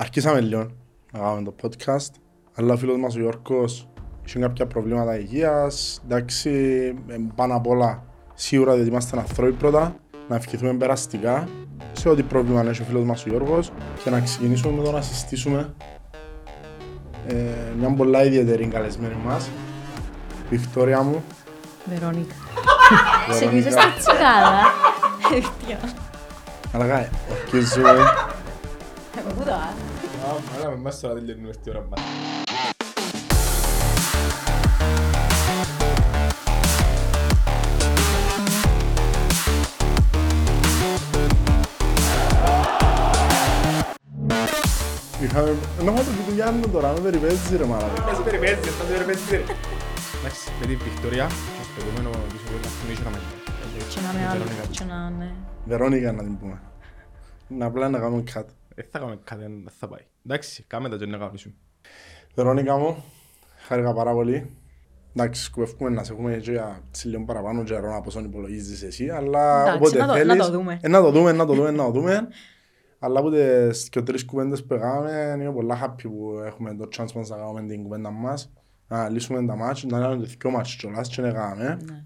Αρχίσαμε λίγο να κάνουμε το podcast, αλλά ο φίλος μας ο Γιώργος είχε κάποια προβλήματα υγείας. Εντάξει, ε, πάνω απ' όλα σίγουρα ότι είμαστε ανθρώποι πρώτα, να ευχηθούμε περαστικά σε ό,τι πρόβλημα έχει ο φίλος μας ο Γιώργος και να ξεκινήσουμε με το να συστήσουμε ε, μια πολλά ιδιαίτερη καλεσμένη μας. Βικτόρια μου, Βερόνικα. Βερόνικα. Ξεκίνησες τα τσιγάρα. Ευτυχία. αλλά ε, αρχίζουμε. Εγώ πού το α. Μάλα με μας τώρα τελειώνουμε αυτή ώρα μας. Είχαμε... Να έχω το Γιάννου τώρα, με περιπέζει ρε μάλακα. Πες περιπέζει, θα σε περιπέζει. Εντάξει, με την Βικτωρία και στο επόμενο επεισόδιο θα συνεχίσουμε να Και να με άλλο. Και να ναι. Βερόνικα να την πούμε. Να απλά να κάνουμε κάτι. Δεν θα κάνουμε κάτι, δεν θα πάει. Εντάξει, κάμε τα και να κάνουμε. Βερόνικα μου, χάρηκα πάρα πολύ. Εντάξει, σκουεύκουμε να σε έχουμε και για έτσι λίγο παραπάνω καιρό από όσον υπολογίζεις εσύ, αλλά Εντάξει, όποτε να το- να θέλεις... το δούμε. Ε, να το δούμε, να το δούμε, να το δούμε. Αλλά από τις και τρεις κουβέντες που έκαναμε, είμαι πολλά happy που έχουμε το chance μας να κάνουμε την κουβέντα μας. Να λύσουμε τα μάτια, να κάνουμε το δυο μάτια κιόλας και να κάναμε. Ναι.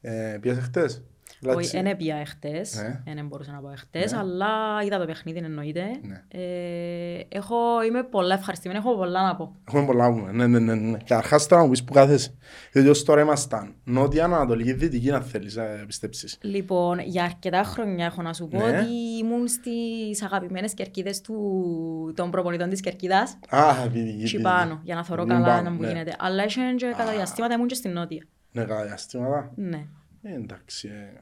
Ε, Πιάσε χτες. Όχι, δεν έπια εχθές, Ναι. δεν μπορούσα να πω εχθές, Ναι. αλλά είδα το παιχνίδι εννοείται. Ναι. Ε, έχω, είμαι πολλά ευχαριστημένη, έχω πολλά να πω. Έχουμε πολλά που πούμε. Ναι, ναι, ναι, ναι. Καταρχάς τώρα μου πεις που κάθεσαι. Διότι ως τώρα ήμασταν νότια, ανατολική, δυτική να θέλεις, ε, πιστέψεις. Λοιπόν, για αρκετά χρόνια έχω να σου πω Ναι. ότι ήμουν στις αγαπημένες κερκίδες του, των προπονητών της κερκίδας. Α, δυτική, Και δυτική. πάνω, για να θωρώ Ήμουν καλά πάνω, να μου ναι. γίνεται. Αλλά είχε και κατά διαστήματα ήμουν και στην νότια. Ναι, κατά διαστήματα. Ναι. Ε, εντάξει, ε,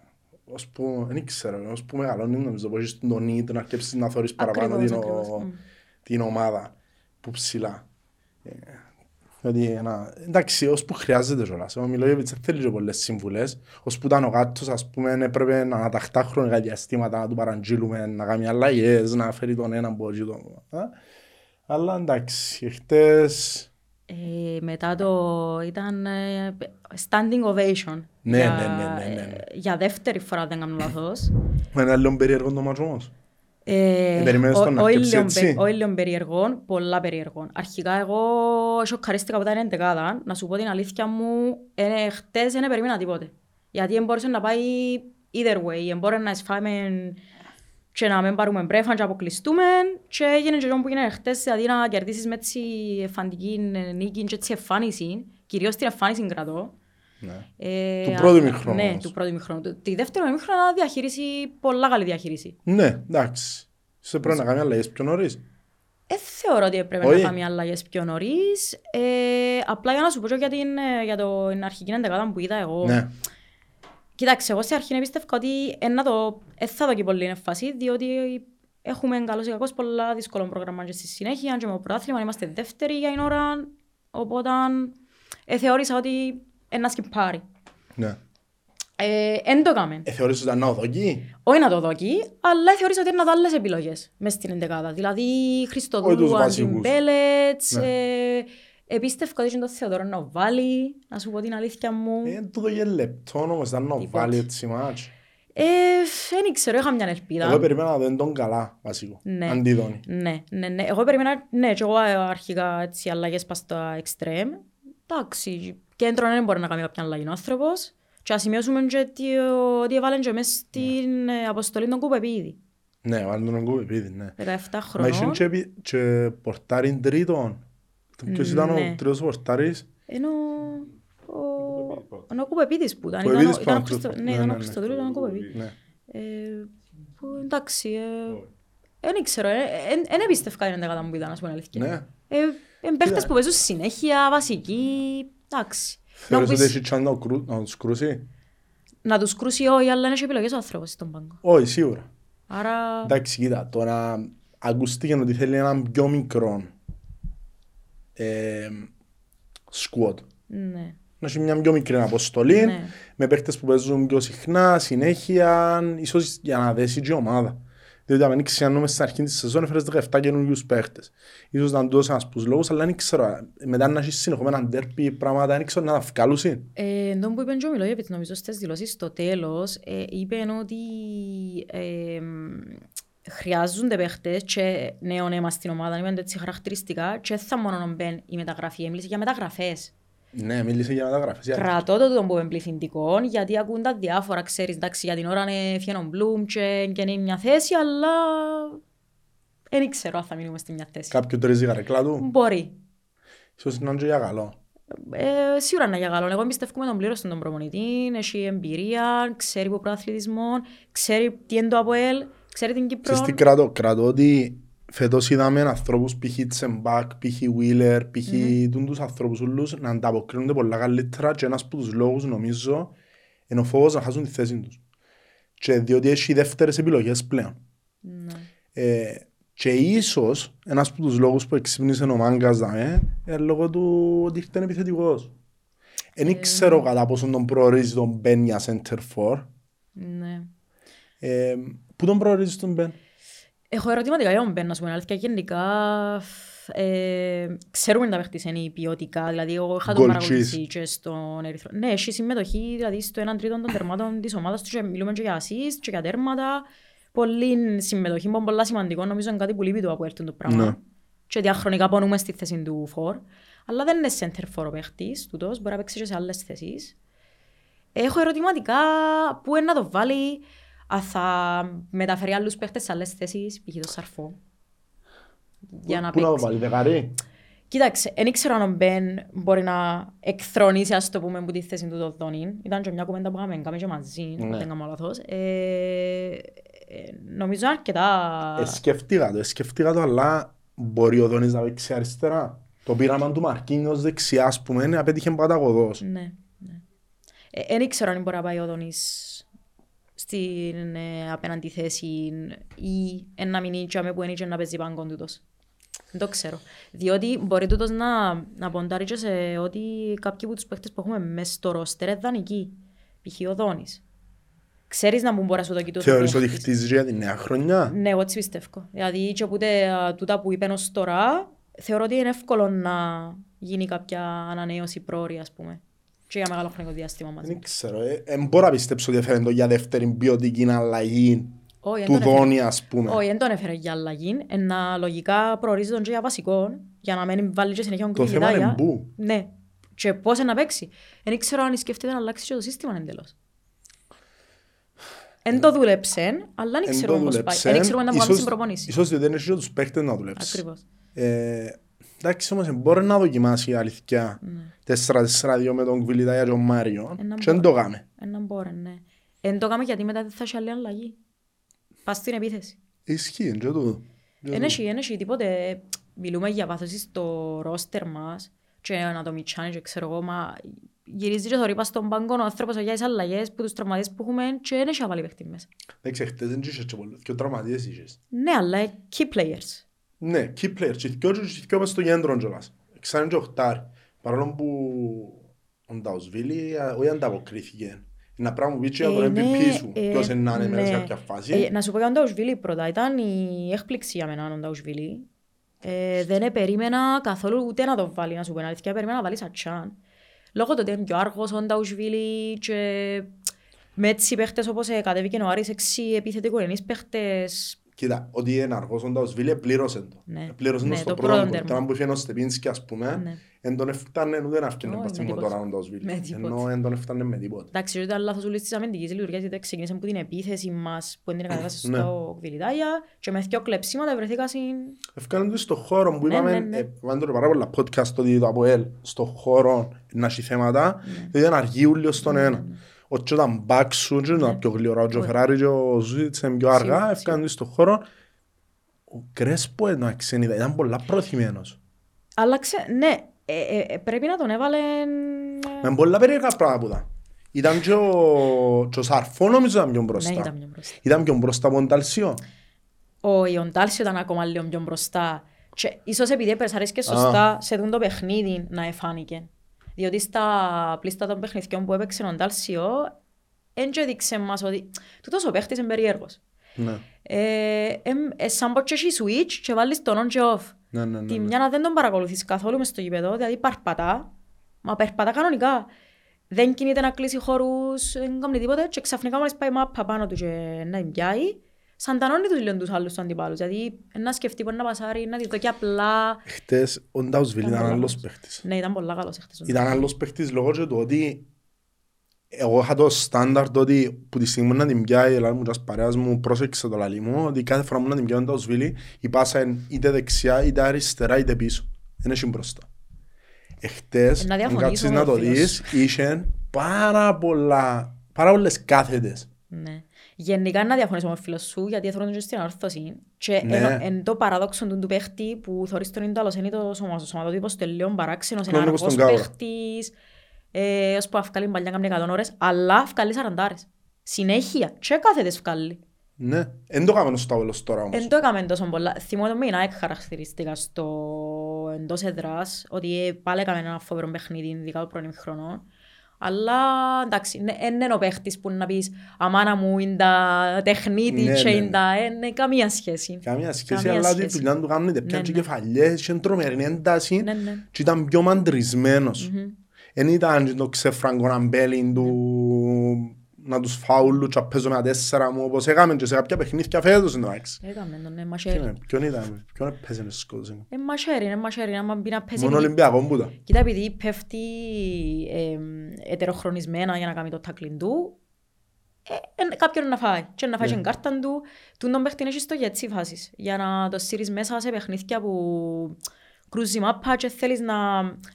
ως που, δεν ξέρω, ως που μεγαλώνει νομίζω πως έχεις τον need να αρκέψεις να θωρείς παραπάνω Ακριβώς, την, ακριβώς. ο- Μμ. την ομάδα που ψηλά. Ε, Δηλαδή, ένα, εντάξει, ως που χρειάζεται κιόλας. Ο Μιλόγεβιτς δεν θέλεις και πολλές συμβουλές. Ως που ήταν ο γάτος, ας πούμε, έπρεπε να αναταχτά χρονικά διαστήματα, να του παραγγείλουμε, να κάνει αλλαγές, να φέρει τον έναν από εκεί τον... α. Αλλά εντάξει, χτες... Ε, μετά το ήταν ε, standing ovation. Ναι, για, ναι, ναι, ναι, ναι, ναι. για δεύτερη φορά δεν κάνω λάθος. Με ένα λίγο περίεργο το μάτσο όμως. Ε, Ε, περιμένεις ο- τον να όχι αρκέψει λίγο έτσι. πε- Όχι λίγο περίεργων, πολλά περίεργων. Αρχικά εγώ σοκαρίστηκα από τα εντεκάδα. Να σου πω την αλήθεια μου, ε, χτες δεν περίμενα τίποτε. Γιατί δεν μπορούσε να πάει either way. Μπορεί να εισφάμε και να μην πάρουμε μπρέφαν και να αποκλειστούμε και έγινε και αυτό που έγινε χτες, δηλαδή να κερδίσεις με έτσι εφαντική νίκη και έτσι εμφάνιση, κυρίως την εμφάνιση κρατώ. Ναι. Ε, Του πρώτου α- ημιχρόνου Ναι, όμως. του πρώτου ημιχρόνου. Του- Τη δεύτερη ημιχρόνο ήταν διαχείριση, πολλά καλή διαχείριση. Ναι, εντάξει. Σε πρέπει να κάνει αλλαγές πιο νωρίς. Δεν θεωρώ ότι έπρεπε Όχι. να κάνουμε αλλαγές πιο νωρίς. Ε, απλά για να σου πω και για την, ε, για το, την αρχική εντεκάδα που είδα εγώ. Ναι. Κοίταξε, εγώ στην αρχή πίστευα ότι ε, να το, ε, θα δω και πολύ έμφαση, διότι έχουμε καλώς ή κακώς πολλά δύσκολο πρόγραμμα και στη συνέχεια και με το πρωτάθλημα είμαστε δεύτεροι για την ώρα, οπότε ε, θεώρησα ότι ένας σκυπάρει. Ναι. Ε, εν το έκαμε. Ε, θεωρείς ότι ήταν να οδοκεί. Όχι να το δω εκεί, αλλά θεωρήσα ότι είναι να δω άλλες επιλογές μες στην εντεκάδα. Δηλαδή Όχι τους Χριστοδούλου, βασικούς. Αντιμπέλετς, Ναι. ε, επίστευκα ότι είναι το Θεοδόρο να βάλει, να σου πω την αλήθεια μου. Ε, του δώγε λεπτό όμως, ήταν να Τίποτε. βάλει έτσι μάτς. Ε, δεν ξέρω, είχα μια ελπίδα. Εγώ περίμενα να δω τον καλά, βασικό. Ναι. Αντίδωνη. Ναι, ναι, ναι. Εγώ περίμενα, ναι, και εγώ ε, αρχικά έτσι αλλαγές πας στα εξτρέμ. Εντάξει, κέντρο δεν μπορεί να κάνει κάποια αλλαγή ο άνθρωπος. Και ας σημειώσουμε και ότι, ο- ότι έβαλαν και μες στην ε, αποστολή των Κουπεπίδη. Ναι, βάλει τον κούπι πίδι, ναι. 17 Μα είχε χρονών. και, επι- και πορτάριν τρίτον. Ποιος ήταν Ναι. ο τρίτος πορτάρης. Ενώ ο, ο, ο Κουπεπίδης που ήταν. Ο Ήταν, Επίδης ο- που ήταν, ο ήταν Χριστο, Χριστο- ναι, ναι, ήταν ναι, ο ναι. Χριστοδούλου, ήταν ο Κουπεπίδης. Ναι. Ε, που εντάξει, δεν ξέρω, δεν επίστευκα την εντεκάδα μου που ήταν, να σου πω την αλήθεια. Ναι. Ε, εν παίχτες Κοίτα. που παίζουν συνέχεια, βασικοί, εντάξει. Να Θεωρείς μου ότι πεις, έχει τσάν να κρού- να τους κρούσει; να τους κρούσει όχι, αλλά έχει επιλογές ο άνθρωπος στον πάγκο. Όχι, σίγουρα. Άρα, Εντάξει, κοίτα, τώρα ακούστηκε ότι θέλει έναν πιο μικρό ε, squad. ναι. Να έχει μια πιο μικρή αποστολή, Ναι. με παίχτες που παίζουν πιο συχνά, συνέχεια, ίσως για να δέσει και η ομάδα. Διότι αν ανοίξεις αν νόμες στην αρχή της σεζόν έφερες 17 καινούργιους παίχτες. Ίσως να τους ένας από τους λόγους, αλλά δεν ξέρω. Μετά να έχεις συνεχόμενα ντέρπι πράγματα, δεν ξέρω να τα βγάλουν. Ε, Εντός που είπε και ο Μιλόγεβιτς, νομίζω στις δηλώσεις στο τέλος, ε, είπε ότι ε, χρειάζονται παίχτες και νέος αίμα στην ομάδα, είναι έτσι χαρακτηριστικά και δεν θα μόνο μπαίνει η μεταγραφή, μίλησε για μεταγραφές. Ναι, μίλησε για μεταγραφές. για- Κρατώ το τούτο που είναι πληθυντικό, γιατί ακούν τα διάφορα, ξέρεις, εντάξει, για την ώρα είναι φιένον Μπλουμ και και είναι μια θέση, αλλά δεν ξέρω αν θα μείνουμε στη μια θέση. Κάποιον τρίζει η καρεκλά του; Μπορεί. Ίσως να είναι και για καλό. Ε, σίγουρα είναι για καλό. Εγώ εμπιστεύομαι τον πλήρως τον προπονητή, έχει εμπειρία, ξέρει από προαθλητισμό, ξέρει τι είναι το ΑΠΟΕΛ, ξέρει την Κύπρο. Ξέρεις τι κρατώ. Κρατώ ότι φέτος είδαμε ανθρώπους π.χ. Τσεμπάκ, π.χ. Βίλερ, π.χ. τούν τους ανθρώπους ούλους να ανταποκρίνονται πολλά καλύτερα και ένας από τους λόγους νομίζω είναι ο φόβος να χάσουν τη θέση τους. Και διότι έχει δεύτερες επιλογές πλέον. Ναι. Ε, και ίσως ένας από τους λόγους που εξύπνησε ο Μάγκας δαμε, είναι λόγω του ότι ήταν επιθετικός. Δεν ξέρω κατά πόσο τον προορίζει τον Μπεν για center for. Ναι. Ε, πού τον προορίζεις τον Μπεν; Έχω ερωτηματικά για τον Μπεν, να σου πω την αλήθεια. Γενικά, ε, ξέρουμε τα παίχτης είναι ποιοτικά. Δηλαδή, εγώ είχα τον Goal παρακολουθήσει και στον Ερυθρό. Ναι, έχει συμμετοχή δηλαδή, στο 1 τρίτο των τερμάτων της ομάδας του και μιλούμε και για assist και για τέρματα. Πολύ συμμετοχή, που είναι πολλά σημαντικό. Νομίζω είναι κάτι που λείπει του από έρθουν το πράγμα. Ναι. Και διαχρονικά πονούμε στη θέση του φορ. Αλλά δεν είναι center for ο παίχτης, τούτος, μπορεί να παίξει και σε άλλες θέσεις. Έχω ερωτηματικά πού είναι να το βάλει, αν θα μεταφέρει άλλους παίχτες σε άλλες θέσεις, π.χ. το Σαρφό. Για να Πού να το παίξει. βάλει, δεκαρή. Κοίταξε, δεν ξέρω αν ο Μπεν μπορεί να εκθρονήσει, ας το πούμε, από τη θέση του το Δόνιν. Ήταν και μια κουβέντα που είχαμε κάνει και μαζί, Ναι. αν δεν κάνω λάθος. Ε, ε, νομίζω αρκετά... Ε, σκεφτήκα το, ε, σκεφτήκα το, αλλά μπορεί ο Δόνης να παίξει αριστερά. Το πείραμα του Μαρκίνιος δεξιά, ας πούμε, είναι απέτυχε παταγωδός. Ναι, ναι. Ε, Δεν ξέρω αν μπορεί να πάει ο Δόνης στην ε, απέναντι θέση ή εν να μείνει και που είναι και να παίζει πάγκον τούτος. Δεν το ξέρω. Διότι μπορεί τούτος να, να ποντάρει και σε ότι κάποιοι από τους παίχτες που έχουμε μέσα στο ρόστερ είναι δανεικοί. Π.χ. ο Δόνης. Ξέρεις να μου μπορείς να σου το κοιτούσει. Θεωρείς ότι χτίζεις για τη νέα χρονιά; Ναι, εγώ έτσι πιστεύω. Δηλαδή, και οπότε α, τούτα που είπε ως τώρα, θεωρώ ότι είναι εύκολο να γίνει κάποια ανανέωση πρόορη, ας πούμε. Και για μεγάλο χρονικό διάστημα μαζί. Δεν ξέρω, ε, ε, μπορώ να πιστέψω ότι έφερε το για δεύτερη ποιοτική αλλαγή Όχι, του δεν τον έφερε. Δόνη, ας πούμε. Όχι, δεν τον έφερε για αλλαγή. Ένα λογικά προορίζει τον και για βασικό, για να μην βάλει και συνέχεια Το θέμα είναι πού. Ναι. Και πώς να παίξει. Δεν ξέρω αν σκέφτεται να αλλάξει και το σύστημα εντελώς. Εν το δούλεψε, αλλά δεν Εν ξέρω το πώς πάει. δούλεψε. Δεν ξέρω αν θα μου κάνει Ίσως- στην προπονήση. Ίσως διότι δεν έχει και τους παίκτες να δουλέψει. Ακριβώς. Ε, εντάξει όμως μπορεί να δοκιμάσει η αλήθεια 4-4-2 με τον Κβιλιτάγια και τον Μάριο Ε, να και δεν μπορεί. το κάμε. Ένα μπορεί, ναι. Εν το κάνουμε γιατί μετά δεν θα έχει άλλη αλλαγή. Πας στην επίθεση. Ισχύει, είναι και τούτο. Εν έχει, εν έχει τίποτε. Μιλούμε για βάθωση στο ρόστερ μας και να το μιτσάνει και ξέρω εγώ, μα γυρίζει και θωρεί πας στον πάγκο ο άνθρωπος για τις αλλαγές που τους τραυματίες που έχουμε και δεν έχει αβάλει παίχτη μέσα. Εντάξει, χτες δεν είχες και πολλούς, και ο τραυματίες είχες. Ναι, αλλά ε, key players. Ναι, key player, και δυο και δυο μες στο κέντρο κιόλας. Εξάνε και οχτάρι. Παρόλο που ο Νταουσβίλη ε, όχι ανταποκρίθηκε. Είναι ένα πράγμα που πείτε για τον Ε, MVP ναι, σου. ε, Ποιος είναι να είναι μέσα σε ναι. κάποια φάση. Ε, να σου πω για τον Νταουσβίλη πρώτα. Ήταν η έκπληξη για μένα ο Νταουσβίλη. Ε, δεν περίμενα καθόλου ούτε να το βάλει, να σου πω την αλήθεια. Περίμενα να βάλει σατσάν. Λόγω του ότι είναι πιο άργος ο Νταουσβίλη και με έτσι παίχτες όπως ε, κατέβηκε ο Άρης έξι επιθετικογενείς παίχτες. Κοίτα, ότι είναι αργός ο Νταουσβίλη πλήρωσε το. Ναι. Πλήρωσε το Ναι, στο το πρώτο πρώτο γκολ. τέρμα. Τώρα που είχε ο Στεπίνσκι ας πούμε, Ναι. εν τον έφτανε ούτε να έφτιανε Όχι, πας στη με μοτόρα τίποτα. ο Νταουσβίλη. Με τίποτα. Ενώ εν τον έφτανε με τίποτα. Εντάξει, ήταν λάθος όλης της αμυντικής λειτουργίας γιατί ξεκίνησε από την επίθεση μας που είναι την κατέβαση Ναι. στο Κβιλιτάγια και με δυο κλεψίματα βρεθήκα στην... Έφκανε το στο χώρο που Ναι, είπαμε, ναι, ναι. ε, είπαμε τώρα πάρα πολλά podcast ότι το ΑΠΟΕΛ στο χώρο να έχει θέματα, Ναι. διότι ήταν αργή ούλιος στον ένα. Ο και ήταν μπακ σου, και ήταν πιο γλυόρα, ο Τζοφεράρη και ο Ζούιτς είναι πιο αργά, Ναι. Σίγουρα, έφκανε το στο χώρο. Ο Κρέσπο εντάξει, είδα, ήταν πολλά προθυμένος. Άλλαξε, ναι, ε, ε, ε, πρέπει να τον έβαλε... Με πολλά περίεργα πράγματα που ήταν. Ήταν και ο, και ο Σαρφό νομίζω ήταν πιο μπροστά. Ναι, ήταν πιο μπροστά. Ήταν πιο μπροστά από τον Ταλσιό. Ο Ιοντάλσιο ήταν ακόμα λίγο πιο μπροστά. Και ίσως επειδή έπαιρες και σωστά σε δουν το παιχνίδι να εφάνηκε. Διότι στα πλήστα των παιχνιδιών που έπαιξε ο Ιοντάλσιο, δεν και έδειξε μας ότι τούτος ο παίχτης είναι περίεργος. Ναι, Ε, εμ, ε, σαν πως και έχει switch και βάλεις τον on και off. ναι, ναι. ναι, Τη ναι. μια να δεν τον παρακολουθείς καθόλου μες στο γήπεδο, δηλαδή παρπατά, μα περπατά κανονικά. Δεν κινείται να κλείσει χώρους, δεν κάνει τίποτα και ξαφνικά μόλις πάει μάπα πάνω του και να την πιάει, σαντανώνει τους λίγο τους άλλους τους αντιπάλους. Δηλαδή, να σκεφτεί μπορεί να πασάρει, να δει το και απλά... Χτες ο Ντάουσβιλ ήταν Ήταν άλλος πολύ παίχτης. Ναι, ήταν πολλά καλός εχθές. Ήταν άλλος παίχτης λόγω και του ότι εγώ είχα το στάνταρτ ότι που τη στιγμή να την πιάει η Ελλάδα μου και ας παρέας μου πρόσεξε το λαλί μου ότι κάθε φορά που να την πιάει ο Ντάουσβιλ η πάσα είναι είτε δεξιά είτε αριστερά είτε πίσω. Δεν έχει μπροστά. Εχθές, Ε, να αν διαφωνήσω κάτσεις με να τον το φίλος δεις, είχε πάρα πολλά, πάρα πολλές κάθετες. Ναι. Γενικά να διαφωνήσω με τον φίλο σου, γιατί θέλω να και στην ορθώση. Και Ναι. εν, εν το παράδοξο του, του παίχτη που θωρείς τον είναι είναι το σωμα- σωματότυπος τελείων παράξενος, είναι Κλώνει όπως αργός τον Κάουρα. παίχτης, ε, ως που αυκάλει παλιά κάνει 100 ώρες, αλλά αυκάλει σαραντάρες. Συνέχεια. Και κάθετες βγάλει. Ναι, δεν το κάνουμε στο τέλος τώρα όμως. Εν το έκαμε τόσο πολλά. Θυμώ το μήνα χαρακτηριστικά στο εντός εδράς, ότι ε, πάλι έκαμε ένα φοβερό παιχνίδι, ειδικά το πρώην χρόνο. Αλλά εντάξει, δεν είναι ο παίχτης που να πεις «Αμάνα μου είναι τα τεχνίτη Ναι, και ναι, είναι ναι. τα...» ε, ναι, καμία σχέση. Καμία σχέση, Καμία αλλά τη σχέση. δουλειά του κάνουν είτε Ναι, πιάνε ναι. κεφαλιές, είχε τρομερή ένταση Ναι, ναι. και ήταν πιο μαντρισμένος. Εν ήταν το ξεφραγκό αμπέλιν του να τους φάουλου και να παίζω με τα τέσσερα μου όπως έκαμε και σε κάποια παιχνίδια φέτος εντάξει. Έκαμε τον, ναι, Ποιον μαχαίρι. είναι- Ποιον ήταν, ποιον έπαιζε να σκότωσε. Ε, μαχαίρι, είναι μαχαίρι, άμα μπει να παίζει... Μόνο Ολυμπιακό που ήταν. Κοίτα, επειδή πέφτει ε, ετεροχρονισμένα για να κάνει το τάκλιν του, ε, ε, κάποιον να φάει. Και να φάει Ναι. την κάρτα του, του τον παίχτη έχει στο γετσί φάσεις. Για να το σύρεις μέσα σε παιχνίδια που κρούζει μάπα και θέλεις να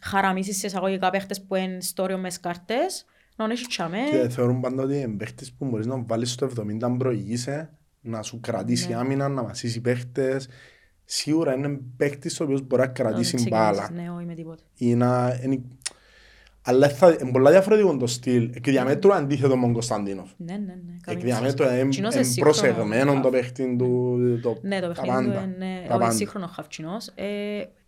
χαραμίσεις σε εισαγωγικά παίχτες που είναι στόριο μες κάρτες, να έχει τσάμε. Και θεωρούν πάντα ότι είναι παίχτης που μπορείς να βάλεις στο 70 αν προηγείσαι, να σου κρατήσει Ναι. άμυνα, να μασίσει παίχτες. Σίγουρα είναι παίχτης ο οποίος μπορεί να να κρατήσει ξεκινήσεις. μπάλα. Ναι, όχι με τίποτα. ή να... είναι- Αλλά θα, είναι πολλά διαφορετικό το στυλ. Εκ διαμέτρου αντίθετο με τον Κωνσταντίνοφ. Ναι, ναι, ναι. Εκ καμία διαμέτρου σχέση. είναι Κοινός είναι είναι σύγχρονο προσεγμένο το χαφ. παίχτη του. Το, Ναι, το τα παιχνίδι του πάντα. είναι Τα όχι πάντα. σύγχρονο χαυτσινός.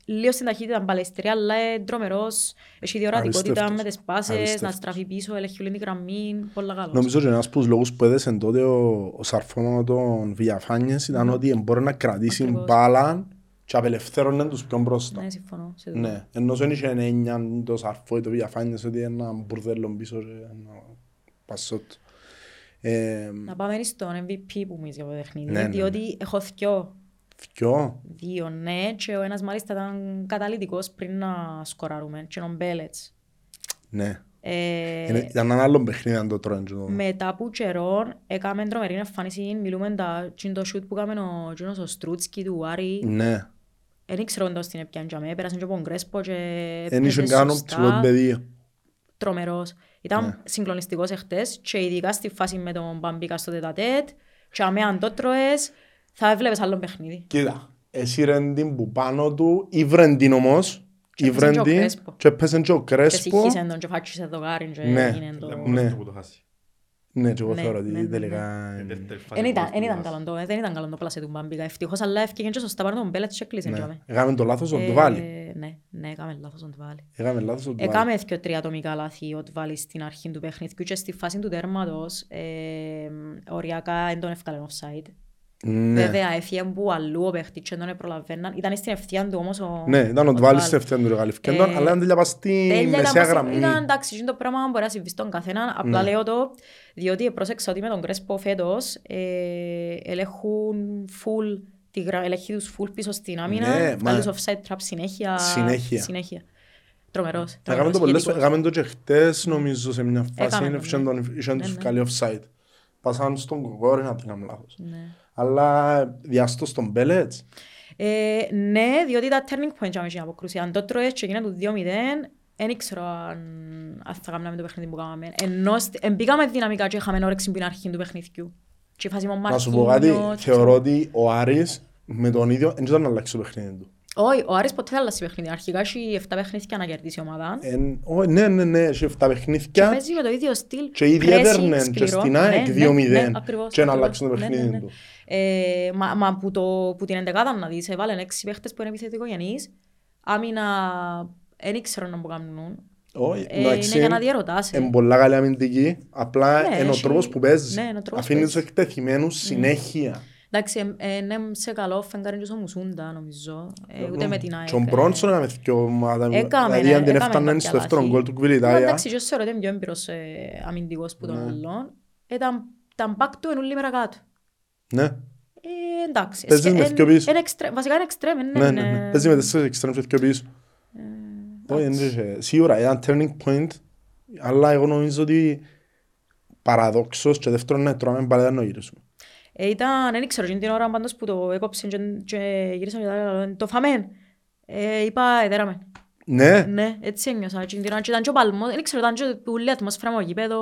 Ε, λίγο στην ταχύτητα μπαλαιστρία, αλλά είναι τρομερός. Έχει διορατικότητα Αριστεύτος. με τις πάσες, να Αριστεύτος. στραφεί πίσω, ελέγχει όλη την γραμμή. Πολλά καλός. Νομίζω ότι ένας από τους λόγους που έδεσαν τότε ο, ο Σαρφόνος των Βιαφάνιες ήταν ότι μπορεί να κρατήσει Ακριβώς. μπάλα και απελευθέρωνε τους πιο μπροστά. Ναι, συμφωνώ. σε τούτο. Ναι, ενώ δεν είχε έννοια το Σαρφό ή το Βιαφάνιες ότι ένα μπουρδέλο πίσω και ένα πασότ. Ε, Να πάμε στον MVP που μου είσαι από το παιχνίδι. Ναι, ναι, Διότι έχω δυο. Δυο. Δύο, ναι. Και ο ένας μάλιστα ήταν καταλυτικός πριν να σκοράρουμε. Και ο Μπέλετς. Ναι. Ε, Είναι- Ήταν ένα άλλο παιχνίδι αν το τρώει. και το- Μετά από καιρό έκαμε τρομερή εμφάνιση. Μιλούμε τα τσιν το σούτ που έκαμε ο, εκείνος ο Στρούτσκι του Άρη. Ναι. Δεν ήξερα όντως την έπιαν για μέ. Πέρασε και από τον Κρέσπο και Εν είχε έπαιζε κάνω σωστά. ψηλό παιδί. Τρομερός. Ήταν Ναι. συγκλονιστικός εχθές και ειδικά στη φάση με τον Μπαμπίκα στο τετατέτ. Και αμέ αν το τρώες θα έβλεπες άλλο παιχνίδι. Κοίτα, έσυρεν την που πάνω του, ήβρεν την όμως, Και ήβρεν έπαιζε και ο την Κρέσπο. και έπαιζε και ο Και Κρέσπο. συγχύσεν τον και φάτσισε το γάριν και Ναι. έγινε το... Λέμε Ναι. μόνο που το χάσει. Ναι, και εγώ Ναι, θεωρώ ναι, ότι ναι, τελικά... Η δεύτερη φάση Εν ήταν, που εν το ήταν χάσει. καλό το, ε, δεν ήταν καλό το πλάσε του Μπαμπίκα. Ευτυχώς, αλλά έφυγε και σωστά πάνω τον Μπέλετς και κλείσαν Ναι. για μέ. Έκαμε το λάθος ο Ε, Ντουβάλι. Ναι, ναι, έκαμε λάθος τον Τβάλι. Έκαμε λάθος ο Ντουβάλι. Έκαμε και τρία ατομικά λάθη ο Τβάλι στην αρχή του παιχνιδιού και στη φάση του τέρματος ε, οριακά δεν τον έφκαλε offside. Ναι. Βέβαια έφυγε που αλλού ο παίχτης και δεν τον προλαβαίναν. Ήταν στην ευθεία του όμως ο Ναι, ήταν ο ο Ντουβάλι Ντβάλι. στην ευθεία του ρεγαλιφκέντον, Ε, αλλά ήταν τέλεια πας στη Τέλεια ήταν μεσαία πως- γραμμή. Ήταν εντάξει, είναι το πράγμα μπορεί να συμβεί στον καθένα. Απλά Ναι. λέω το, διότι πρόσεξα ότι με τον Κρέσπο φέτος ε, ελέγχουν full, τη γρα- ελέγχει τους full πίσω στην άμυνα, Ναι, βγάλεις μα- offside trap συνέχεια. Συνέχεια. συνέχεια. Τρομερός. Έκαμε τρομερός, το πολλές ηγετικός. έκαμε το και χτες νομίζω σε μια φάση, Έκαμε το, είχε ναι. τον- είχε Ναι, τους ναι. βγάλει offside. Πάσαν στον κοκόρι να την κάνουν λάθος. Ναι. Αλλά διάστο στον Μπέλετς. Ε, ναι, διότι τα turning point για την αποκρούση. Αν το τρώες και γίνεται το 2-0, δεν ήξερα αν, αν θα κάναμε το παιχνίδι που κάναμε. Ενώ σ- εν μπήκαμε δυναμικά και είχαμε όρεξη που είναι αρχή του παιχνιδιού. Και η φάση με τον Να σου πω κάτι, Μαρκίνιος, θεωρώ ότι ο Άρης με τον ίδιο δεν ήταν να αλλάξει το παιχνίδι του. Όχι, ο Άρης ποτέ δεν αλλάζει παιχνίδι. Αρχικά έχει 7 παιχνίδια να κερδίσει η ομάδα. Εν- ω, Ναι, ναι, ναι, έχει 7 Και παιχνίδια παίζει με το ίδιο στυλ. και ήδη pressing, έδερνε και σκληρό. στην ΑΕΚ Ναι, 2-0 ναι, ναι, ακριβώς, και να ακριβώς. αλλάξει το Ναι, ναι, παιχνίδι ναι. του. Ε, μα, μα που, το, που την εντεκάδα να δεις, έβαλαν έξι παίχτες που είναι επιθετικογενείς. Άμυνα, δεν ήξερα να που κάνουν. Όχι, Ε, εντάξει, είναι για να διαρωτάσαι. Είναι πολλά καλή αμυντική, απλά Ναι, είναι ο έχει- τρόπος που παίζεις. ναι, είναι ο τρόπος Αφήνεις που τους παίζεις. εκτεθειμένους συνέχεια. Εντάξει, ε, ε, ναι, σε καλό φεγγάρι και στο Μουσούντα, νομίζω. Ε, ούτε με την ΑΕΚ. Και ο ε. Μπρόνσον έκαμε δυο ομάδα. Έκαμε, Δηλαδή ναι, αν την έκαμε έφταναν κάποια στο δεύτερο λάθη. γκολ του Μα Κβιλιτάια. Εντάξει, και θεωρώ ότι είναι πιο έμπειρος ε, αμυντικός που τον Ναι. άλλον. Ήταν, ήταν μπακ του εν όλη μέρα κάτω. Ναι. Ε, εντάξει. Παίζεις Σκε- με εν- δυο πίσω. εν εξτρέ- Βασικά είναι εξτρέμ, ναι, Ναι, ναι, είναι- ναι. Παίζει με τέσσερις εξτρέμους και δυο πίσω. Όχι, δεν είχε- Σίγουρα ήταν turning point, αλλά εγώ νομίζω ότι παραδόξως και δεύτερον να τρώμε πάλι δεν το γυρίσουμε. Ε, ήταν, δεν ξέρω, εκείνη την ώρα πάντως που το έκοψε και, και γύρισαμε και τα άλλα, το φάμε. Ε, είπα, εδέραμε. Ναι, Ναι, έτσι ένιωσα. Εκείνη την ώρα και ήταν και ο παλμός, δεν ξέρω, ήταν και ούλη ατμόσφαιρα μου γήπεδο.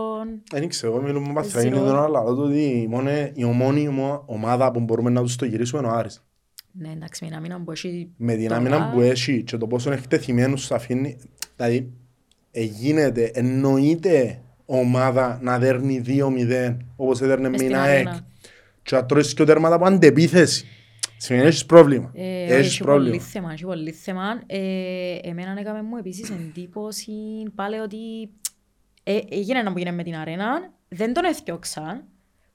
δεν ξέρω, εγώ μιλούμε με Εσύ, παθραγίνη ο- τον άλλο, αλλά το ότι η μόνη- η ομόνη ομο- ομάδα που μπορούμε να τους το γυρίσουμε είναι ο Άρης. Ναι, εντάξει, με ένα μήνα που έχει Με την τώρα. άμυνα που έχει και το πόσο εκτεθειμένους σου αφήνει, δηλαδή ε, γίνεται, εννοείται ομάδα να δέρνει 2-0 όπως έδερνε Μες με στην την ΑΕΚ αρένα. και να τρώεις και τέρματα από αντεπίθεση. Σημαίνει έχεις πρόβλημα. Ε, Έχεις έχει πολύ πρόβλημα. θέμα, έχει πολύ θέμα. Ε, εμένα έκαμε μου επίσης εντύπωση πάλι ότι ε, έγινε ένα που γίνεται με την αρένα, δεν τον έφτιαξαν,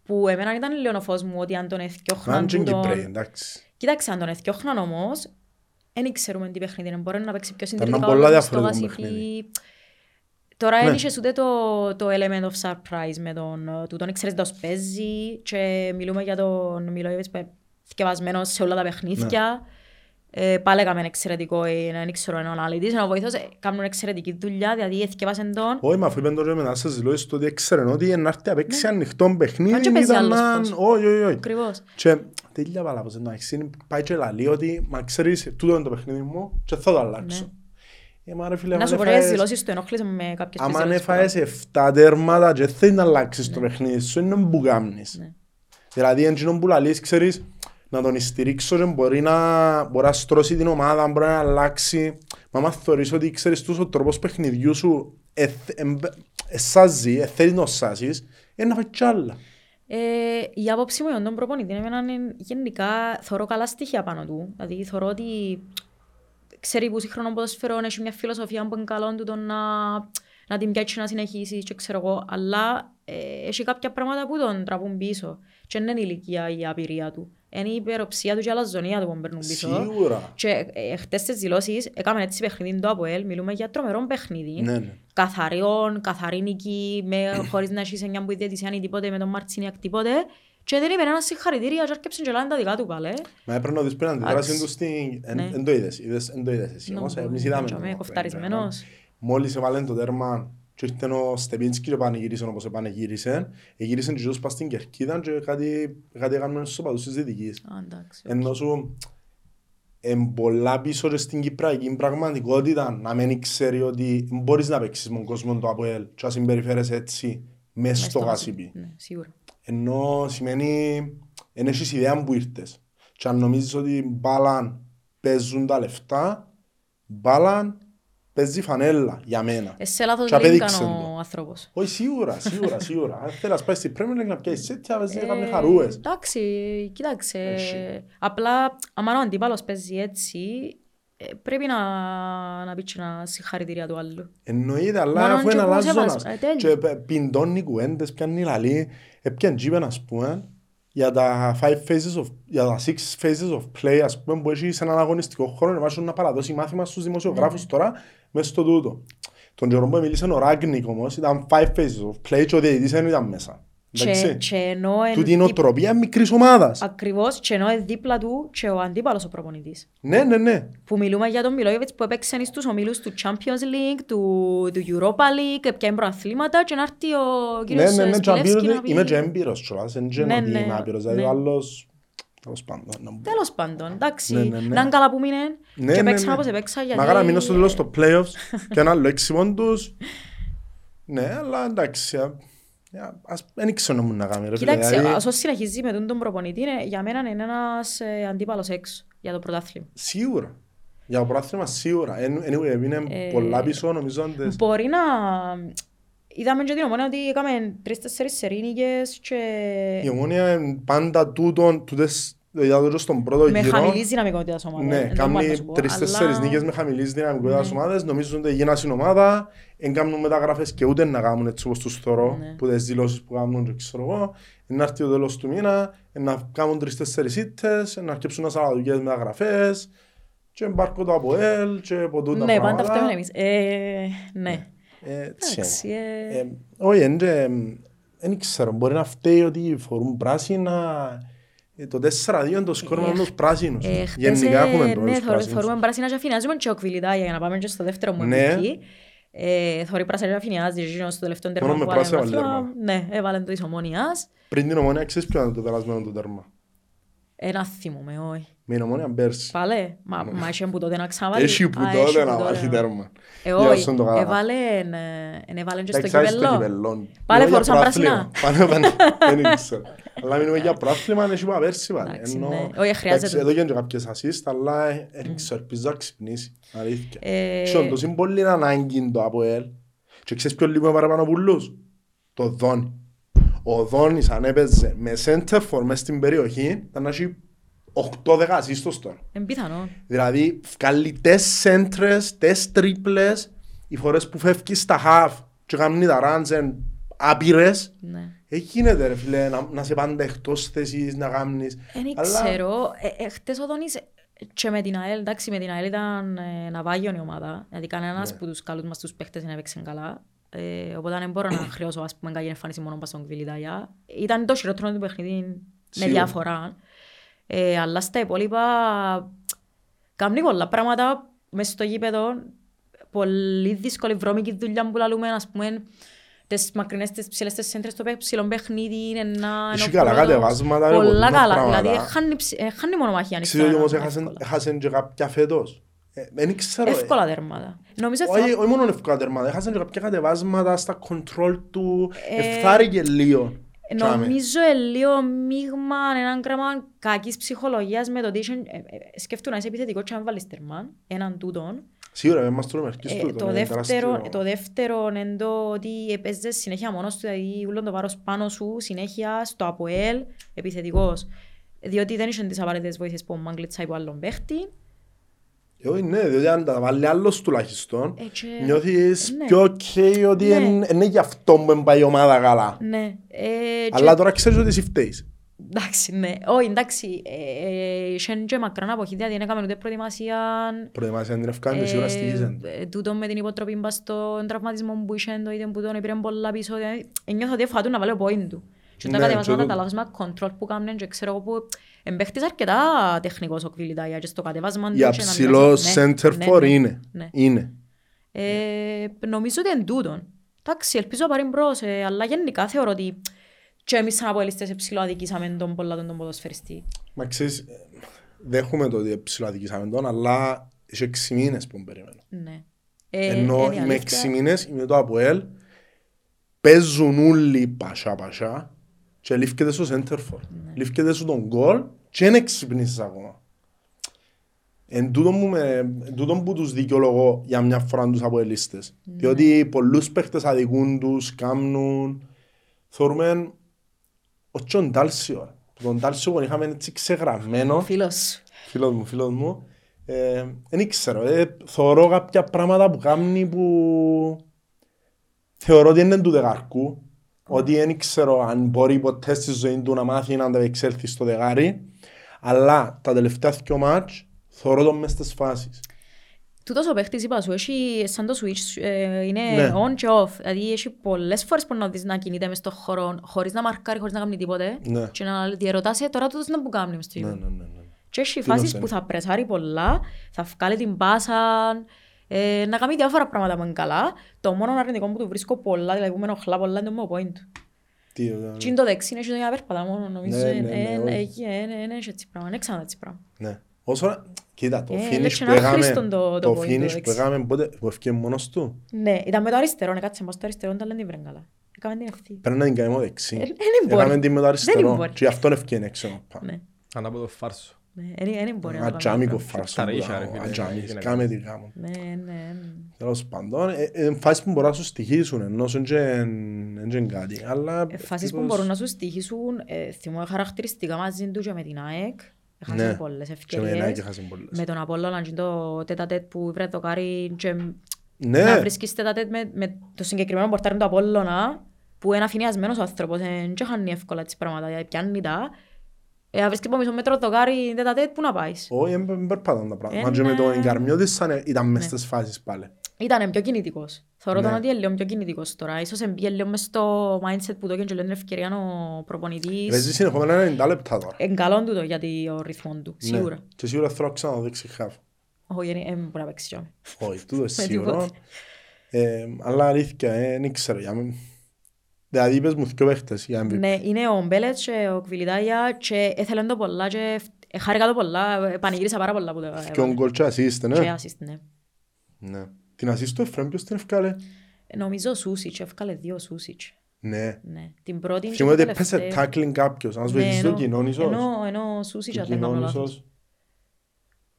που εμένα ήταν λίγο ο φως μου ότι αν τον Να έφτιαχναν είναι και Κυπρέοι, τούτον... εντάξει. Κοίταξε, αν τον έφτιαχναν όμως, δεν ξέρουμε τι παιχνίδι είναι. Μπορεί να παίξει πιο Περνάνε συντηρητικά πολλά ο λόγος στο διαφορετικό βασιλεί. παιχνίδι. Τώρα Ναι. δεν είχες ούτε το, το element of surprise με τον ε, τούτον, ξέρεις πώς παίζει και μιλούμε για τον Μιλόγεβιτς που είναι θκευασμένος σε όλα τα παιχνίδια. Ε, πάλι έκαμε εξαιρετικό, ε, δεν ξέρω, είναι ο αναλυτής, είναι ο βοηθός, ε, κάνουν εξαιρετική δουλειά, δηλαδή εθκευάσαν τον. Όχι, μα αφού είπαν τώρα μετά στις δηλώσεις του ότι έξεραν ότι να έρθει να παίξει ανοιχτό παιχνίδι Αν Ναι. και παίζει ήταν άλλος να... πώς. Όχι, όχι, όχι. Ακριβώς. Και τέλεια βάλα πως εντάξει, πάει και λαλεί ότι μα ξέρεις, τούτο είναι το παιχνίδι μου και θα το αλλάξω. Ε, μα ρε φίλε, Ναι. Να άμα σου πω, οι έφαγες- δηλώσεις του ενόχλησαν με κάποιες άμα δηλώσεις που έφαγες 7 τέρματα και θέλεις να αλλάξεις το παιχνίδι σου, είναι που κάνεις. Ναι. Δηλαδή, εντζήνο που λαλείς, ξέρεις, να τον στηρίξω και μπορεί να, μπορεί να στρώσει την ομάδα, μπορεί να αλλάξει. Μα άμα θεωρείς ότι ξέρεις τους ο τρόπος παιχνιδιού σου εθ- εμ- εσάζει, ε, θέλεις να σάσεις, είναι να φάει κι άλλα. Ε, η άποψη μου για τον προπονητή εμένα είναι γενικά θωρώ καλά στοιχεία πάνω του. Δηλαδή θωρώ ότι ξέρει που σύγχρονο ποδοσφαιρό έχει μια φιλοσοφία που είναι καλό του το να, να την πιάσει να συνεχίσεις και ξέρω εγώ, αλλά ε, έχει κάποια πράγματα που τον τραβούν πίσω. Και δεν είναι η ηλικία η απειρία του. Είναι η υπεροψία του και η αλαζονία του που παίρνουν πίσω. Σίγουρα. Και ε, χτες στις δηλώσεις έκαμε έτσι παιχνίδι το ΑΠΟΕΛ, μιλούμε για τρομερό παιχνίδι. Ναι, ναι. Καθαριόν, καθαρή νική, με, χωρίς να έχεις εννιά που διαιτησία ή τίποτε, με τον Μαρτσίνιακ τίποτε. Και δεν είπε ένα συγχαρητήρια και άρκεψαν και λένε τα δικά του πάλι. Μα έπρεπε να δεις πριν αντιδράσει Εντάξει. του στην... εν- Ναι. Εν το είδες, είδες, εν το είδες εσύ. Να Όμως πω, εμείς ε, είδαμε. και το με μάπα, κοφταρισμένος. ε, Μόλις έβαλε το τέρμα και ήρθε ο Στεπίνσκι και πανηγύρισε όπως επανεγύρισε. Εγύρισε και τους πας στην Κερκίδα και κάτι, κάτι έκαναν στους οπαδούς της Δυτικής. Α, εντάξει. Ενώ σου εν πολλά πίσω και στην Κυπραϊκή πραγματικότητα να μην ξέρει ότι μπορείς να παίξεις με τον κόσμο του ΑΠΟΕΛ και να συμπεριφέρεσαι έτσι μέσα Μες στο στο γάσιπι. Ναι, σίγουρα. Ενώ σημαίνει εν έχεις ιδέα που ήρθες. Και αν νομίζεις ότι μπάλαν παίζουν τα λεφτά, μπάλαν παίζει φανέλα για μένα. Ε, σε λάθος Και λίγη απέδειξε ήταν το. ο άνθρωπος. Όχι σίγουρα, σίγουρα, σίγουρα. Αν θέλεις να πάει στην Premier League να πιάσεις σέτια, να παίζεις Ε, κάποιες χαρούες. Εντάξει, κοίταξε. Έχει. Απλά, άμα ο αντίπαλος παίζει έτσι, ε, πρέπει να, να πει και ένα συγχαρητήρια του άλλου. Εννοείται, αλλά Μόνον αφού και είναι που σε αλλάζονας βάζω. Ε, τέλεια. και πε- πιντώνει κουέντες, πιάνει λαλή, έπιαν τζίπεν ας πούμε, για τα five phases of, για τα six phases of play ας πούμε που έχει σε έναν αγωνιστικό χώρο να βάζουν να παραδώσει μάθημα στους Ναι, δημοσιογράφους τώρα μέσα στο τούτο. Τον καιρό που μίλησε ο Ράγνικ όμως ήταν five phases of play και ο διαιτητής δεν ήταν μέσα. Και, Εντάξει. και ενώ εν Τούτη είναι δίπ- οτροπία μικρής ομάδας. Ακριβώς, και ενώ είναι δίπλα του και ο αντίπαλος ο προπονητής. Ναι, ναι, ναι. Που μιλούμε για τον Μιλόγεβιτς που έπαιξε στους ομίλους του Champions League, του, του Europa League, έπιανε προαθλήματα και να έρθει ο Ναι, κύριος ναι, ναι, και Σπιλεύσκι απείρω να ότι πει... είμαι και έμπειρος κιόλας, δεν είναι Ναι, ότι ναι, είμαι άπειρος, δηλαδή ναι. ο άλλος, τέλος πάντων. να μπω. Τέλος πάντων, εντάξει, Ναι, ναι, ναι. να είναι καλά που μείνε Ναι, και ναι, παίξαν ναι. όπως έπαιξα γιατί... Μακάρα μείνω στο τέλος στο playoffs και ένα άλλο έξιμον τους. Ναι, αλλά εντάξει. α, α, Ας δεν ξέρω να μου να κάνει ρε φίλε. Κοίταξε, δηλαδή, όσο συνεχίζει με τον τον προπονητή, είναι- για μένα είναι ένας ε, αντίπαλος έξω για το πρωτάθλημα. Σίγουρα. Για το πρωτάθλημα σίγουρα. Εν- Anyway, είναι Ε, πολλά πίσω νομίζω. αν τες- Μπορεί να... Είδαμε και την ομόνια ότι έκαμε τρεις-τέσσερις σερίνικες και Η ομόνια είναι πάντα τούτον, τούτες, δηλαδή το στον πρώτο με γύρο. χαμηλής δυναμικότητας ομάδας. Ναι, δεν μπορώ να κάνει σου πω, τρεις-τέσσερις αλλά- νίκες με χαμηλής δυναμικότητας Ναι. ομάδες. Νομίζουν ότι γίνα στην ομάδα, δεν κάνουν μεταγραφές και ούτε να κάνουν έτσι όπως τους θωρώ, Ναι. που τις δηλώσεις που κάνουν και ξέρω εγώ. Να έρθει το τέλος του μήνα, να κάνουν τρεις-τέσσερις ήττες, να αρκέψουν να σαλαδικές μεταγραφές και μπάρκο το ΑΠΟΕΛ και από τούτα Ναι, πάντα πράγματα. φταίμε εμείς. Ε, ναι. Έτσι Εντάξει, είναι. ε, Ε, Όχι, δεν ξέρω, μπορεί να φταίει ότι φορούν πράσινα, Ε, Το 4-2 είναι το σκορ με Ε, τους πράσινους. Ε, χτες, Γενικά ε, έχουμε ναι, τους θωρώ- πράσινους. θωρούμε πράσινα και αφινιάζουμε και ο Κβιλιτάγια για να πάμε και στο δεύτερο μου Ναι. MVP. Ε, θωρεί πράσινα και αφινιάζει και στο τελευταίο τέρμα Μόνο με που βάλε πράσινα βαθμό. βάλε Ναι, έβαλε το της ομόνιας. Πριν την ομόνια ξέρεις ποιο είναι το περασμένο του τέρμα; Ένα θυμούμαι, όχι. Με την ομόνια πέρσι. Πάλε, μα, μα είχε που τότε να ξαναβάλει. Έχει που Α, τότε έχει να που βάλει τότε. τέρμα. Ε, Για όχι, όσον το καλά. έβαλε, ε, εν έβαλε και στο Εντάξει, άρχισε το κυπέλλο. κυπέλλο. Πάλι Μιλώ για φορούσαν προάθλημα. πράσινα. Πάλι, πάλι, δεν ξέρω. Αλλά μιλούμε για πρόθλημα, είναι που πέρσι πάλι. Εντάξει, Ενώ- ναι. Όχι, χρειάζεται. εντάξει, Εδώ γίνονται κάποιες assist, αλλά ε, δεν ξέρω, ελπίζω να ξυπνήσει. Αλήθεια. Ε, Στον το συμπολή είναι ανάγκη το ΑΠΟΕΛ. Και ξέρεις ποιο λίγο παραπάνω πουλούς; Το Δόνι. Ο Δόνις αν έπαιζε με center for μες στην περιοχή, ήταν να έχει 8-10 ασίστος τώρα. Εν πιθανό. Δηλαδή, βγάλει τες σέντρες, τες τρίπλες, οι φορές που φεύγει στα half και κάνουν τα ράντζεν άπειρες. Ναι. Ε, γίνεται ρε φίλε, να, να σε πάντα εκτός θέσης, να κάνεις. Δεν Αλλά- ξέρω. Ε, ε, χτες ο Δόνης και με την ΑΕΛ, εντάξει, με την ΑΕΛ ήταν ε, ναυάγιον η ομάδα. Γιατί κανένας Ναι. που τους καλούς μας τους παίχτες δεν έπαιξε καλά. Ε, οπότε δεν μπορώ να χρεώσω ας πούμε καλή εμφάνιση μόνο πας στον Κβιλιτάγια. Ήταν το χειρότερο του παιχνίδι με Σίγουρα. διαφορά. Ε, αλλά στα υπόλοιπα κάνει πολλά πράγματα μες στο γήπεδο. Πολύ δύσκολη βρώμικη δουλειά που λαλούμε, ας πούμε, τις μακρινές, τις ψηλές τις σέντρες στο παί- ψηλό παιχνίδι είναι ένα... Έχει είναι ο καλά πρώτος. κατεβάσματα, ρε, Πολλά πολλά καλά, πράγματα. δηλαδή έχανε ψ- έχανε μονομαχία αν Ξέρεις ότι ήθελα όμως να- έχασαν- εύκολα. έχασαν και κάποια φέτος. Ε, Δεν ξέρω. ε. Εύκολα τέρματα. Νομίζω Όχι, θα... όχι μόνο εύκολα τερμάτα, έχασαν και κάποια κατεβάσματα στα control του, Ε, ευθάρηκε λίγο. Τσάμε. Νομίζω ε, λίγο μείγμα, έναν γράμμα κακής ψυχολογίας με το ότι είχε- ε, ε, σκέφτου να είσαι επιθετικός και αν βάλεις τερμά, έναν τούτον. Σίγουρα, δεν μας τρώμε αρκείς Ε, τούτο, το, είναι δεύτερο, τεράστιο. το δεύτερο είναι το ότι έπαιζες συνέχεια μόνος του, δηλαδή ούλον το βάρος πάνω σου, συνέχεια στο ΑΠΟΕΛ, επιθετικός. Διότι δεν είχαν τις απαραίτητες βοήθειες που ο Μάγκλητσα υπό άλλον παίχτη. Ε, όχι, ναι, διότι αν τα βάλει άλλος τουλάχιστον, Ε, και- νιώθεις ναι. πιο ok ότι Ναι. εν- είναι γι' αυτό που πάει η ομάδα καλά. Ναι. Ε, Αλλά και- τώρα ξέρεις ότι εσύ φταίεις. Εντάξει, ναι. Όχι, εντάξει. ε, ε, Είχαν και μακράν αποχή, δηλαδή δεν έκαμε ούτε προετοιμασία. Προετοιμασία την ευκάνη, σίγουρα στοιχίζαν. Ε, τούτο με την υποτροπή μπας στον τραυματισμό που είχε, το είδε που τον έπαιρνε πολλά πίσω. δηλαδή, ε, Νιώθω ότι έφαγα του να βάλω point του. Και τα Ναι, κατεβάσματα, και τα το- λάθος control που κάνουν και ξέρω εγώ που εμπαίχτης αρκετά τεχνικός ο Κβιλιτάγια και στο κατεβάσμα του. Για και να ψηλό μιλάς- ναι, center ναι, for ναι, είναι. ναι. Είναι. Ε, νομίζω ότι είναι τούτον. Εντάξει, ελπίζω να πάρει μπρος, ε, αλλά γενικά θεωρώ ότι και εμείς σαν αποελίστες ψηλό αδικήσαμε τον πολλά τον ποδοσφαιριστή. Μα ξέρεις, ε, δέχομαι το ότι ψηλοαδικήσαμε τον, αλλά είχε έξι μήνες που περιμένω. Ναι. Ε, Ενώ είναι η με αλήθεια. έξι μήνες είμαι το ΑΠΟΕΛ, παίζουν όλοι πασά πασά και λήφκεται στο center for. Ναι. Λήφκεται σου τον γκολ και δεν εξυπνήσεις ακόμα. Εν τούτο που, με, εν τούτο που τους δικαιολογώ για μια φορά τους αποελίστες. Ναι. Διότι πολλούς παίχτες αδικούν τους, κάμνουν. Θεωρούμε ο Τζον Τάλσιο. Τον Τάλσιο που είχαμε έτσι ξεγραμμένο Φίλος. φίλος μου, φίλος μου, ε, δεν ξέρω, ε, θεωρώ κάποια πράγματα που κάνει που θεωρώ ότι είναι του δεκαρκού, ότι δεν ξέρω αν μπορεί ποτέ στη ζωή του να μάθει να ανταπεξέλθει στο δεκάρι, αλλά τα τελευταία δυο μάτς θεωρώ τον μες στις φάσεις. Τούτος ο παίχτης είπα σου, έχει σαν το switch, ε, είναι Ναι. on και off. Δηλαδή έχει πολλές φορές που να δεις να κινείται μες στον χώρο, χωρίς να μαρκάρει, χωρίς να κάνει τίποτε. Ναι. Και να διερωτάσαι τώρα τούτος να που κάνει μες στο Ναι, γήπεδο. ναι, ναι, ναι. Και έχει Τι φάσεις να που κάνει. θα πρεσάρει πολλά, θα βγάλει την πάσα, ε, να κάνει διάφορα πράγματα που είναι καλά. Το μόνο αρνητικό που του βρίσκω πολλά, δηλαδή που με ενοχλά πολλά, είναι το point. Τι, ε, Τι είναι το δεξί, είναι για να περπατά μόνο, νομίζω. Ναι, ε, ναι, ναι, ε, όχι. Εκεί, ε, ε, ε, έχει έτσι πράγμα, είναι ξανά έτσι πράγμα. ναι. Όσο, κοίτα, το Ε, finish λες και που ένα έκαμε, άχρηστον το- το το point, το finish που δεξί. έκαμε πότε, που έφυγε μόνος του, Ναι, ήταν με το αριστερό, ναι, κάτσε μας το αριστερό, ήταν δεν την βρήκαν καλά. Έκαμε την ευθύ. πρέπει να την κάνουμε δεξί. Ε, δεν μπορεί. Έκαμε την με το Δεν αριστερό μπορεί. και γι' αυτόν έφυγε έξω. να πάμε. Ναι, Ανάποδο φάρσο. Ναι, δεν- δεν μπορεί να το κάνει Ατζάμικο αυτό. φάρσο. Τα ρίχα, ρε φίλε, Ατζάμικο, είναι κάμε τι κάμω. Ναι, ναι, ναι. Τέλος πάντων, ε, ε, φάσεις που μπορούν να σου στοιχήσουν, ενώ σου είναι κάτι. Αλλά Ε, Φάσεις που μπορούν να σου στοιχήσουν, ε, θυμώ χαρακτηριστικά μαζί του και με την ΑΕΚ. Έχασαν Ναι. πολλές Και με ένα και ευκαιρίες. χάσαν πολλές. Με τον Απόλλωνα και το τέτα-τέτ που βρε το κάρι και να Ναι, βρίσκεις τέτα-τέτ με, με το συγκεκριμένο πορτάρι του Απόλλωνα που είναι αφηνιασμένος ο άνθρωπος, δεν χάνει εύκολα τις πράγματα, δηλαδή πιάνει τα. Ε, αν βρίσκεις από μισό μέτρο το κάρι τέτα-τέτ, πού να πάεις; όχι, δεν περπατάνε τα πράγματα. Ε, Μα και με ναι. τον Εγκαρμιώτης σαν ήταν μες Ναι. στις φάσεις πάλι. Ήταν πιο κινητικός. Θεωρώ τον Ναι. ότι είναι λίγο πιο κινητικός τώρα. Ίσως εμπήκε λίγο μες στο mindset που το και λέω την ευκαιρία ο προπονητής. Παίζει συνεχόμενα 90 λεπτά τώρα. Εν καλό του το για το ρυθμό του, σίγουρα. Ναι. Και σίγουρα θέλω να ξαναδείξει χαφ. Όχι, δεν δεν μπορεί να παίξει κι όμως. Όχι, τούτο Με σίγουρο. τίποτε. Ε, αλλά αλήθεια, ε, δεν ξέρω. Για μέ- Δηλαδή είπες μου δυο παίχτες για MVP. Ναι, είναι ο Μπέλετς και ο Κβιλιτάγια και έθελε το πολλά και ευ- ε, χάρηκα το πολλά, ε, πανηγύρισα πάρα πολλά που το Και ο γκολ και assist, Και ναι. assist, ναι. Ναι. Την assist του Εφραίμ ποιος την ευκάλε. Ε, Νομίζω ο Σούσιτς, εύκαλε δύο ο Σούσιτς. Ναι. Ναι. Την πρώτη και Θυμάμαι το ότι έπεσε τελευταίο. tackling κάποιος. Αν σου Ναι, βοηθήσει το ενώ- κοινόν ίσως. Ενώ, ενώ ο Σούσιτς, Το αν δεν κάνω κοινόν λάθος. ίσως.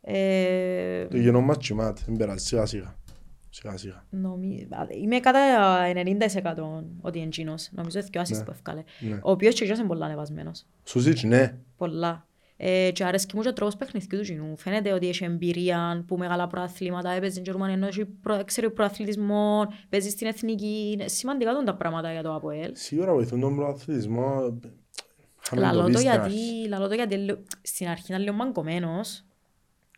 Ε, Το κοινό μας κοιμάται. Δεν πειράζει. Σιγά σιγά. Σιγά σιγά. νομι- α, Είμαι κατά 90% ότι είναι εκείνος. Νομίζω ότι και ο assist Ναι. που εύκαλε. Ναι. Ο οποίος και εκείνος είναι πολλά ανεβασμένος. Σουσίτς, ναι. Πολλά. Ε, και αρέσκει μου και ο τρόπος παιχνιδιού του κοινού. Φαίνεται ότι έχει εμπειρία που μεγάλα προαθλήματα, έπαιζε στην Γερμανία, ενώ έχει προ, ξέρει προαθλητισμό, παίζει στην εθνική. Είναι σημαντικά τον τα πράγματα για το ΑΠΟΕΛ. Σίγουρα βοηθούν τον προαθλητισμό. Είχαμε το Λαλό πει το στην γιατί, αρχή. λαλό το γιατί λίγο- στην αρχή ήταν λίγο μαγκωμένος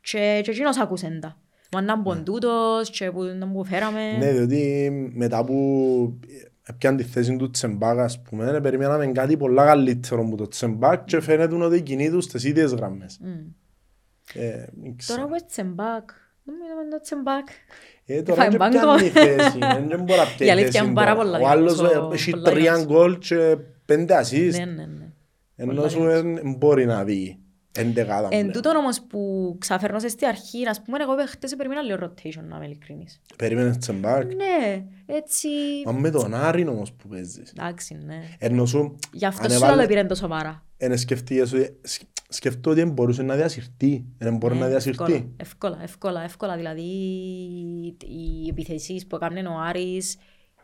και, και εκείνος άκουσεν τα. Μα να μπουν τούτος και που, να που φέραμε. Ναι, διότι μετά που έπιαν τη θέση του Τσεμπάκ, ας πούμε, περιμέναμε κάτι πολλά καλύτερο από το Τσεμπάκ και φαίνεται ότι κινεί τους στις ίδιες γραμμές. Μμ. Ε, δεν ξέρω. Τώρα που έτσι μπακ, νομίζω με το τσεμπάκ. Ε, τώρα Φάει δεν μπάγκο. πιάνει θέση, δεν δεν μπορεί να Η πιάνει αλήθεια θέση είναι πάρα τώρα. πολλά Ο άλλος δυνατός, ε, έχει πολλά τρία δυνατός. γκολ και πέντε assist. Ναι, ναι, ναι. Ενώ πολλά σου δεν μπορεί να δει εντεκάδα Εν πλέον. τούτον όμως που ξαφέρνωσε στη αρχή, ας πούμε, εγώ χτες περίμενα λίγο rotation, να είμαι ειλικρινής. Περίμενες Τσεμπάκ. Ναι, έτσι... Μα με τον Άρη όμως που παίζεις. Εντάξει, ναι. Ενώ σου Γι' αυτό αν σου έβαλε- λέω πήρε το σοβαρά. Εν σκεφτείες ότι σκ- σκεφτώ ότι δεν μπορούσε να διασυρθεί. Δεν μπορεί Ναι, να διασυρθεί. Εύκολα, εύκολα, εύκολα. Δηλαδή, οι επιθέσεις που έκανε ο Άρης,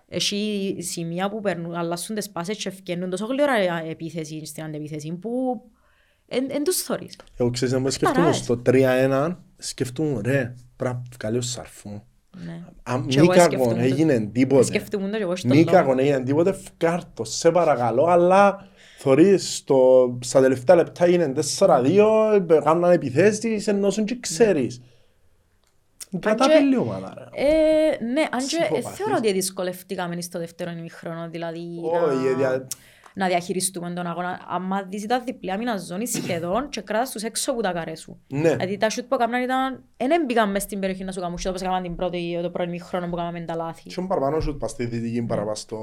έχει σημεία που περνούν, αλλάσουν τις πάσες και ευκαινούν τόσο γλυόρα επίθεση στην αντεπίθεση που εν τους θωρείς. Εγώ ξέρεις να μου σκεφτούμε Παράες. στο 3-1, σκεφτούμε ρε, πρέπει να βγάλει ο Σαρφού. Ναι. Αν Και εγώ μη κακόν σκεφτούμαι το. έγινε τίποτε. Σκεφτούμουν το και εγώ στον Μη λόγο. κακόν έγινε τίποτε, φκάρτο, σε παρακαλώ, αλλά θωρείς στο, στα τελευταία λεπτά έγινε 4-2, κάνουν επιθέσεις, ενώ σου και ξέρεις. Καταπέλει ομάδα ρε. Ε, ναι, αν και ε, Ψυχοπαθής. θεωρώ ότι δυσκολευτήκαμε στο δεύτερο ημιχρόνο, δηλαδή Όχι, να, δια- να διαχειριστούμε τον αγώνα. Αν δεις τα διπλή άμυνα ζώνης σχεδόν και κράτας τους έξω από τα καρέ σου. Ναι, Δηλαδή τα σούτ που έκαναν ήταν, δεν έμπηκαν μες στην περιοχή να σου κάνουν σούτ όπως έκαναν την πρώτη, το πρώτο ημιχρόνο που έκαναμε τα λάθη. και παραπάνω σου πας στη δυτική Ναι. παραπάνω στο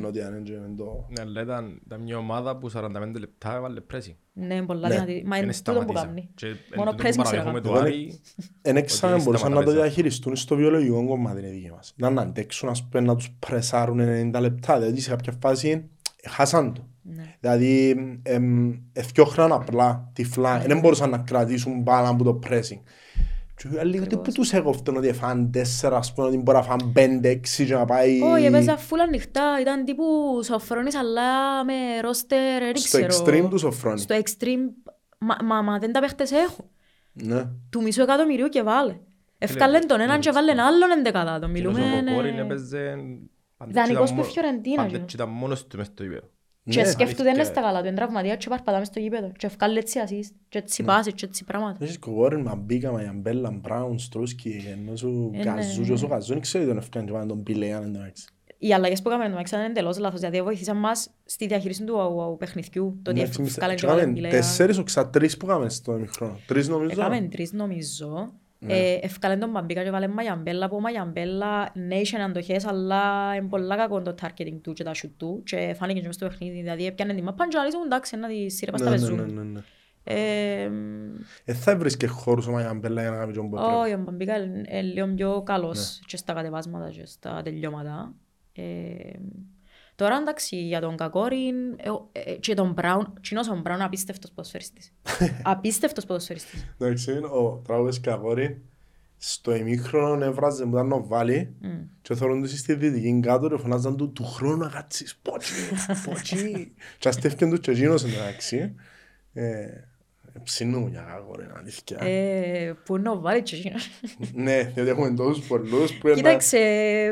νότια. ναι, και με το- Ναι, αλλά ήταν, ήταν μια ομάδα που 45 λεπτά έβαλε πρέσι. Ναι, πολλά Ναι. δυνατή. Μα είναι Δεν τούτο που σταματήσα. κάνει. Και εν Μόνο τούτο pressing που ξέρω παραδέχομαι κάνω. το Εγώ Άρη, Εν έξανα Ότι μπορούσαν να το σταματά μέσα. διαχειριστούν στο βιολογικό κομμάτι είναι δική μας. Να αντέξουν, ας πούμε, να τους πρεσάρουν 90 λεπτά. Δηλαδή σε κάποια φάση ε, χάσαν το. Ναι. Δηλαδή εμ, εθιώχναν απλά, τυφλά. Δεν μπορούσαν να κρατήσουν μπάλα από το pressing. Και οι άλλοι ότι που τους έκοφτουν ότι έφαν τέσσερα, ας πούμε, ότι μπορεί να φαν πέντε, έξι και να πάει... Όχι, έπαιζα φούλα ανοιχτά. Ήταν τύπου Σοφρόνης αλλά με ρόστερ, δεν Στο ξέρω. extreme τους Σοφρόνη. Στο extreme, μα, μα, μα δεν τα παίχτες έχουν. Ναι. Του μισού εκατομμυρίου και βάλε. Ευκάλεν τον έναν και βάλεν άλλον εντεκατάτο. Μιλούμε... Εκείνος ο ναι. Κοκόριν έπαιζε... πάντως Δανεικός ήταν που μο- Φιωρεντίνα, πάντως εκείνος. ήταν μόνος του μες στο γήπεδο. Και Ναι. σκέφτονται είναι αλήθεια. στα καλά του, είναι τραυματίας και παρπατά μες στο γήπεδο. Και ευκάλλει έτσι ασίστ, και έτσι Ναι. πάσες, και έτσι πράγματα. Έχεις κοκόριν, Μαμπίκα, Μαγιαμπέλα, Μπράουν, Στρούσκι, ενώ σου Ε, ναι, Καζού ναι. και όσο Καζού, δεν ξέρω τον ευκάνε και πάνε τον Πιλέαν εντάξει. Οι αλλαγές που έκαμε ήταν εντελώς λάθος, δηλαδή βοήθησαν μας στη διαχείριση του α, α, παιχνιδιού. Το ότι Εντάξει, εμείς ευκάλεν και έκαμε βάλεν πηλαία. Τέσσερις οξά, τρεις που έκαμε στο μικρό. Τρεις νομίζω. Έκαμε τρεις νομίζω. Ναι. Ε, Ευκάλεν τον Μπαμπίκα και βάλεν Μαγιαμπέλα που ο Μαγιαμπέλα ναι είχε αντοχές αλλά είναι πολλά κακό το targeting του και τα shoot του και φάνηκε και μες στο παιχνίδι δηλαδή έπιανε την μαπάν και λαλείς μου εντάξει να τη σύρε πας τα Ναι, ναι, ναι, πεζούν. ναι, ναι. Ε, Ε, θα έβρισκε χώρους ο Μαγιαμπέλα για να κάνει τον ποτέ. Όχι, ο Μπαμπίκα είναι είναι λίγο πιο καλός Ναι. και στα κατεβάσματα και στα τελειώματα. Ε, Τώρα εντάξει για τον Κακόριν ε, ε, και τον Μπράουν, κοινός ο Μπράουν απίστευτος ποδοσφαιριστής. απίστευτος ποδοσφαιριστής. Εντάξει, ο Τραούδες Κακόρη στο ημίχρονο έβραζε μου ήταν ο Βάλη Μμ. και θέλουν τους στη δυτική κάτω και φωνάζαν του του χρόνου να κάτσεις, πότσι, πότσι. Και αστεύκαν τους και εκείνος εντάξει. Ε, Ψήνουμε για Κακόρη, αλήθεια. Ε, Πού είναι ο Βάλης και εκείνος. Ναι, διότι έχουμε τόσους πολλούς που είναι... Κοίταξε,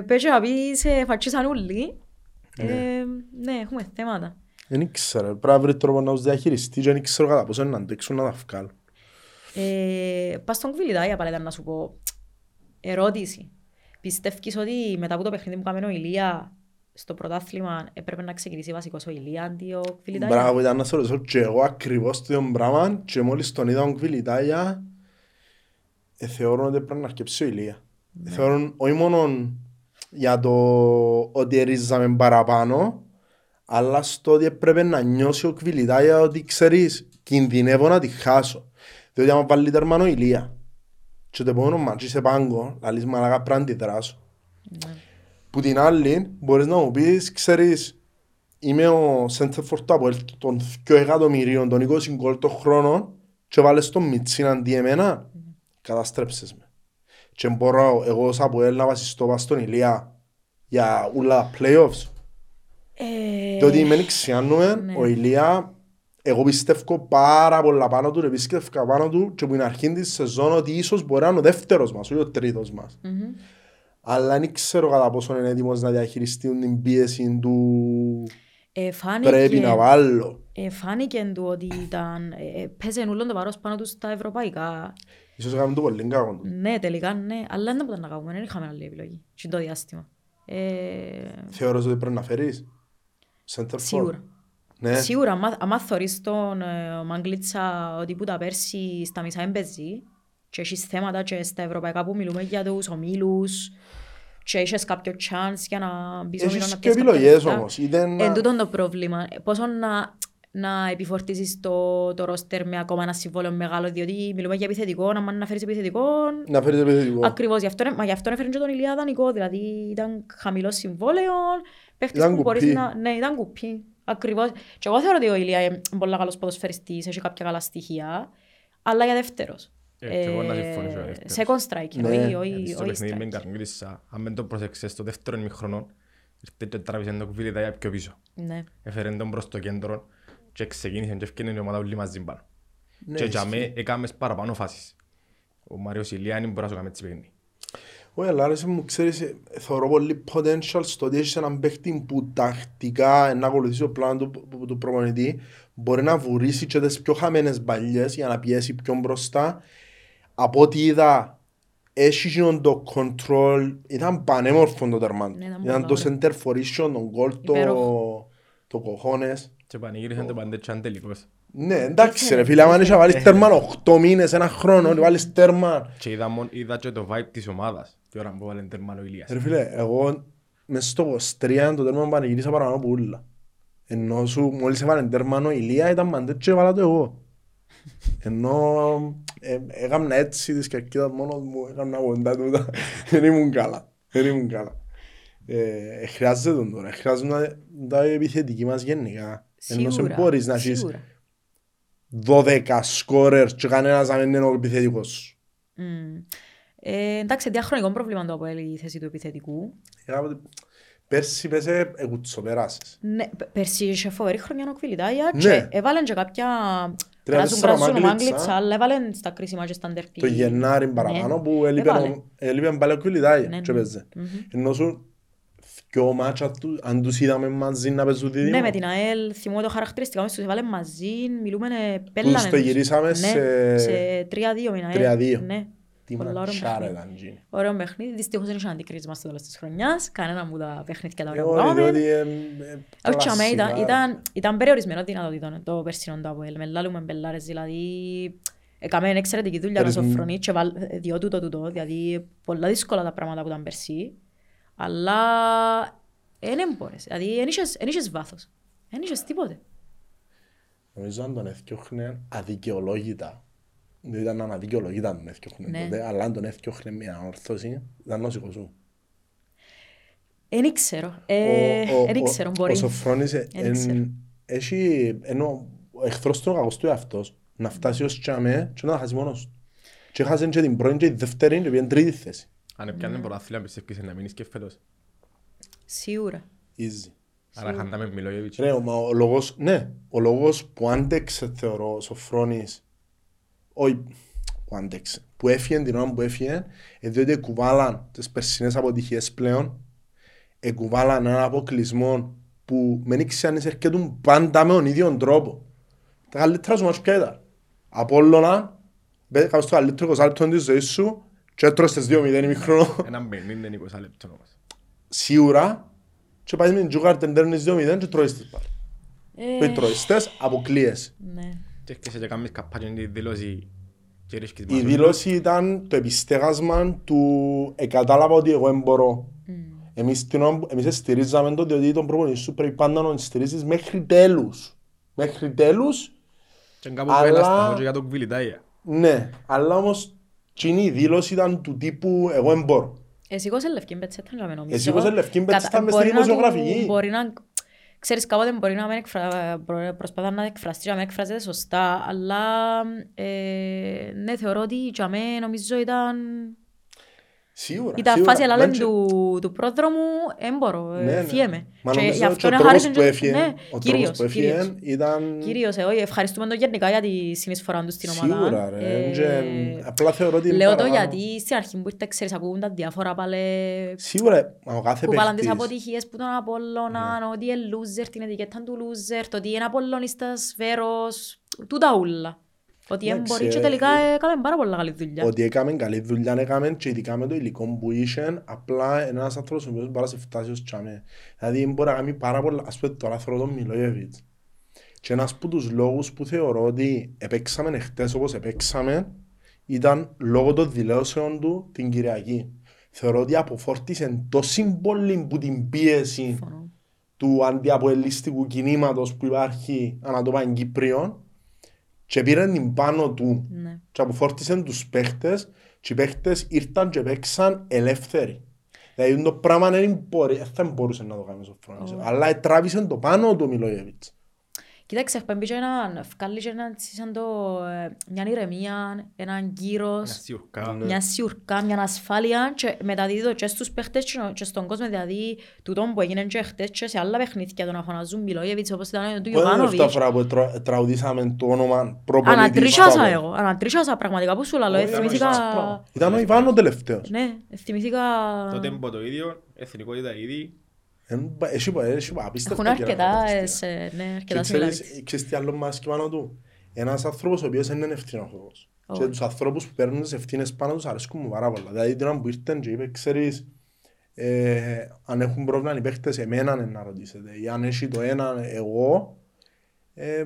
πες να πεις σε φατσίσαν όλοι. Ε, Ναι. Ναι, έχουμε θέματα. Δεν ξέρω, πρέπει να βρει τρόπο να τους διαχειριστεί και δεν ξέρω κατά πόσο να αντέξουν να τα βγάλουν. Ε, Πας στον Κβιλιτάγια πάλι ήταν να σου πω ερώτηση. πιστεύεις ότι μετά από το παιχνίδι που κάμε ο Ηλία στο πρωτάθλημα έπρεπε να ξεκινήσει βασικός ο Ηλία αντί ο Κβιλιτάγια. Μπράβο, ήταν να θεωρήσω και εγώ ακριβώς το ίδιο πράγμα και μόλις τον είδα ο Κβιλιτάγια ε, θεωρώ ότι πρέπει να αρκέψει ο Ηλίας. Ναι. Θεωρώ όχι μόνο για το ότι ρίζαμε παραπάνω αλλά στο ότι έπρεπε να νιώσει ο Κβιλιτάγια ότι ξέρεις κινδυνεύω να τη χάσω. Διότι άμα βάλει τέρμαν ο Ηλίας και το επόμενο ματς είσαι πάγκο, λαλείς μαλάκα πρέπει να αντιδράσω. Ναι. Που την άλλη μπορείς να μου πεις, ξέρεις, είμαι ο Σέντερφορ του Αποέλ των 2 εκατομμυρίων, των 20 γκολ των χρόνων και βάλες τον Μιτσίν αντί εμένα, καταστρέψες με. Και μπορώ εγώ ως Αποέλ να βασιστώ πας στον Ηλία για όλα τα playoffs. Ε, Διότι με νηξιάνουμε, ναι. ο Ηλία, εγώ πιστεύω πάρα πολλά πάνω του, πιστεύω πάνω του και που είναι αρχή της σεζόν ότι ίσως μπορεί να είναι ο δεύτερος μας, όχι ο τρίτος μας. μμμ. Αλλά δεν ξέρω κατά πόσο είναι έτοιμος να διαχειριστεί την πίεση του Ε, φάνηκε, πρέπει να βάλω. ε, φάνηκε του ότι ήταν, ε, ε, παίζε όλο το βάρος πάνω του στα ευρωπαϊκά. Ίσως έκαμε το πολύ κακό του. Ναι, τελικά ναι, αλλά δεν μπορούσαμε να κάνουμε, δεν είχαμε άλλη επιλογή. Σε το διάστημα. Ε, Θεωρείς ότι πρέπει να φέρεις; Center for. σίγουρα. Ναι. Σίγουρα, άμα, άμα θωρείς τον ε, Μαγκλίτσα ότι που τα πέρσι στα μισά έμπαιζε και έχεις θέματα και στα ευρωπαϊκά που μιλούμε για τους ομίλους και έχεις κάποιο chance για να μπεις ομίλο Έχεις να και πιάσεις κάποια επιλογές λεφτά. όμως. Είτε να- Εν τούτον το πρόβλημα. Πόσο να, να επιφορτίσεις το, το ρόστερ με ακόμα ένα συμβόλαιο μεγάλο, διότι μιλούμε για επιθετικό, αν να φέρεις επιθετικό, Να φέρεις επιθετικό. Ακριβώς, γι' αυτό, μα γι' αυτό έφερε και τον Ηλία δανεικό, δηλαδή ήταν χαμηλός συμβόλαιο, παίχτης Ήταν που μπορείς κουπί. να... Ναι, ήταν κουπί. Ακριβώς. Και εγώ θεωρώ ότι ο Ηλία είναι πολύ καλός ποδοσφαιριστής, έχει κάποια καλά στοιχεία, αλλά για δεύτερος. Ε, και εγώ να συμφωνήσω για δεύτερος. Second striker, Ναι. όχι- Γιατί όχι στο όχι παιχνίδι με την striker. Καρμίλισσα, αν δεν το προσέξες στο δεύτερο ημιχρονό, ήρθε και τράβησε το κουβίλι πιο πίσω. Ναι. Έφερε τον προς το κέντρο και ξεκίνησε και έφτιανε η ομάδα όλοι μαζί πάνω. Ναι, Και για ισχύει. μέ έκαμες παραπάνω φάσεις. Ο Μάριος Ηλιάνη μπορεί να σου κάνει έτσι παιχνίδι. Όχι, αλλά άρεσε μου, ξέρεις, ε, θεωρώ πολύ potential στο ότι έχεις έναν παίχτη που τακτικά να ακολουθήσει το πλάνο του, του, του προπονητή μπορεί να βουρήσει και τις πιο χαμένες μπαλιές για να πιέσει πιο μπροστά. Από ό,τι είδα, έχει γίνον το control, ήταν πανέμορφο το τερμά του. Ναι, ήταν Ήταν πολύ το center for issue, τον goal, το, Υπέροχο. το κοχώνες. Και πανηγύρισαν το παντέτσαν τελικώς. Ναι, εντάξει ρε φίλε, άμα είσαι να βάλεις τέρμα 8 μήνες, ένα χρόνο, να βάλεις τέρμα. Και είδα, μόνο- είδα και το vibe της ομάδας, τη ώρα που βάλει τέρμα ο Ηλίας. Ρε φίλε, εγώ μες στο 23 το τέρμα πανηγύρισα παραπάνω από ούλα. Ενώ σου μόλις έβαλε τέρμα ο Ηλία ήταν μαντέ και έβαλα το εγώ. Ενώ ε, έκανα έτσι της κερκίδας μόνος μου, έκανα κοντά τούτα. Δεν ήμουν καλά. Δεν ήμουν καλά. Ε, χρειάζεται τον τώρα. Χρειάζεται τα επιθετική μας γενικά. Ενώ σε Σίγουρα, μπορείς να έχεις σίγουρα. 12 σκόρερ και κανένας να μην είναι ο επιθετικός σου. Μμ. Ε, εντάξει, διαχρονικό πρόβλημα το από η θέση του επιθετικού. Κάποτε- Πέρσι πέσε εκουτσοπεράσες. Ναι, π- πέρσι είχε φοβερή χρονιά ο Κβιλιτάγια Ναι. και έβαλαν και κάποια... Τρία Κράζουν, τέσσερα κράζουν ο Μάγκλιτσα. Μάγκλιτσα, αλλά έβαλαν στα κρίσιμα και στα ντερπί. Το Γενάρη παραπάνω Ναι. που έλειπε, Έβαλε. ο- έλειπε πάλι ο Κβιλιτάγια Ναι, και ναι. παίζε. Μμμ. Ενώ σου δυο μάτσα του, αν τους είδαμε μαζί να παίζουν δίδυμο, Ναι, με την ΑΕΛ θυμώ το χαρακτηριστικά μας τους έβαλαν μαζί, μιλούμε τους πέλανε το γυρίσαμε Ναι, σε σε 3-2 με την ΑΕΛ. 3-2. Ναι. Τι Πολλά ωραίο ματσάρα παιχνίδι. ήταν εκείνη. Ωραίο παιχνίδι, δυστυχώς δεν είχε αντικρίσμα στο τέλος της χρονιάς, κανένα μου τα παιχνίδια τα Ε, ωραία που όχι, κάναμε. διότι, ε, ε, Όχι, αμέ, ήταν, κλασικά. ήταν, ήταν περιορισμένο δυνατοτήτων το περσινό το ΑΠΟΕΛ. Με λάλουμε μπελάρες, δηλαδή έκαμε εξαιρετική δουλειά να Περισμ- σοφρονεί και βάλ, διό τούτο τούτο, δηλαδή πολλά δύσκολα τα πράγματα που ήταν περσί, αλλά δεν έμπορες, δηλαδή δεν είχες- δεν είχες βάθος, δεν είχες τίποτε. Νομίζω αν τον έφτιαχνε αδικαιολόγητα, δεν ήταν αναδικαιολόγητα αν τον έφτιαχνε Ναι. τότε, αλλά αν τον έφτιαχνε μια όρθωση, ήταν νόσικο σου. Δεν ήξερα, Ο- ε, ο- δεν ο- ήξερα, Ο μπορεί. Σοφρόνης ε, Εν εν- ήξερα. έχει, ενώ ο εχθρός του είναι ο κακός του εαυτός, να φτάσει ως τσάμε και να τα χάσει μόνος του. Και έχασε και την πρώτη και τη δεύτερη και πήγαινε τρίτη θέση. Αν Ναι. έπιανε πρωτάθλημα πιστεύεις να μείνεις και φέτος. Σίγουρα. Easy. Άρα χαντάμε Μιλόγεβιτς. Ρε, μα ο λόγος, ναι, ο λόγος που άντεξε θεωρώ ο Σοφρόνης, όχι που άντεξε, που έφυγε την ώρα που έφυγε, είναι διότι κουβάλαν τις περσινές αποτυχίες πλέον, εκουβάλαν έναν αποκλεισμό που μεν ήξερε αν εισερκέτουν πάντα με τον ίδιο τρόπο. Τα καλύτερα σου μάτς ποια ήταν; Απόλλωνα, μπε- κάνεις το καλύτερο 20 λεπτό της ζωής σου Και έτρως τις 2-0 ημίχρονο. Έναν 50-20 λεπτό όμως. Σίγουρα. Και πάει με την Τζούκαρ την παίρνεις 2-0 και τρώεις τις πάλι. Ε, Και τρώεις τις, αποκλείεσαι. Ναι. Και έρχεσαι και κάνεις καπάκι τη δήλωση και ρίσκεις Η μαζί. δήλωση ήταν το επιστέγασμα του «εκατάλαβα ότι εγώ δεν μπορώ». Εμείς, την ώρα που- εμείς στηρίζαμε το διότι τον προπονητή σου πρέπει πάντα να τον στηρίζεις μέχρι τέλους. Μέχρι τέλους, Και κάπου Αλλά- που ένα σταθμό και για τον Κβιλιτάια. ναι. Αλλά όμως εκείνη η δήλωση ήταν του τύπου «εγώ δεν μπορώ». Εσύ σήκωσε λευκή πετσέτα να με νομίζω. Εσύ σήκωσε λευκή πετσέτα Κατα- μες στην μπορεί να του- δημοσιογραφική. Μπορεί να... Ξέρεις, κάποτε μπορεί να μην εκφρα... προ- προσπαθά να εκφραστεί και να μην εκφράζεται σωστά, αλλά ε, ναι, θεωρώ ότι για μέ νομίζω ήταν... Σίγουρα. Ήταν σίγουρα. φάση αλλά Δεν λέμε και- του, του πρόδρομου, δεν μπορώ, Ναι, ναι. ε, φύγεμαι. Μα Και νομίζω γι' αυτό και ο είναι τρόπος χάρη που και- έφυγε, ναι, ο τρόπος κυρίως, που κυρίως. έφυγε ήταν... Κυρίως, ε, όχι, ευχαριστούμε τον γενικά για τη συνεισφορά του στην ομάδα. Σίγουρα ρε. Ε, και- Απλά θεωρώ ότι... είναι Λέω το παραπάνω. γιατί στην αρχή που ήρθε, ξέρεις, ακούγονταν διάφορα πάλι Σίγουρα, μα ο κάθε που βάλαν τις παίχτης... αποτυχίες που τον Απόλλωνα, ότι είναι loser, την ετικέτα του loser, το ότι είναι Απολλωνιστάς φέρος, τούτα ούλα. Ότι δεν Εντάξει, μπορεί και ε, τελικά έκαμε πάρα πολλά καλή δουλειά. Ότι έκαμε καλή δουλειά, έκαμε και ειδικά με το υλικό που είχε, απλά ένας άνθρωπος ο οποίος μπορεί να σε φτάσει ως τσάμε. Δηλαδή μπορεί να κάνει πάρα πολλά, ας πούμε τώρα θέλω τον Μιλόγεβιτς. Και ένας από τους λόγους που θεωρώ ότι επέξαμε εχθές όπως επέξαμε ήταν λόγω των δηλώσεων του την Κυριακή. Θεωρώ ότι αποφόρτισε τόση πολύ που την πίεση Συμφωνώ. του αντιαποελιστικού κινήματος που υπάρχει ανά το Παγκύπριο και πήρε την πάνω του Ναι. και αποφόρτισαν τους παίχτες και οι παίχτες ήρθαν και παίξαν ελεύθεροι. Δηλαδή το πράγμα δεν μπορεί, δεν θα μπορούσε να το κάνεις ο Φρόνης. Όχι. Αλλά τράβησε το πάνω του ο Μιλόγεβιτς. Κοίταξε, εκπέμπει και έναν, βγάλει και έναν, σαν το, ε, μια ηρεμία, έναν κύρος, Μια σιουρκά. Ναι. μια σιουρκά, μια ασφάλεια και μεταδίδει το και στους παίχτες και και στον κόσμο, δηλαδή τούτο που έγινε και χτες και σε άλλα παιχνίδια το να φωνάζουν Μιλόγεβιτς όπως ήταν του Δεν είναι αυτά Ιωβάνοβιτς. φορά που τρα- τραγουδήσαμε το όνομα προπονητής. Ανατρίχιασα του εγώ, ανατρίχιασα πραγματικά που σου λαλώ, Όχι, ε, ήταν ο θυμήθηκα... Ιβάνος. Ήταν ο Ιβάν ο τελευταίος. Ναι, θυμήθηκα... Το τέμπο το ίδιο, εθνικότητα ήδη. Εν- Έχει πα- έχει πα- απίστευτα Έχουν καιρά αρκετά, χαρακτηριστικά. ες, σε- ναι, Και αρκετά ξέρεις, similarities. ξέρεις τι άλλο μας και πάνω του; Ένας άνθρωπος ο οποίος δεν είναι ευθυνόφοβος. Και Όχι. τους ανθρώπους που παίρνουν τις ευθύνες πάνω τους αρέσκουν μου πάρα πολλά. Δηλαδή την ώρα που ήρθαν και είπε, ξέρεις, ε, αν έχουν πρόβλημα οι παίχτες εμένα είναι να ρωτήσετε. Ή αν έχει το ένα εγώ, ε,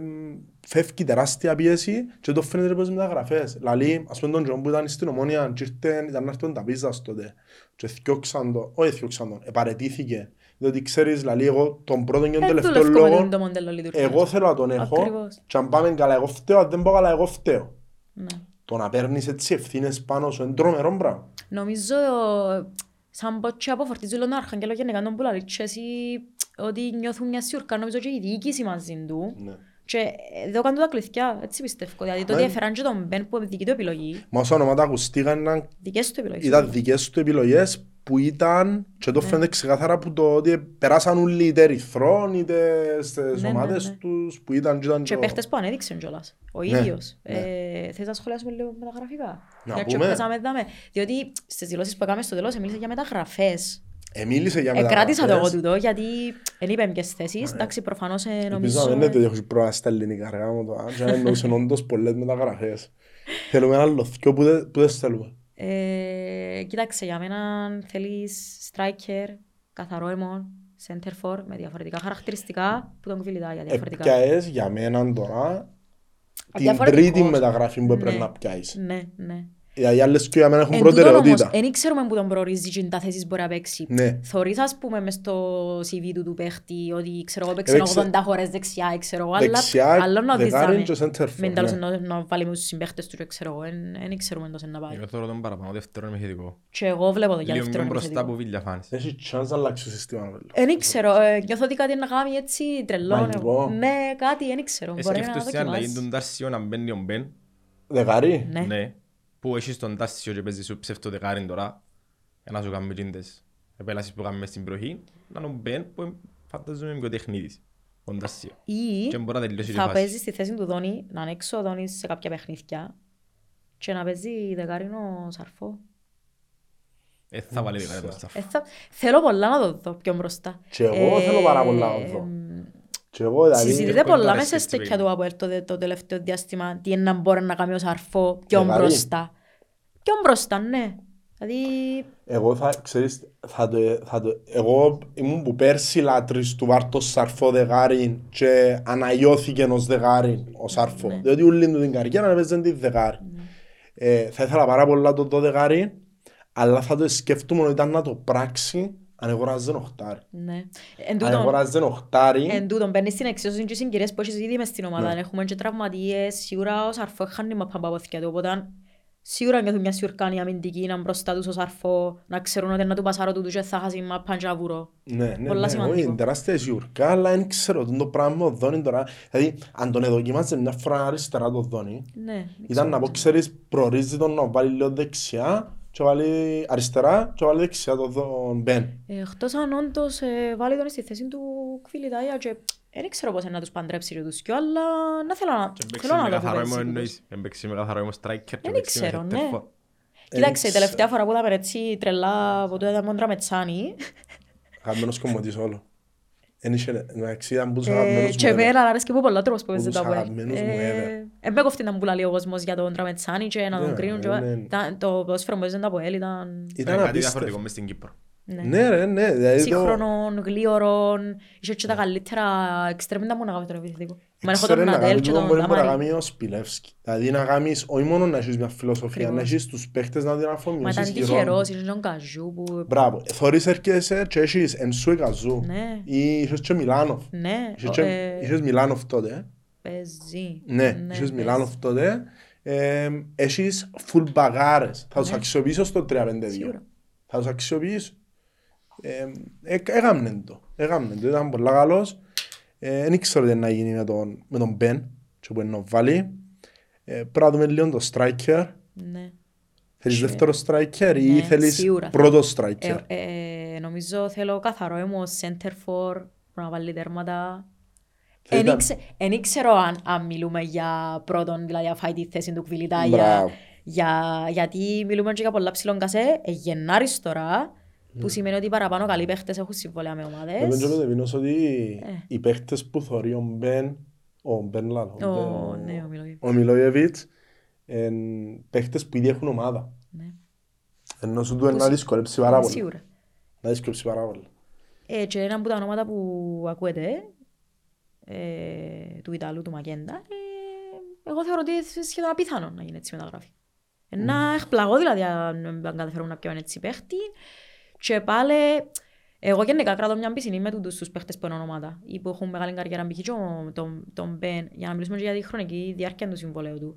φεύγει τεράστια πίεση και το φαίνεται πως μεταγραφές. Δηλαδή, ας πούμε τον Τζον που ήταν στην Ομόνια και ήρθε, ήταν να έρθουν τα πίζας τότε και θκιώξαν το, όχι θκιώξαν τον, επαρετήθηκε. Διότι ξέρεις, δηλαδή εγώ τον πρώτο και τον Ε, τελευταίο δουλεύουμε λόγο το μοντέλο λειτουργίας. εγώ θέλω να τον έχω Ακριβώς. και αν πάμε καλά εγώ φταίω, αν δεν πάω καλά εγώ φταίω. Ναι. Το να παίρνεις έτσι ευθύνες πάνω σου είναι τρομερό πράγμα. Νομίζω σαν πότσι αποφορτίζουν τον Αρχαγγέλο γενικά τον Πουλαλή και εσύ ότι νιώθουν μια σιουρκά νομίζω και η διοίκηση μαζί του Ναι. και εδώ κάνουν τα κλειθιά, έτσι πιστεύω. Δηλαδή το Μα ότι είναι- έφεραν και τον Μπεν που είναι δική του επιλογή, Μα όσα ονόματα ακουστήκαν ήταν, δικές του επιλογές. Ήταν δικές του επιλογές που ήταν και Ναι. το φαίνεται ξεκάθαρα που το ότι περάσαν όλοι είτε ερυθρών είτε στις Ναι, ναι, ομάδες ναι. τους που ήταν και ήταν Και το- παίχτες που ανέδειξαν κιόλας. Ο Ναι, ίδιος. ναι. Ε, θες να σχολιάσουμε λίγο με τα γραφικά; Να Για πούμε. και παίζαμε δάμε. Διότι στις δηλώσεις που έκαμε στο τέλος μίλησε για μεταγραφές. Εμίλησε για Εκράτησα το εγώ μεταγραφές. τούτο γιατί δεν είπαμε ποιες θέσεις. Εντάξει, προφανώς ε, Ελπίζω νομίζω... να μην είναι ότι έχεις πρόβλημα στα ελληνικά αργά μου το και να εννοούσαν όντως πολλές μεταγραφές. Θέλουμε ένα λοθκιό που δεν που δεν θέλουμε. Ε, κοίταξε, για μένα θέλεις striker, καθαρό αιμόν, center for, με διαφορετικά χαρακτηριστικά που τον κουβιλιτά για διαφορετικά. Έπιαες για μένα τώρα την Διαφορετικός. τρίτη μεταγραφή που έπρεπε Ναι. να πιάσεις. Ναι, ναι. Οι άλλες και για μένα έχουν Εν τούτον προτεραιότητα. όμως, εν ξέρουμε που τον προορίζει και τα θέσεις μπορεί να παίξει. Ναι. Θωρείς ας πούμε μες στο CV του του παίχτη ότι ξέρω εγώ παίξε Έπαιξε- 80 χώρες δεξιά, ξέρω εγώ, αλλά Δεξιά, άλλο να δεις δεκάρι δάμε. και center for, Μην τέλος ναι. να- να βάλει με τους συμπαίχτες του και ξέρω εγώ, δεν ξέρουμε τόσο να πάει. Εγώ θέλω τον παραπάνω, δεύτερον είμαι θετικό. Και εγώ βλέπω το για Λίγο δεύτερο πιο μπροστά επιθετικό. από Βίλια φάνης. Έχει chance να αλλάξει το σύστημα. βέβαια. Δεν ξέρω, ε, νιώθω ότι κάτι να κάνει έτσι τρελό. Μαγικό. Ναι, κάτι, δεν ξέρω. Μπορεί να Εσκέφτεσαι στην αλλαγή δοκιμάσει. του Ντάρσιο να μπαίνει ο Μπεν. Δεκάρι. Ναι. Ναι. Που έχεις τον Ντάρσιο και παίζει σου ψεύτο δεκάρι τώρα. Για να σου κάνουμε τζίντες. Επέλασες που κάνουμε στην προχή. Να είναι ο Μπεν που φανταζομαι πιο τεχνίτης. Ο Ντάρσιο. Ή Και μπορεί να τελειώσει και θα φάση. παίζεις στη θέση του Δόνη, να είναι έξω ο Δόνης σε κάποια παιχνίδια και να παίζει δεκάρινο σαρφό. Ε, θα βάλει δεκάρι μπροστά. Ε, θα... Θέλω πολλά να το δω πιο μπροστά. Και εγώ θέλω πάρα πολλά να το δω. Και εγώ δηλαδή... Συζητείται έχω πολλά interest μέσα στη στέκια Βίλη. του Αποέλ το, το τελευταίο διάστημα τι είναι να μπορεί να κάνει ο Σαρφό πιο Δεκάρι. μπροστά. Πιο μπροστά, ναι. Δηλαδή, Εγώ θα, ξέρεις, θα το, θα το, εγώ ήμουν που πέρσι λάτρης του βάρ το σαρφό δεγάρι και αναγιώθηκε ως δεγάρι ο σαρφό. Ναι. Διότι ούλη του την καριέρα έπαιζε τη δεγάρι. Ε, θα ήθελα πάρα πολλά το το δεγάρι, αλλά θα το σκεφτούμε ότι ήταν να το πράξει αν αγοράζε οχτάρι. ναι. Εν Αν τούτον, αγοράζε οχτάρι, εν τούτον, μπαίνεις στην εξίσωση και συγκυρίες που έχεις ήδη μες στην ομάδα. Ναι. Έχουμε και τραυματίες, σίγουρα ο Σαρφό χάνει μαπά από αποθηκιά του, οπότε σίγουρα νιώθουν μια σιουρκάνη αμυντική, να είναι μπροστά τους ο Σαρφό, να ξέρουν ότι να του πασάρω του και θα χάσει μαπά και να βουρώ. Ναι, ναι, Πολλά ναι, σημαντικό. όχι, είναι τεράστια σιουρκά, αλλά δεν ξέρω τον το πράγμα ο Δόνι τώρα. Δηλαδή, αν τον εδοκιμάζε μια φορά αριστερά το Δόνι, Ναι, δεν ήταν ξέρω. να πω, ξέρεις, προορίζει τον να βάλει λίγο δεξιά και βάλει αριστερά και βάλει δεξιά τον τον Μπεν. Ε, Εκτός αν όντως ε, βάλει τον στη θέση του Κβιλιτάια και δεν ξέρω πώς είναι να τους παντρέψει και τους δυο, αλλά να θέλω να, Και παίξει θέλω με να το καθαρό δω ήμουν έτσι. εννοείς. Ε, παίξει με καθαρό ήμουν striker και Δεν παίξει με ξέρω, ναι. χεττερφόρ. Κοίταξε, η ξέρω. τελευταία φορά που είδαμε έτσι τρελά από το ήταν μόντρα με τσάνι Αγαπημένος κομμωτής όλο. Εν είχε, εντάξει, ήταν που τους ε, αγαπημένους και μου εμένα έδρα. αρέσει και μου πολλά τρόπος που παίζει Τους τα πόδια. αγαπημένους μου έδρα. Εν με κοφτεί να μου πουλάει ο κόσμος για τον Τραμετσάνι και να τον Ναι, κρίνουν. και- ναι, ναι. Ήταν- Το ποδόσφαιρο που παίζουν τα ΠΟΕΛ ήταν Ήταν κάτι απίστευτο. Διαφορετικό μες στην Κύπρο. ναι. Ναι, ρε, ναι. δηλαδή το- σύγχρονων, γλίωρων. Είχε και τα καλύτερα εξτρέμ, δεν μου να κάνω τον επιθετικό. Μα έχω Ξέρε τον να Ναντέλ κάνει και τούτο τον μπορεί να Ταμάρι. κάνει ο Σπιλεύσκι. Δηλαδή να κάνεις, όχι μόνο να έχεις μια φιλοσοφία, να Ακριβώς. έχεις τους παίχτες να την Μα αφομοιώσεις ήταν τυχερός, είχες τον Καζού που... Μπράβο. Θωρείς έρχεσαι και έχεις Ενσού Εκαζού. Ναι. Ή είχες και Μιλάνοφ. Ναι, Είχες ο- και- ε, Είχες Μιλάνοφ τότε. ε. παίζει. Ναι, είχες παίζει. Μιλάνοφ τότε. Ε, Έχεις full μπαγάρες. Θα τους αξιοποιήσω στο 3-5-2. Ναι. Σίγουρα. Θα τους αξιοποιήσω. Ε, ε, Έγαμνε το. Έγαμνε το. Ήταν πολλά καλός. Ε, Δεν ήξερα τι να γίνει με τον, με τον Μπεν και που είναι να βάλει. Ε, Πρέπει να δούμε λίγο το striker. Ναι. Θέλεις δεύτερο striker ή Ναι, θέλεις σίγουρα. πρώτο Ε, striker; ε, νομίζω θέλω καθαρό ήμουν center for που να βάλει τέρματα. Θα Εν ήταν- ήξε- Εν ήξερα αν, αν μιλούμε για πρώτον, δηλαδή να φάει τη θέση του Κβιλιτά, για, Μπράβο. για, γιατί μιλούμε και για πολλά ψηλόν κασέ, ε, Γενάρης τώρα, που σημαίνει ότι παραπάνω καλοί παίχτες έχουν συμβολέα με Λέμε ομάδες. και ο Πετεβίνος ότι Ε. οι παίχτες που θωρεί ο Μπεν, ο Μπεν Λάλο, Ο, ναι, ο Μιλόγεβιτς. ο Μιλόγεβιτς, είναι παίχτες που ήδη έχουν ομάδα. Ναι. Ενώ σου του είναι Που να σι- δυσκολέψει πάρα πολύ. Σίγουρα. Να δυσκολέψει πάρα πολύ. Ε, και ένα από τα ονόματα που ακούετε, ε, του Ιταλού, του Μακέντα, ε, εγώ θεωρώ ότι είναι σχεδόν απίθανο να γίνει έτσι μεταγραφή. Ε, Να εκπλαγώ δηλαδή αν αν καταφέρουν να πιάνουν έτσι παίχτη και πάλι εγώ γενικά κρατώ μια πισινή με τούτους τους παίχτες που είναι ονόματα ή που έχουν μεγάλη καριέρα π.χ. και ο- τον, τον Μπεν για να μιλήσουμε και για τη χρονική διάρκεια του συμβολέου του.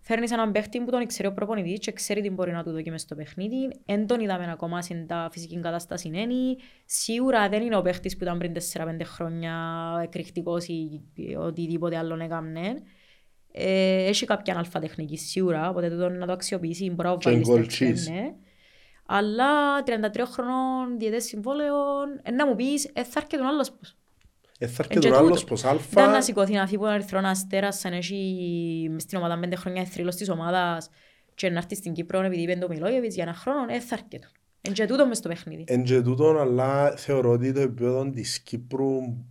Φέρνεις έναν παίχτη που τον ξέρει ο προπονητής και ξέρει τι μπορεί να του δώσει μες στο παιχνίδι. Εν τον είδαμε ακόμα στην τα φυσική κατάσταση είναι. Σίγουρα δεν είναι ο παίχτης που ήταν πριν 4-5 χρόνια εκρηκτικός ή οτιδήποτε άλλο έκαμνε. Ε, έχει κάποια αλφατεχνική σίγουρα, οπότε τούτο να το αξιοποιήσει μπορεί να Και βάλεις Αλλά 33 χρονών διαιτές συμβόλαιων, ε, να μου πεις, ε, θα έρχεται ο άλλος πώς. Ε, θα Εν έρχεται και ο άλλος τούτο. πως Ήταν να αλφα. σηκωθεί να φύγει από τον Ερυθρό Αστέρας σαν έχει μες στην ομάδα πέντε χρόνια θρύλος της ομάδας και να έρθει στην Κύπρο επειδή είπε το Μιλόγεβιτς για ένα χρόνο, ε, θα έρχεται. Εν και τούτο μες στο παιχνίδι. Εν και τούτον, αλλά θεωρώ ότι το επίπεδο της Κύπρου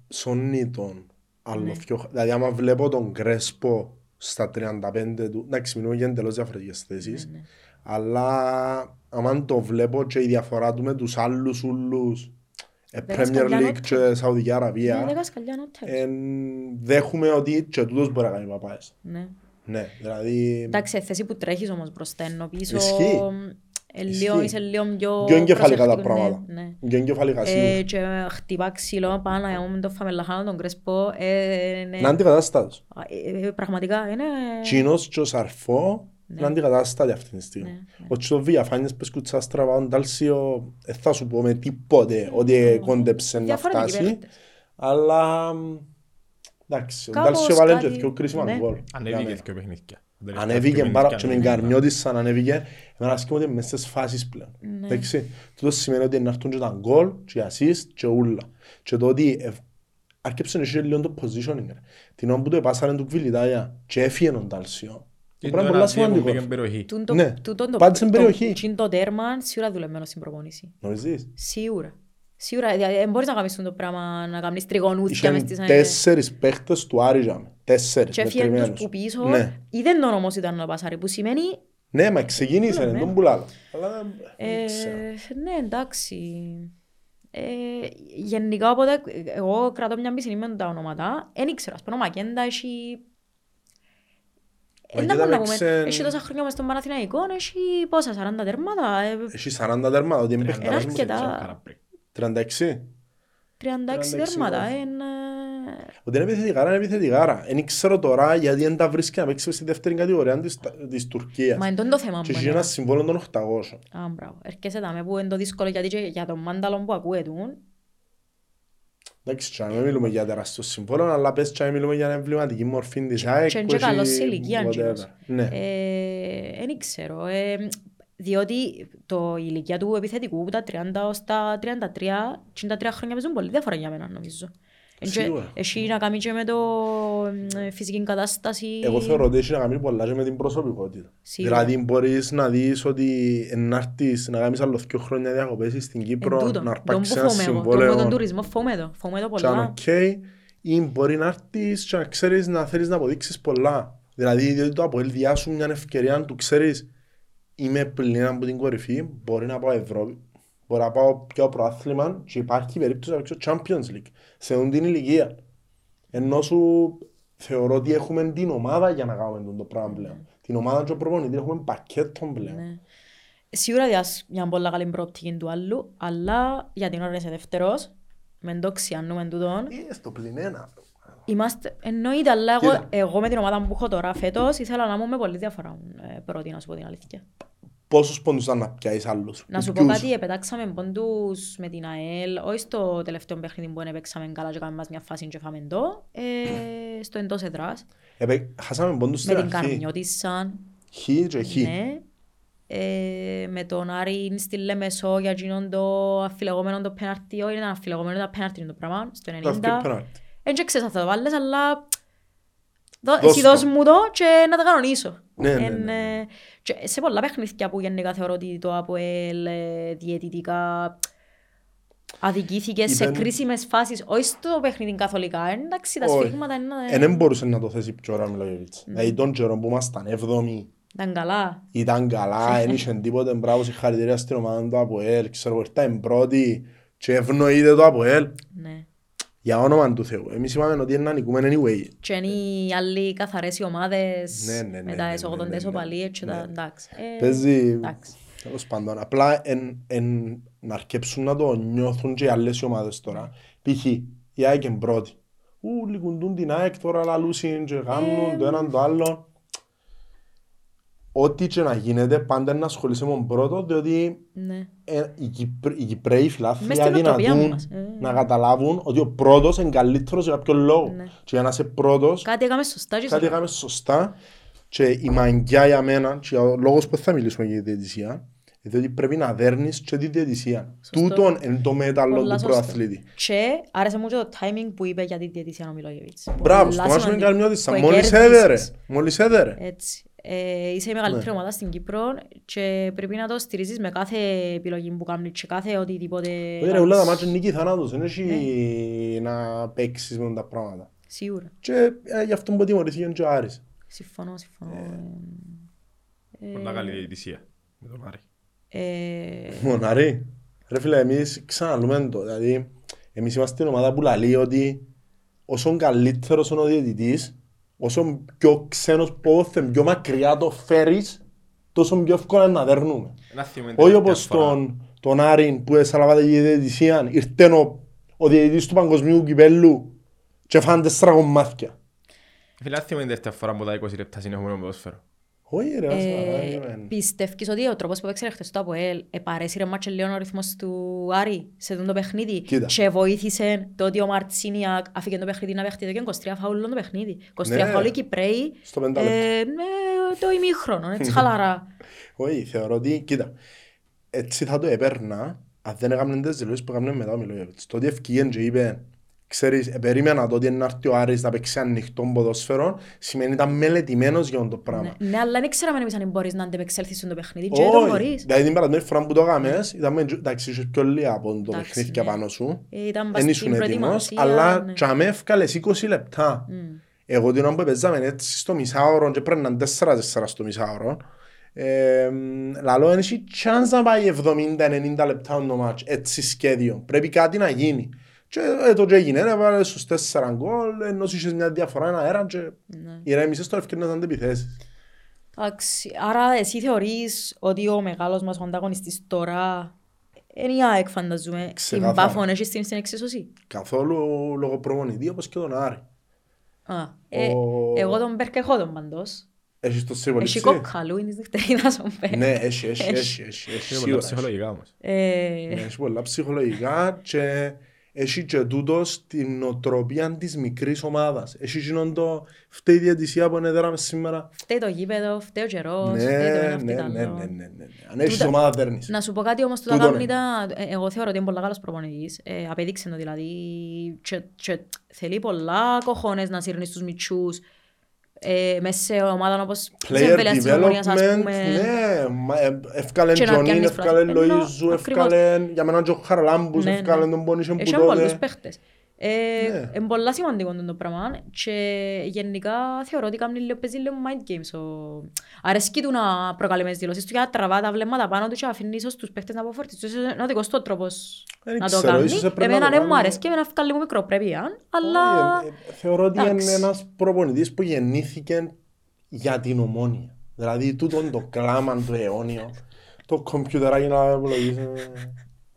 σώνει τον άλλο Ναι. πιο... Δηλαδή άμα βλέπω τον Κρέσπο στα 35 του, εντάξει μιλούμε για εντελώς διαφορετικές θέσεις, Ναι, ναι. Αλλά άμα το βλέπω και η διαφορά του με τους άλλους ούλους, ε, Δέκα Premier σκαλιά League νότες. και Σαουδική Ναι, Αραβία, δέκα σκαλιά νότες. εν, δέχουμε ότι και τούτος μπορεί να κάνει παπάες. Ναι. Ναι, δηλαδή... Εντάξει, θέση που τρέχεις όμως μπροστά, ενώ πίσω Ισχύει. ε, λίγο, Ισχύει. είσαι λίγο πιο Πιο εγκεφαλικά τα προσεκτικός, ναι, πράγματα. ναι. Πιο εγκεφαλικά σίγουρα. Ε, και χτυπά ξύλο πάνω, εγώ με τον Φαμελαχάνο, τον Κρέσπο, ε, ναι. Είναι αντικατάστατος. Ε, ε, πραγματικά είναι... Τσίνος και ο Σαρφό Ναι. είναι αντικατάστατοι αυτή τη στιγμή. Ναι, ναι. Ο Τσο Βιαφάνιες που σκούτσα στραβά, ο Ντάλσιο, δεν θα σου πω με τίποτε ότι κόντεψε να Διαφορετικοί φτάσει. παίχτες. Αλλά μ, εντάξει, ο Κάπως Ντάλσιο βάλε και κάτι- δύο κρίσιμα ναι. γκολ. Ανέβηκε Για δύο παιχνίδια. μένα. Ανέβηκε πάρα και με Γκαρνιώτης σαν ανέβηκε. Εμένα σκέφτομαι ότι μες στις φάσεις πλέον. Ναι. Εντάξει, τούτο σημαίνει ότι να έρθουν και τα γκολ, και οι assist και ούλα. Και το ότι ε, άρκεψε να έχει λίγο το positioning. ρε. Την ώρα που το επάσανε του Κβιλιτάγια και έφυγε ο Ντάλσιο. Το πράγμα είναι πολλά σημαντικό. περιοχή. Τούν το- Ναι, τούτον το- πάντα στην το- περιοχή. τσιν το τέρμα σίγουρα δουλεμένο στην προπόνηση. Νομίζεις. Σίγουρα. Σίγουρα, δηλαδή, δεν μπορείς να κάνεις το πράγμα, να κάνεις τριγωνούθια μες Είχαν στις... τέσσερις παίχτες του Άρη για με. Τέσσερις Και έφυγαν τους μετρημένους. που πίσω, Ναι, είδεν τον όμως ήταν ο Πασάρη, που σημαίνει Ναι, μα ξεκίνησε, Ναι, δεν ναι. τον πουλάλα. Αλλά δεν Ε, δεν ξέρω. ναι, εντάξει. Ε, γενικά, οπότε, εγώ κρατώ μια μισή με τα ονόματα. Δεν ήξερα, ας πούμε, ο Μακέντα έχει... Ε, να Μακέντα μπορούμε να πούμε, παίξε- έχει τόσα χρόνια μες στον Παναθηναϊκό, έχει πόσα, 40 τέρματα, ε, Έχει 40 τέρματα, ότι είναι Ένα παιχταράς μου. αρκετά. 36. 36 36 τέρματα. γκολ. είναι, Ότι είναι επιθετικάρα, είναι επιθετικάρα. Δεν ξέρω τώρα γιατί δεν τα βρίσκει να παίξει στη δεύτερη κατηγορία της, της Τουρκίας. Μα είναι το θέμα μου. Και έχει εμένα. ένα συμβόλαιο των 800. Α, μπράβο. Έρχεσαι τα με που είναι το δύσκολο γιατί και για τον μάνταλο που ακούεται Εντάξει, και να μην μιλούμε για τεράστιο συμβόλαιο, αλλά πες και να μιλούμε για εμβληματική μορφή της ΑΕΚ. και είναι που και καλός έχει σε ηλικία, whatever. Τζίνος. Ναι. Δεν ξέρω. ε, διότι το η ηλικία του επιθετικού από τα 30 ως τα 33, 33 χρόνια παίζουν πολύ διαφορά για μένα νομίζω. Εν και- Σίγουρα. Έχει να κάνει και με το ε, φυσική κατάσταση. Εγώ θεωρώ ότι έχει να κάνει πολλά και με την προσωπικότητα. Σίγουρα. Δηλαδή μπορείς να δεις ότι να έρθεις να κάνεις άλλο δύο χρόνια διακοπές στην Εν Κύπρο, τούτο. να Τον που αρπάξεις ένα φοβούμαι εγώ. Τον συμβόλαιο με τον τουρισμό φοβούμαι το. Φοβούμαι το και να είναι πολλά. οκ, ή μπορεί να έρθεις και να ξέρεις να θέλεις να αποδείξεις πολλά. Δηλαδή διότι το Αποέλ διά σου μια ευκαιρία να του ξέρεις είμαι πλην από την κορυφή, μπορεί να πάω Ευρώπη, μπορεί να πάω πιο προάθλημα και υπάρχει περίπτωση να παίξω Champions League σε αυτήν την ηλικία. Ενώ σου θεωρώ ότι έχουμε την ομάδα για να κάνουμε αυτό το πράγμα πλέον. Την ομάδα και ο προπονητής έχουμε πακέτο πλέον. Ναι. Σίγουρα διάς μια πολλά καλή προοπτική του άλλου, αλλά για την ώρα είσαι δεύτερος, με το ξιάνουμε τούτον. Ε, στο πλην ένα. Είμαστε, εννοείται, αλλά εγώ, Κοίτα. εγώ με την ομάδα που έχω τώρα φέτος ήθελα να μου με πολύ διαφορά ε, πρώτη, να σου πω την αλήθεια. Πόσους πόντους ήταν να πιάσεις άλλους. Να σου πω Ποιους; κάτι, επετάξαμε πόντους με την ΑΕΛ, όχι στο τελευταίο παιχνίδι που έπαιξαμε καλά και κάναμε μας μια φάση και φάμε το, ε, στο εντός εδράς, Επέ- Χάσαμε πόντους με στην την αρχή. Καρμιώτισσα, Χ και Χ. ναι, ε, με τον Άρη στη Λεμεσό για εκείνον το αφιλεγόμενο το πέναρτι, όχι ήταν αφιλεγόμενο, ήταν πέναρτι είναι το πράγμα, στο Το αυτή 90. πέναλτι. Δεν και ξέρεις αν θα το βάλεις, αλλά δω- Δώσ' εσύ το. δώσ' μου το και να τα κανονίσω. Ναι, ναι, Εν, ναι, ναι. ε, και σε πολλά παιχνίδια που γενικά θεωρώ ότι το ΑΠΟΕΛ ε, διαιτητικά αδικήθηκε σε Ήταν- κρίσιμες φάσεις, όχι στο παιχνίδι καθολικά. Ε, Εντάξει, τα Όχι. σφίγματα είναι, Ε, δεν μπορούσε να το θέσει πιο ώρα Μιλόγεβιτς. Δηλαδή τον καιρό που ήμασταν έβδομοι ήταν καλά. ήταν καλά, δεν είχε τίποτε μπράβο συγχαρητήρια στην ομάδα του ΑΠΟΕΛ, ξέρω ήρθαν πρώτοι και ευνοείται το ΑΠΟΕΛ. Ναι. Για όνομα του Θεού. Εμείς είπαμε ότι είναι να νικούμε anyway. Και είναι οι άλλοι καθαρές οι ομάδες Ναι, ναι, ναι, με ναι, τα ναι, εσωγοντές ναι, ναι. οπαλίες και τα Ναι. εντάξει. Ε, Παίζει, εντάξει. τέλος πάντων, απλά εν, εν, να αρκέψουν να το νιώθουν και οι άλλες οι ομάδες τώρα. Π.χ. η ΑΕΚ είναι πρώτη. Ου, λικουντούν την ΑΕΚ τώρα λαλούσιν και κάνουν το έναν το άλλο. Ό,τι και να γίνεται πάντα να ασχολείσαι με τον πρώτο, διότι Ναι. ε, οι, Κυπρ, οι Κυπρέοι φιλάθλοι Μες στην νοοτροπία αδυνατούν μας, ε. να καταλάβουν ότι ο πρώτος είναι καλύτερος για κάποιο λόγο. Ναι. Και για να είσαι πρώτος, Κάτι έκαμε σωστά και κάτι σωστά. έκαμε σωστά και η μαγκιά για μένα και ο λόγος που θα μιλήσουμε για τη διαιτησία είναι ότι πρέπει να δέρνεις και τη διαιτησία. Σωστό. Τούτον είναι το μέταλλο Πολλά του σωστό. πρωταθλήτη. Και άρεσε μου και το timing που είπε για τη διαιτησία ο Μιλόγεβιτς. Μπράβο, Πολλά στο μάτσο με σημαντικό. Καρμιώτισσα. Που Μόλις εκέρδισες. έδερε. Μόλις έδερε. Έτσι. Ε, είσαι η μεγαλύτερη Ναι. ομάδα στην Κύπρο και πρέπει να το στηρίζεις με κάθε επιλογή που κάνεις και κάθε οτιδήποτε Όχι ρε, όλα τα κάνεις. μάτια νίκη θανάτους. Δεν έχει Ναι. να παίξεις με τα πράγματα. Σίγουρα. Και ε, γι' αυτό που τιμωρήθηκε και ο Άρης. Συμφωνώ, συμφωνώ. Πολλά καλή διαιτησία με τον Άρη. Ε, Μονάρη. Ρε φίλε, εμείς ξαναλούμε το. Δηλαδή, εμείς είμαστε η ομάδα που λαλεί ότι όσο καλύτερος είναι ο διαιτητής, όσο πιο ξένος πόθεν, πιο μακριά το φέρεις, τόσο πιο εύκολα είναι να δέρνουμε. Ένα θυμό είναι Όχι τελευταία όπως φορά. τον, τον Άρην που έσαλαβάτε για διαιτησία, ήρθε ο, ο διαιτητής του παγκοσμίου κυπέλλου και φάνε τέσσερα κομμάτια. Φίλε, ένα θυμό είναι τελευταία φορά που τα 20 λεπτά συνεχόμενο ποδόσφαιρο. Όχι ρε, ας ε, παράδειγμα. Πιστεύεις ότι ο τρόπος που έπαιξε χθες το ΑΠΟΕΛ επαρέσει μάτσε λίγο ο ρυθμός του Άρη σε αυτό το παιχνίδι Κοίτα. και βοήθησε το ότι ο Μαρτσίνιακ αφήκε το παιχνίδι να παίχτει και 23 φάουλ το παιχνίδι. 23 Ναι. φάουλ οι Κυπρέοι Στο πεντάλεπτο. ε, με το ημίχρονο, έτσι χαλαρά. Όχι, θεωρώ ότι, κοίτα, έτσι θα το έπαιρνα αν δεν έκαναν τις δηλώσεις που έκαναν μετά ο Μιλόγεβιτς. Το ότι ευκήγεν και είπε, ξέρεις, ε, περίμενα το ότι να έρθει ο Άρης να παίξει ανοιχτό ποδόσφαιρο, σημαίνει ήταν μελετημένος για αυτό το πράγμα. ναι, ναι, αλλά δεν ξέραμε εμείς αν μπορείς να αντεπεξέλθεις στο παιχνίδι και το Όχι, μπορείς. δηλαδή την παραδείγμα φορά που το έκαμες, ήταν με- εντάξει, είσαι πιο λίγα από το Εντάξει, παιχνίδι και ναι. πάνω σου. Ε, Ήταν Δεν στην ήσουν έτοιμος, προετοιμασία, αλλά ναι. και αμέ έφκαλες 20 λεπτά. Μμ. Εγώ την ώρα που παίζαμε έτσι στο μισάωρο και πρέπει να είναι 4-4 στο μισάωρο, Ε, λαλό, δεν έχει chance να πάει 70-90 λεπτά το μάτς, έτσι σχέδιο. Πρέπει κάτι να γίνει. Και ε, το και έγινε, έβαλε στους 4 γκολ, ενώ είχες μια διαφορά ένα αέρα και Ναι. ηρέμησες το ευκαιρνές να αντεπιθέσεις. Εντάξει, άρα εσύ θεωρείς ότι ο μεγάλος μας ο ανταγωνιστής τώρα είναι η ΑΕΚ φανταζούμε. Την Ξεκάθαρα. Πάφων έχεις την στην εξίσωση; Καθόλου λόγω προπονητή όπως και τον Άρη. Α, ε, Ο- Εγώ τον Μπέρκ έχω τον παντός. Έχεις το Έχει συμβολίτσι. κόκκαλου, είναι της δευτερίδας ο Μπέρκ. Ναι, έχει, έχει, Έχει. έχει, έχει, έχει, Είναι πολλά σίγουρα. ψυχολογικά όμως. Ναι, Ε, Έχει πολλά ψυχολογικά και έχει και τούτος στην νοοτροπία της μικρής ομάδας. Έχει εκείνον το φταίει η διαιτησία που έδεραμε σήμερα. Φταίει το γήπεδο, φταίει ο καιρός, Ναι, φταίει το ένα ναι, φταίει ναι, το ναι, άλλο. ναι, ναι, ναι. Αν έχεις Τούτα- ομάδα δέρνεις. Να σου πω κάτι όμως, τούτα Τούτον κάνουν είναι. τα... ε, Εγώ θεωρώ ότι είναι πολύ καλός προπονητής. Ε, απέδειξε το δηλαδή και, και θέλει πολλά κοχώνες να σύρνεις στους μητσούς. Ε, μέσα σε ομάδα όπως της Player Εμβέλειας της Ομονίας, ας development, πούμε. ναι. μα, ε, Ευκάλεν Και να Τζονίν, πιάνεις ευκάλεν φράση. Ενώ, Λοΐζου, ακριβώς. ευκάλεν για μένα και ο Χαραλάμπους, Ναι, ναι. ευκάλεν τον Πόνισεν που Έχει πολλούς τότε. Παίχτες. Ε, Ναι. Είναι πολλά σημαντικό το πράγμα και γενικά θεωρώ ότι κάνει λίγο, παίζει λίγο mind games. Ο... Αρέσκει του να προκαλεί μες τις δηλώσεις του για να τραβά τα βλέμματα πάνω του και να αφήνει ίσως τους παίχτες να αποφορτιστούν. Ίσως Είναι ο δικός του τρόπος Δεν να το ξέρω, κάνει. ίσως έπρεπε να Εμένα το δεν μου κάνει. αρέσκει, εμένα βγάλει μου μικροπρέπεια, αλλά... Όχι, ε, ε, Θεωρώ ότι εντάξει. είναι ένας προπονητής που γεννήθηκε για την ομόνια. Δηλαδή τούτον το κλάμα του αιώνιο, το κομπιουτεράκι να υπολογίσει.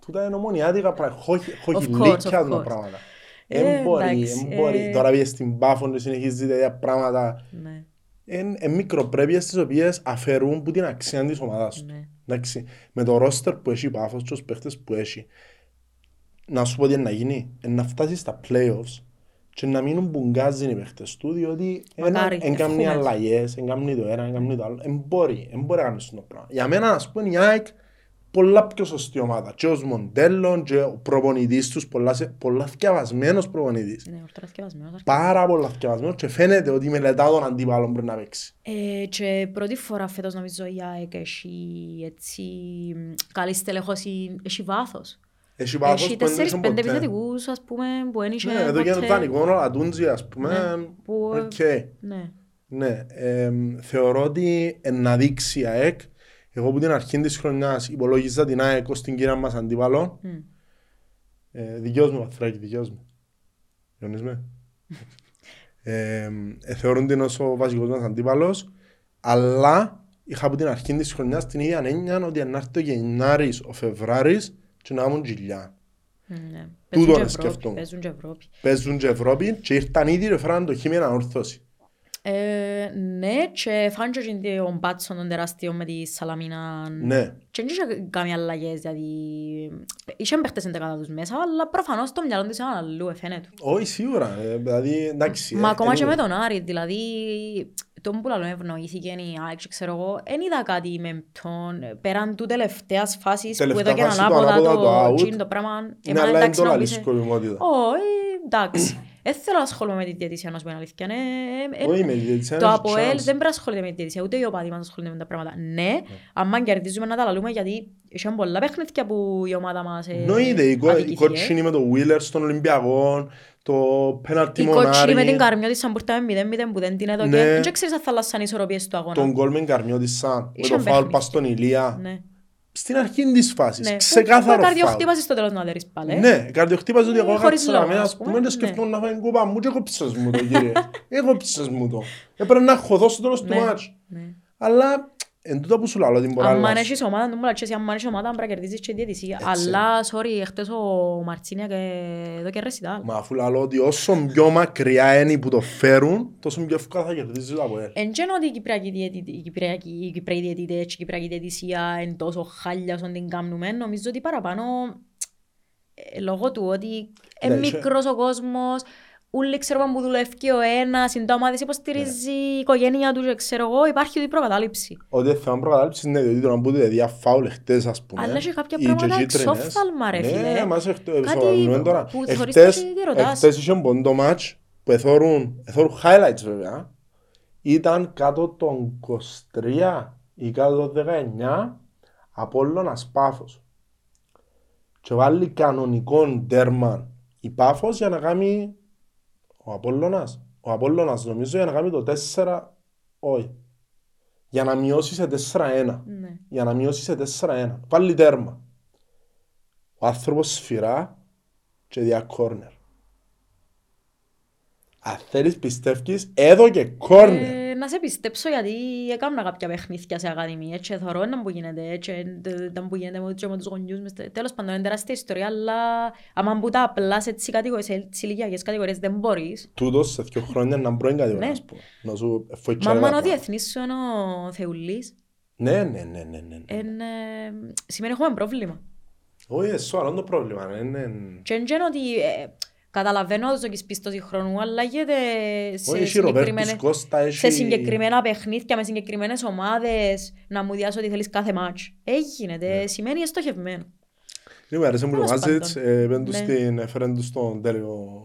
Τούτα είναι ομονιάτικα πράγματα, Of course, χοχηλίκια of τα course. πράγματα. Ε, Εν μπορεί, εντάξει, εν μπορεί. ε. Τώρα πήγες στην Πάφον και συνεχίζεις τέτοια πράγματα. Ναι, Είναι μικροπρέπειες τις οποίες αφαιρούν που την αξία της ομάδας τους. ναι. Εντάξει, με το ρόστερ που έχει η Πάφος και τους παίχτες που έχει, να σου πω τι είναι να γίνει, είναι να φτάσεις στα playoffs και να μείνουν μπουγκάζουν οι παίχτες του, διότι Μακάρι, δεν κάνει ευχόμαστε. αλλαγές, δεν κάνει το ένα, δεν κάνει το άλλο. Εν μπορεί, εν μπορεί να κάνεις αυτό το πράγμα. Για μένα, ας πούμε, η ΑΕΚ πολλά πιο σωστή ομάδα. Και ως μοντέλο και ο προπονητής τους, πολλά, σε- πολλά θκιαβασμένος προπονητής. Ναι, ορθρασκευασμένος αρκετά. Πάρα πολλά θκιαβασμένος και φαίνεται ότι μελετά τον αντίπαλο πριν να παίξει. Ε, και πρώτη φορά φέτος νομίζω η ΑΕΚ έχει έτσι μ, καλή στελεχώση, έχει βάθος. Έχει βάθος Έχει που δεν τέσσερις είχε πέντε ποτέ. επιθετικούς ας πούμε που δεν είχε Ναι, εδώ γίνεται ποτέ. δανεικό ο Λατούντζι, ας πούμε. Ναι, που, ε, Οκ. Ναι. Ναι, εμ, θεωρώ ότι εν να δείξει η ΑΕΚ. Εγώ που την αρχή της χρονιάς υπολόγιζα την ΑΕΚ ως την κύρια μας αντίπαλο. Μμ. Ε, δικαιός μου, Παθράκη, δικαιός μου. Γιονείς με. ε, ε, θεωρούν την ως ο βασικός μας αντίπαλος. Αλλά είχα από την αρχή της χρονιάς την ίδια έννοια ότι αν έρθει ο Γενάρης, ο Φεβράρης και να ήμουν γυλιά. Ναι. Τούτο Παίζουν και να Ευρώπη, σκεφτούμε. παίζουν και Ευρώπη. Παίζουν και Ευρώπη και ήρθαν ήδη και φέραν το χείμενο ανόρθωση. Ε, ναι, και φάνε και εκείνοι τον μπάτσο τον τεράστιο με τη Σαλαμίνα. Ναι. Και δεν είχε κάνει αλλαγές, δηλαδή... Είχαν παίχτες εντεκάτα τους μέσα, αλλά προφανώς το μυαλό της είναι αλλού, εφαίνεται. Όχι, σίγουρα. ε, Δηλαδή, εντάξει. Μα ε, ακόμα και anyway. με τον Άρη, δηλαδή, τον που λαλό ευνοήθηκε η ΑΕΚ, και ξέρω εγώ, δεν είδα κάτι με τον, πέραν του τελευταίας φάσης που Τελευταία εδώ και φάση, το ανάποδα ανάποδα, το το out. τσιν το πράγμα. Ναι, Εμένα αλλά είναι εντάξει το να λαλή πεις, ε, σκοπιμότητα. Όχι, εντάξει. Δεν θέλω να ασχολούμαι με τη διαιτησία, να σου πω την αλήθεια. Ναι, ε, ε, Όχι, με τη διαιτησία το έχει ΑΠΟΕΛ chance. δεν πρέπει να ασχολείται με τη διαιτησία, ούτε οι οπαδοί μας ασχολούνται με τα πράγματα. Ναι, αν κερδίζουμε να τα λαλούμε, γιατί είχαν πολλά παιχνίδια που η ομάδα μας ε, Εννοείται, η κο- η αδικήθηκε. κότσινη με το Wheeler στον Ολυμπιακό, το πέναλτι Η κότσινη με την μονάρι, Καρμιώτης σαν που ήρθαμε 0-0 που δεν την έδωκε. Ναι. Δεν ξέρεις αν θα αλλάσαν οι ισορροπίες του αγώνα. τον γκολ με Καρμιώτης σαν, με Είχαν το φάουλ παιχνίδι. πας στον Ηλία. Ναι. Στην αρχή της φάσης, Ναι. Που- ξεκάθαρο που φάουλ. καρδιοχτύπασες στο τέλος να δέρεις πάλι. ε. Ναι, καρδιοχτύπαζε ότι Ε, εγώ χωρίς κάτσα λόγο, να με, ας ας πούμε, πούμε, και ναι. σκεφτόμουν να φάει κούπα μου και έκοψες μου το κύριε. Έκοψες μου το. Έπρεπε να χωθώ στο τέλος του Ναι. μάτς. Ναι. Αλλά, εν τούτα που σου λέω, ότι μπορεί να Αν αλλάξει. έχεις ομάδα, δεν μου λες αν έχεις ομάδα πρέπει να κερδίσεις και διαιτησία. Έτσι. Αλλά, sorry, εχθές ο Μαρτσίνια και εδώ και ρεσιτάλ. Μα αφού λέω ότι όσο πιο μακριά είναι που το φέρουν, τόσο πιο εύκολα θα κερδίζεις το ΑΠΟΕΛ. Εν και ότι η Κυπριακή διαιτη- η Κυπριακή η Κυπριακή διαιτητές και η Κυπριακή διαιτησία είναι τόσο χάλια όσο την κάνουμε, νομίζω ότι παραπάνω ε, λόγω του ότι είναι Ναι, είσαι- μικρός ο κόσμος, Ούλοι ξέρω που δουλεύει ο ένας, η ομάδες υποστηρίζει η οικογένεια τους και ξέρω εγώ, υπάρχει η προκατάληψη. Ότι θέμα προκατάληψης είναι διότι τώρα που δια φάουλ χτες ας πούμε. Αλλά έχει κάποια ή και πράγματα κίτρινες. εξόφθαλμα, ρε, φίλε. Ναι, μας Κάτι εξοφαλμούμε τώρα. που θεωρείς Εχτες, ότι διερωτάς. εχτες είχε πόντο μάτς που εθώρουν, εθώρουν highlights βέβαια. Ήταν κάτω των 23 ή κάτω των 19 Απόλλωνας Πάφος. Και βάλει κανονικό τέρμα η Πάφος για να κάνει ο Απόλλωνας. Ο Απόλλωνας νομίζω για να κάνει το 4 όχι. για να μειώσει σε 4-1. Ναι. Για να μειώσει σε 4-1. Πάλι τέρμα. Ο άνθρωπος σφυρά και διά κόρνερ. Αν θέλεις πιστεύεις, έδω και κόρνερ. Ε, να σε πιστέψω γιατί έκανα κάποια παιχνίδια σε ακαδημία και θωρώ να που γίνεται έτσι, να που γίνεται με- και με τους γονιούς μες τε- τέλος πάντων είναι τεράστια ιστορία αλλά άμα που τα απλά σε έτσι κατηγορίες, σε έτσι ηλικιακές κατηγορίες δεν μπορείς Τούτος σε δύο χρόνια να μπρω κατηγορία, Ναι. ας πούμε. Να σου Μα φοητσάρει άμα τα ο πράγματα. διεθνής σου είναι ο Θεουλής Ναι, ναι, ναι, ναι, ναι. εν, ε, σημαίνει έχουμε πρόβλημα Όχι, είναι σοβαρό το πρόβλημα. ναι, ναι. και δεν είναι ότι ε, καταλαβαίνω ότι είσαι πίστος χρόνου αλλά γίνεται σε, Όχι, έχει Ρομπέρτος συγκεκριμένες- Κώστα, έχει... σε συγκεκριμένα παιχνίδια με συγκεκριμένες ομάδες να μου διάσει ότι θέλεις κάθε μάτς. Έγινε, σημαίνει εστοχευμένο. Ναι, μου άρεσε μου το Τέλος Μάζιτς, πάντων. ε, πεν του Ναι. στην- έφεραν τους στον τέλειο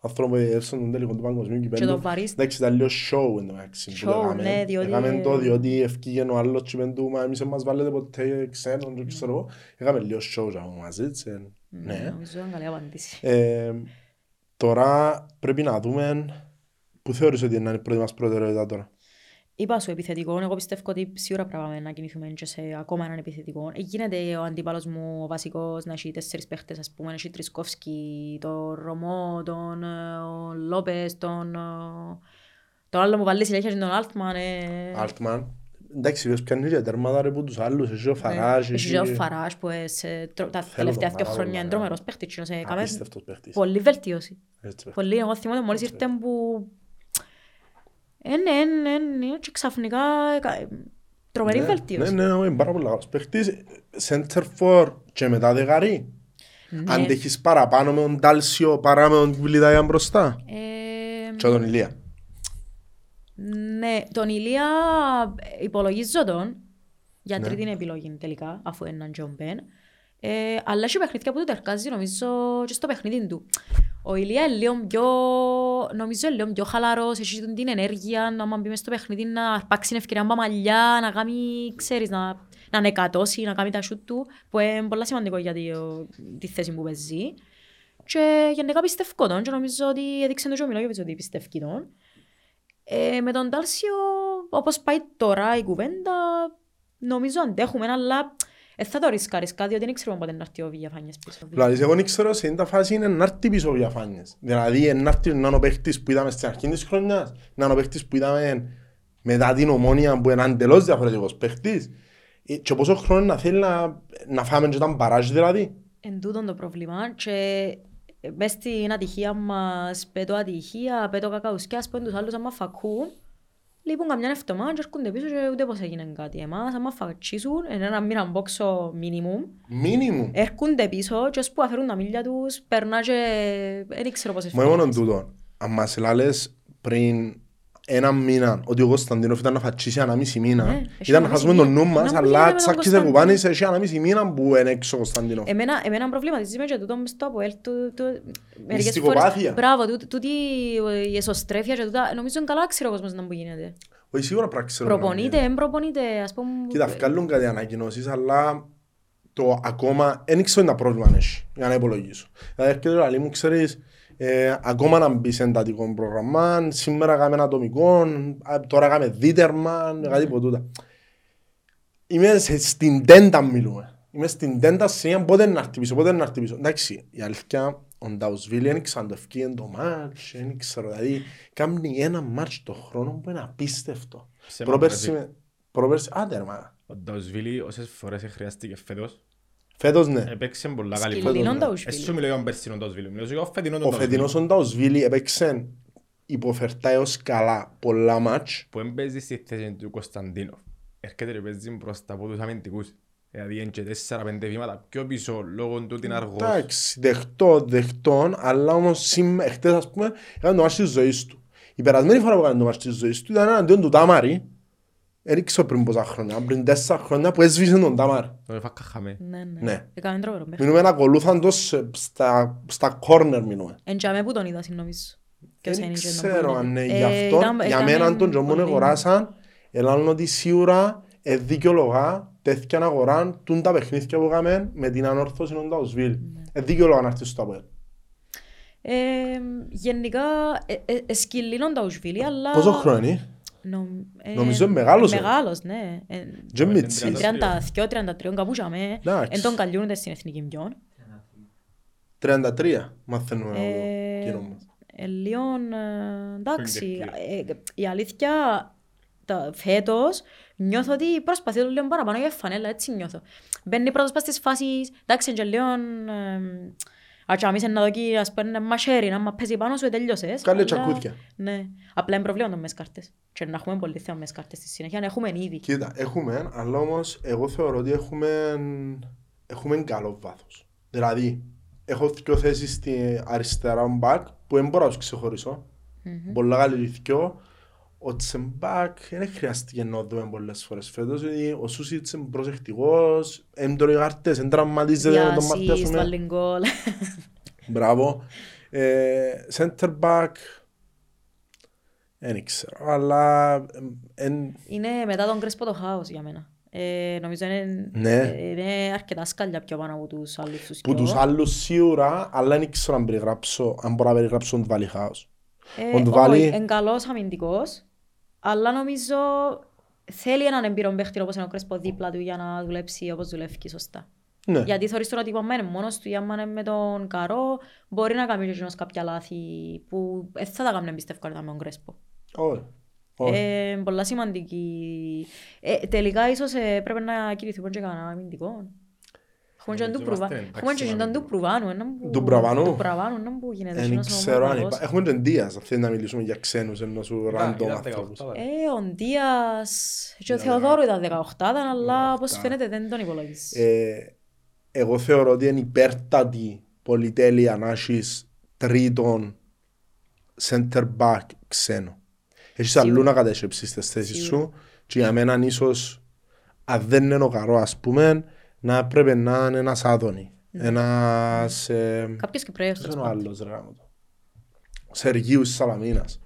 άνθρωπο που έφεραν τον τέλειο του παγκοσμίου Και κυπέλλου. το βαρύς Εντάξει, ήταν λίγο show εν τω μεταξύ που το Show, έκαμε. ναι, διότι- Έκαμε το διότι ευκήγεν ο άλλος και είπεν του, μα εμείς δεν μας βάλετε ποτέ ξένον και ξέρω εγώ. Έκαμε λίγο show για ο Μάζιτς, ε, ναι. Νομίζω ήταν καλή απάντηση. Ε, Τώρα πρέπει να δούμε που θεωρείς ότι είναι η πρώτη μας προτεραιότητα τώρα. Είπα σου επιθετικό, εγώ πιστεύω ότι σίγουρα πρέπει να κινηθούμε και σε ακόμα έναν επιθετικό. Ε, Γίνεται ο αντίπαλος μου ο βασικός να έχει τέσσερις παίχτες, ας πούμε, να έχει Τρισκόφσκι, τον Ρωμό, τον ε, ο Λόπες, τον... ε, Τον άλλο μου βάλει συνέχεια και τον Altman. ε, Altman. Εντάξει, ποιος πιάνει και τέρματα ρε που τους άλλους, έχει ο ναι. Φαράζ, Έχει έχει... και ο Φαράζ που ε, σε τρο- τα Θέλω τελευταία τον δύο πάρα χρόνια πολλά, είναι ναι. τρομερός παίχτης. και σε έκαμε Απίστευτος παίχτης. Πολύ βελτίωση. Έτσι, παίχτης. Πολύ, εγώ θυμόμαι μόλις ήρθε που... Ε, ναι, ναι, ναι, και ξαφνικά έκα- τρομερή Ναι, βελτίωση. Ναι, ναι, ναι, είναι πάρα πολύ καλός παίχτης. Σέντερ φορ και μετά δεκάρι. Ναι. Αντέχεις παραπάνω με τον Τάλσιο παρά με τον Κβιλιτάια μπροστά. Ε, Και τον Ηλία. Ναι, τον Ηλία ε, υπολογίζω τον για Ναι. τρίτη επιλογή τελικά, αφού είναι έναν Τζον Μπεν. Ε, αλλά έχει παιχνίδια που του τερκάζει νομίζω και στο παιχνίδι του. Ο Ηλία είναι λίγο πιο, νομίζω είναι λίγο πιο χαλαρός, έχει τον την ενέργεια να μπει μες στο παιχνίδι, να αρπάξει την ευκαιρία με μαλλιά, να κάνει, ξέρεις, να, να ανεκατώσει, να κάνει τα σούτ του, που είναι πολύ σημαντικό για τη, τη θέση που παίζει. Και γενικά πιστεύω τον και νομίζω ότι έδειξε το και ο Μιλόγεβιτς ότι πιστεύει τον. Ε, με τον Τάλσιο, όπως πάει τώρα η κουβέντα, νομίζω αντέχουμε, αλλά ε, θα το ρισκάρεις κάτι, διότι δεν ξέρουμε πότε να έρθει ο Βηγιαφάνιες πίσω. Δηλαδή, εγώ δεν ξέρω σε είναι τα φάση είναι να έρθει πίσω ο Διαφάνιες. Δηλαδή, να έρθει να είναι ο παίχτης που είδαμε στην αρχή της χρονιάς, να είναι ο παίχτης που είδαμε μετά την ομόνια που είναι εντελώς διαφορετικός παίχτης. Ε, Και πόσο χρόνο να θέλει να, να φάμε και όταν παράζει δηλαδή. Εν τούτον το πρόβλημα και ε, μες στην ατυχία μας, πέτω ατυχία, πέτω κακαουσκιάς, πέτω τους άλλους άμα φακούν, λείπουν καμιά εβδομάδα και έρχονται πίσω και ούτε πως έγινε κάτι. Εμάς άμα φατσίσουν, εν ένα μήνα μπόξο minimum, Μίνιμουμ. έρχονται πίσω και ώσπου αφαιρούν τα μίλια τους, περνά και δεν ξέρω πόσες Μα μόνο φορές. τούτο. Αν μας λάλες πριν ένα μήνα ότι ο Κωνσταντίνοφ ήταν να φατσίσει ένα μισή μήνα, Ναι, έχει ήταν να ένα χάσουμε μισή τον νου μήνα. μας, Να μου αλλά γίνεται με τον τσάκισε Κωνσταντίνο. κουπάνι σε ένα μισή μήνα που είναι έξω ο Κωνσταντίνοφ. Εμένα, εμένα προβληματίζει και τούτο μες στο ΑΠΟΕΛ. Του, του, μερικές Μυστικοπάθεια. φορές, μπράβο, τούτη, τούτη η εσωστρέφεια και τούτα, νομίζω είναι καλά ξέρω ο κόσμος να που γίνεται. Όχι σίγουρα πράξε. Προπονείται, δεν προπονείται, ας πούμε. Κοίτα, βγάλουν κάτι ανακοινώσεις, αλλά το ακόμα δεν ξέρω τι τα πρόβλημα έχει, για να υπολογίσω. Δηλαδή έρχεται ο Λαλή μου, ξέρεις, ε, ακόμα να μπεις σε εντατικό πρόγραμμα, σήμερα έκαμε ένα ατομικό, α, τώρα έκαμε δίτερμα, κάτι από τούτα. Είμαι σε, στην τέντα μιλούμε. Είμαι στην τέντα σε πότε να έρθει πίσω, πότε να έρθει πίσω. Εντάξει, η αλήθεια, ο Νταουσβίλη δεν ήξερα το ευκήγεν το μάτς, δεν ήξερα, δηλαδή, κάνει ένα μάτς το χρόνο που είναι απίστευτο. Σε Πρόπερση, μαγαζί. με- πρόπερση, άντε ρε μα. Ο Νταουσβίλη όσες φορές χρειάστηκε φέτος, Φέτος ναι. έπαιξε πολλά καλή Σκυλινό φέτος. Νταουσβίλη. Εσύ σου μιλώ για τον περσινό Νταουσβίλη, μιλώ σου για τον φετινό Ο Νταουσβίλη. φετινός ο Νταουσβίλη έπαιξε υποφερτά έως καλά πολλά μάτς. Που έμπαιζε στη θέση του Κωνσταντίνοφ. Έρχεται και παίζει μπροστά από τους αμυντικούς. Δηλαδή είναι και 4-5 βήματα πιο πίσω λόγω του ότι είναι αργός. Εντάξει, δεχτώ, δεχτώ, αλλά όμως σήμερα, χτες ας πούμε, έκανε το μάτς της ζωής του. Η περασμένη φορά που έκανε το μάτς της ζωής του ήταν εναντίον του Τάμαρη. Δεν ξέρω πριν πόσα χρόνια, πριν τέσσερα χρόνια που έσβησε τον Τάμαρη. Τον έφακα χαμέ. Ναι, ναι. Ναι. Έκαμε τρομερό παιχνίδι. Μιλούμε να ακολούθαν το σε- στα, στα corner μιλούμε. Εν τζάμε που τον είδα, νομίζω. Ποιος Δεν είναι και τον ξέρω που αν είναι. είναι Ε, γι' αυτό. ήταν- Για ήταν μένα τον τζομόν πολύ- αγοράσαν, ελάλουν ότι σίγουρα ε, δικαιολογά τέτοια αγορά τούν τα παιχνίδια που έκαμε με την ανόρθωση των Ταουσβίλ. Ναι. Ε, δικαιολογά να έρθει στο ΑΠΟΕΛ. Ε, γενικά, ε, ε, ε, σκυλίνον τα ουσβίλη, αλλά... Πόσο χρόνο είναι, Νομ- ε, Νομίζω είναι μεγάλος, ε. Μεγάλος, ναι. Ε, Και μίτσις. 32-33 κάπου είχαμε. Εντάξει. Εν τον καλιούνται στην εθνική ποιον. 33 μαθαίνουμε από Ε, κοινό μας. ε, λίγο, ε, εντάξει, Πολύ ε, η αλήθεια τα, φέτος νιώθω ότι προσπαθεί το λίγο παραπάνω για φανέλα, έτσι νιώθω. Μπαίνει πρώτος πας στις φάσεις, εντάξει, είναι και λίγο, ε, ατσάμισε να δω εκεί, ας πούμε, μαχαίρι, να μα παίζει πάνω σου, ε, τελειώσες. Κάλε αλλά- τσακούδια. Ναι, απλά είναι πρόβλημα το μες κάρτες. Και να έχουμε πολύ θέμα μες κάρτες στη συνέχεια, να έχουμε ήδη. Κοίτα, έχουμε, αλλά όμως εγώ θεωρώ ότι έχουμε, έχουμε καλό βάθος. Δηλαδή, έχω δύο θέσεις στη αριστερά μπακ που δεν μπορώ να τους ξεχωρίσω. Πολλά καλή δυο. Ο Τσεμπάκ δεν χρειάστηκε να δούμε πολλές φορές φέτος, γιατί ο Σούσιτς είναι προσεκτικός, δεν τρώει γάρτες, δεν τραυματίζεται να τον Διάσεις, μαθιάσουμε. βάλει γκολ. Μπράβο. Ε, Center back, δεν ξέρω, αλλά ε, εν- Είναι μετά τον Κρέσπο το χάος για μένα. Ε, νομίζω είναι, Ναι. ε, είναι αρκετά σκάλια πιο πάνω από τους άλλους τους που δυο. τους άλλους σίγουρα, αλλά δεν ξέρω αν περιγράψω, αν μπορώ να περιγράψω τον Βάλι Χάος. Ε, ο Ντουβάλι- όχι, είναι καλός αμυντικός, αλλά νομίζω θέλει έναν εμπειρό παίχτη όπως είναι ο Κρέσπο δίπλα του για να δουλέψει όπως δουλεύει σωστά. Ναι, Γιατί θεωρείς τον ότι πάμε μόνος του ή άμα είναι με τον Καρό μπορεί να κάνει και εκείνος κάποια λάθη που δεν θα τα κάνουν πιστεύω αν ήταν με τον Κρέσπο. όχι. όχι. Ε, πολλά σημαντική. Ε, τελικά ίσως ε, πρέπει να κινηθούμε και κανένα αμυντικό. Έχουμε και τον Νομίζω Ντουμπρουβα- είμαστε έχουμε και τον εντάξει Ντουμπρουβάνου, έναν που- Ντουμπραβάνου. Ντουμπραβάνου, έναν που γίνεται Δεν εκείνος ο ξέρω αν Μολδαβός. υπά... Έχουμε τον Δίας, αν θέλει να μιλήσουμε για ξένους, ενώ σου random ανθρώπους. Ε, ο Ντίας και ο Ήταν Θεοδόρου ήταν 18, αλλά όπως φαίνεται δεν τον υπολογίζεις. Ε, εγώ θεωρώ ότι είναι υπέρτατη πολυτέλεια να έχεις τρίτον center back ξένο. Έχεις Σίγουρα. αλλού να κατέσκεψεις τις θέσεις Σίγουρα. σου και για μένα ίσως αν δεν είναι ο καρός ας πούμε να έπρεπε να είναι ένας άδωνη. Ναι. Ένας... Ε, Κάποιος Κυπρέος ποιος τέλος είναι ο πάντων. άλλος ρε γάμο το. Σεργίους της Σαλαμίνας.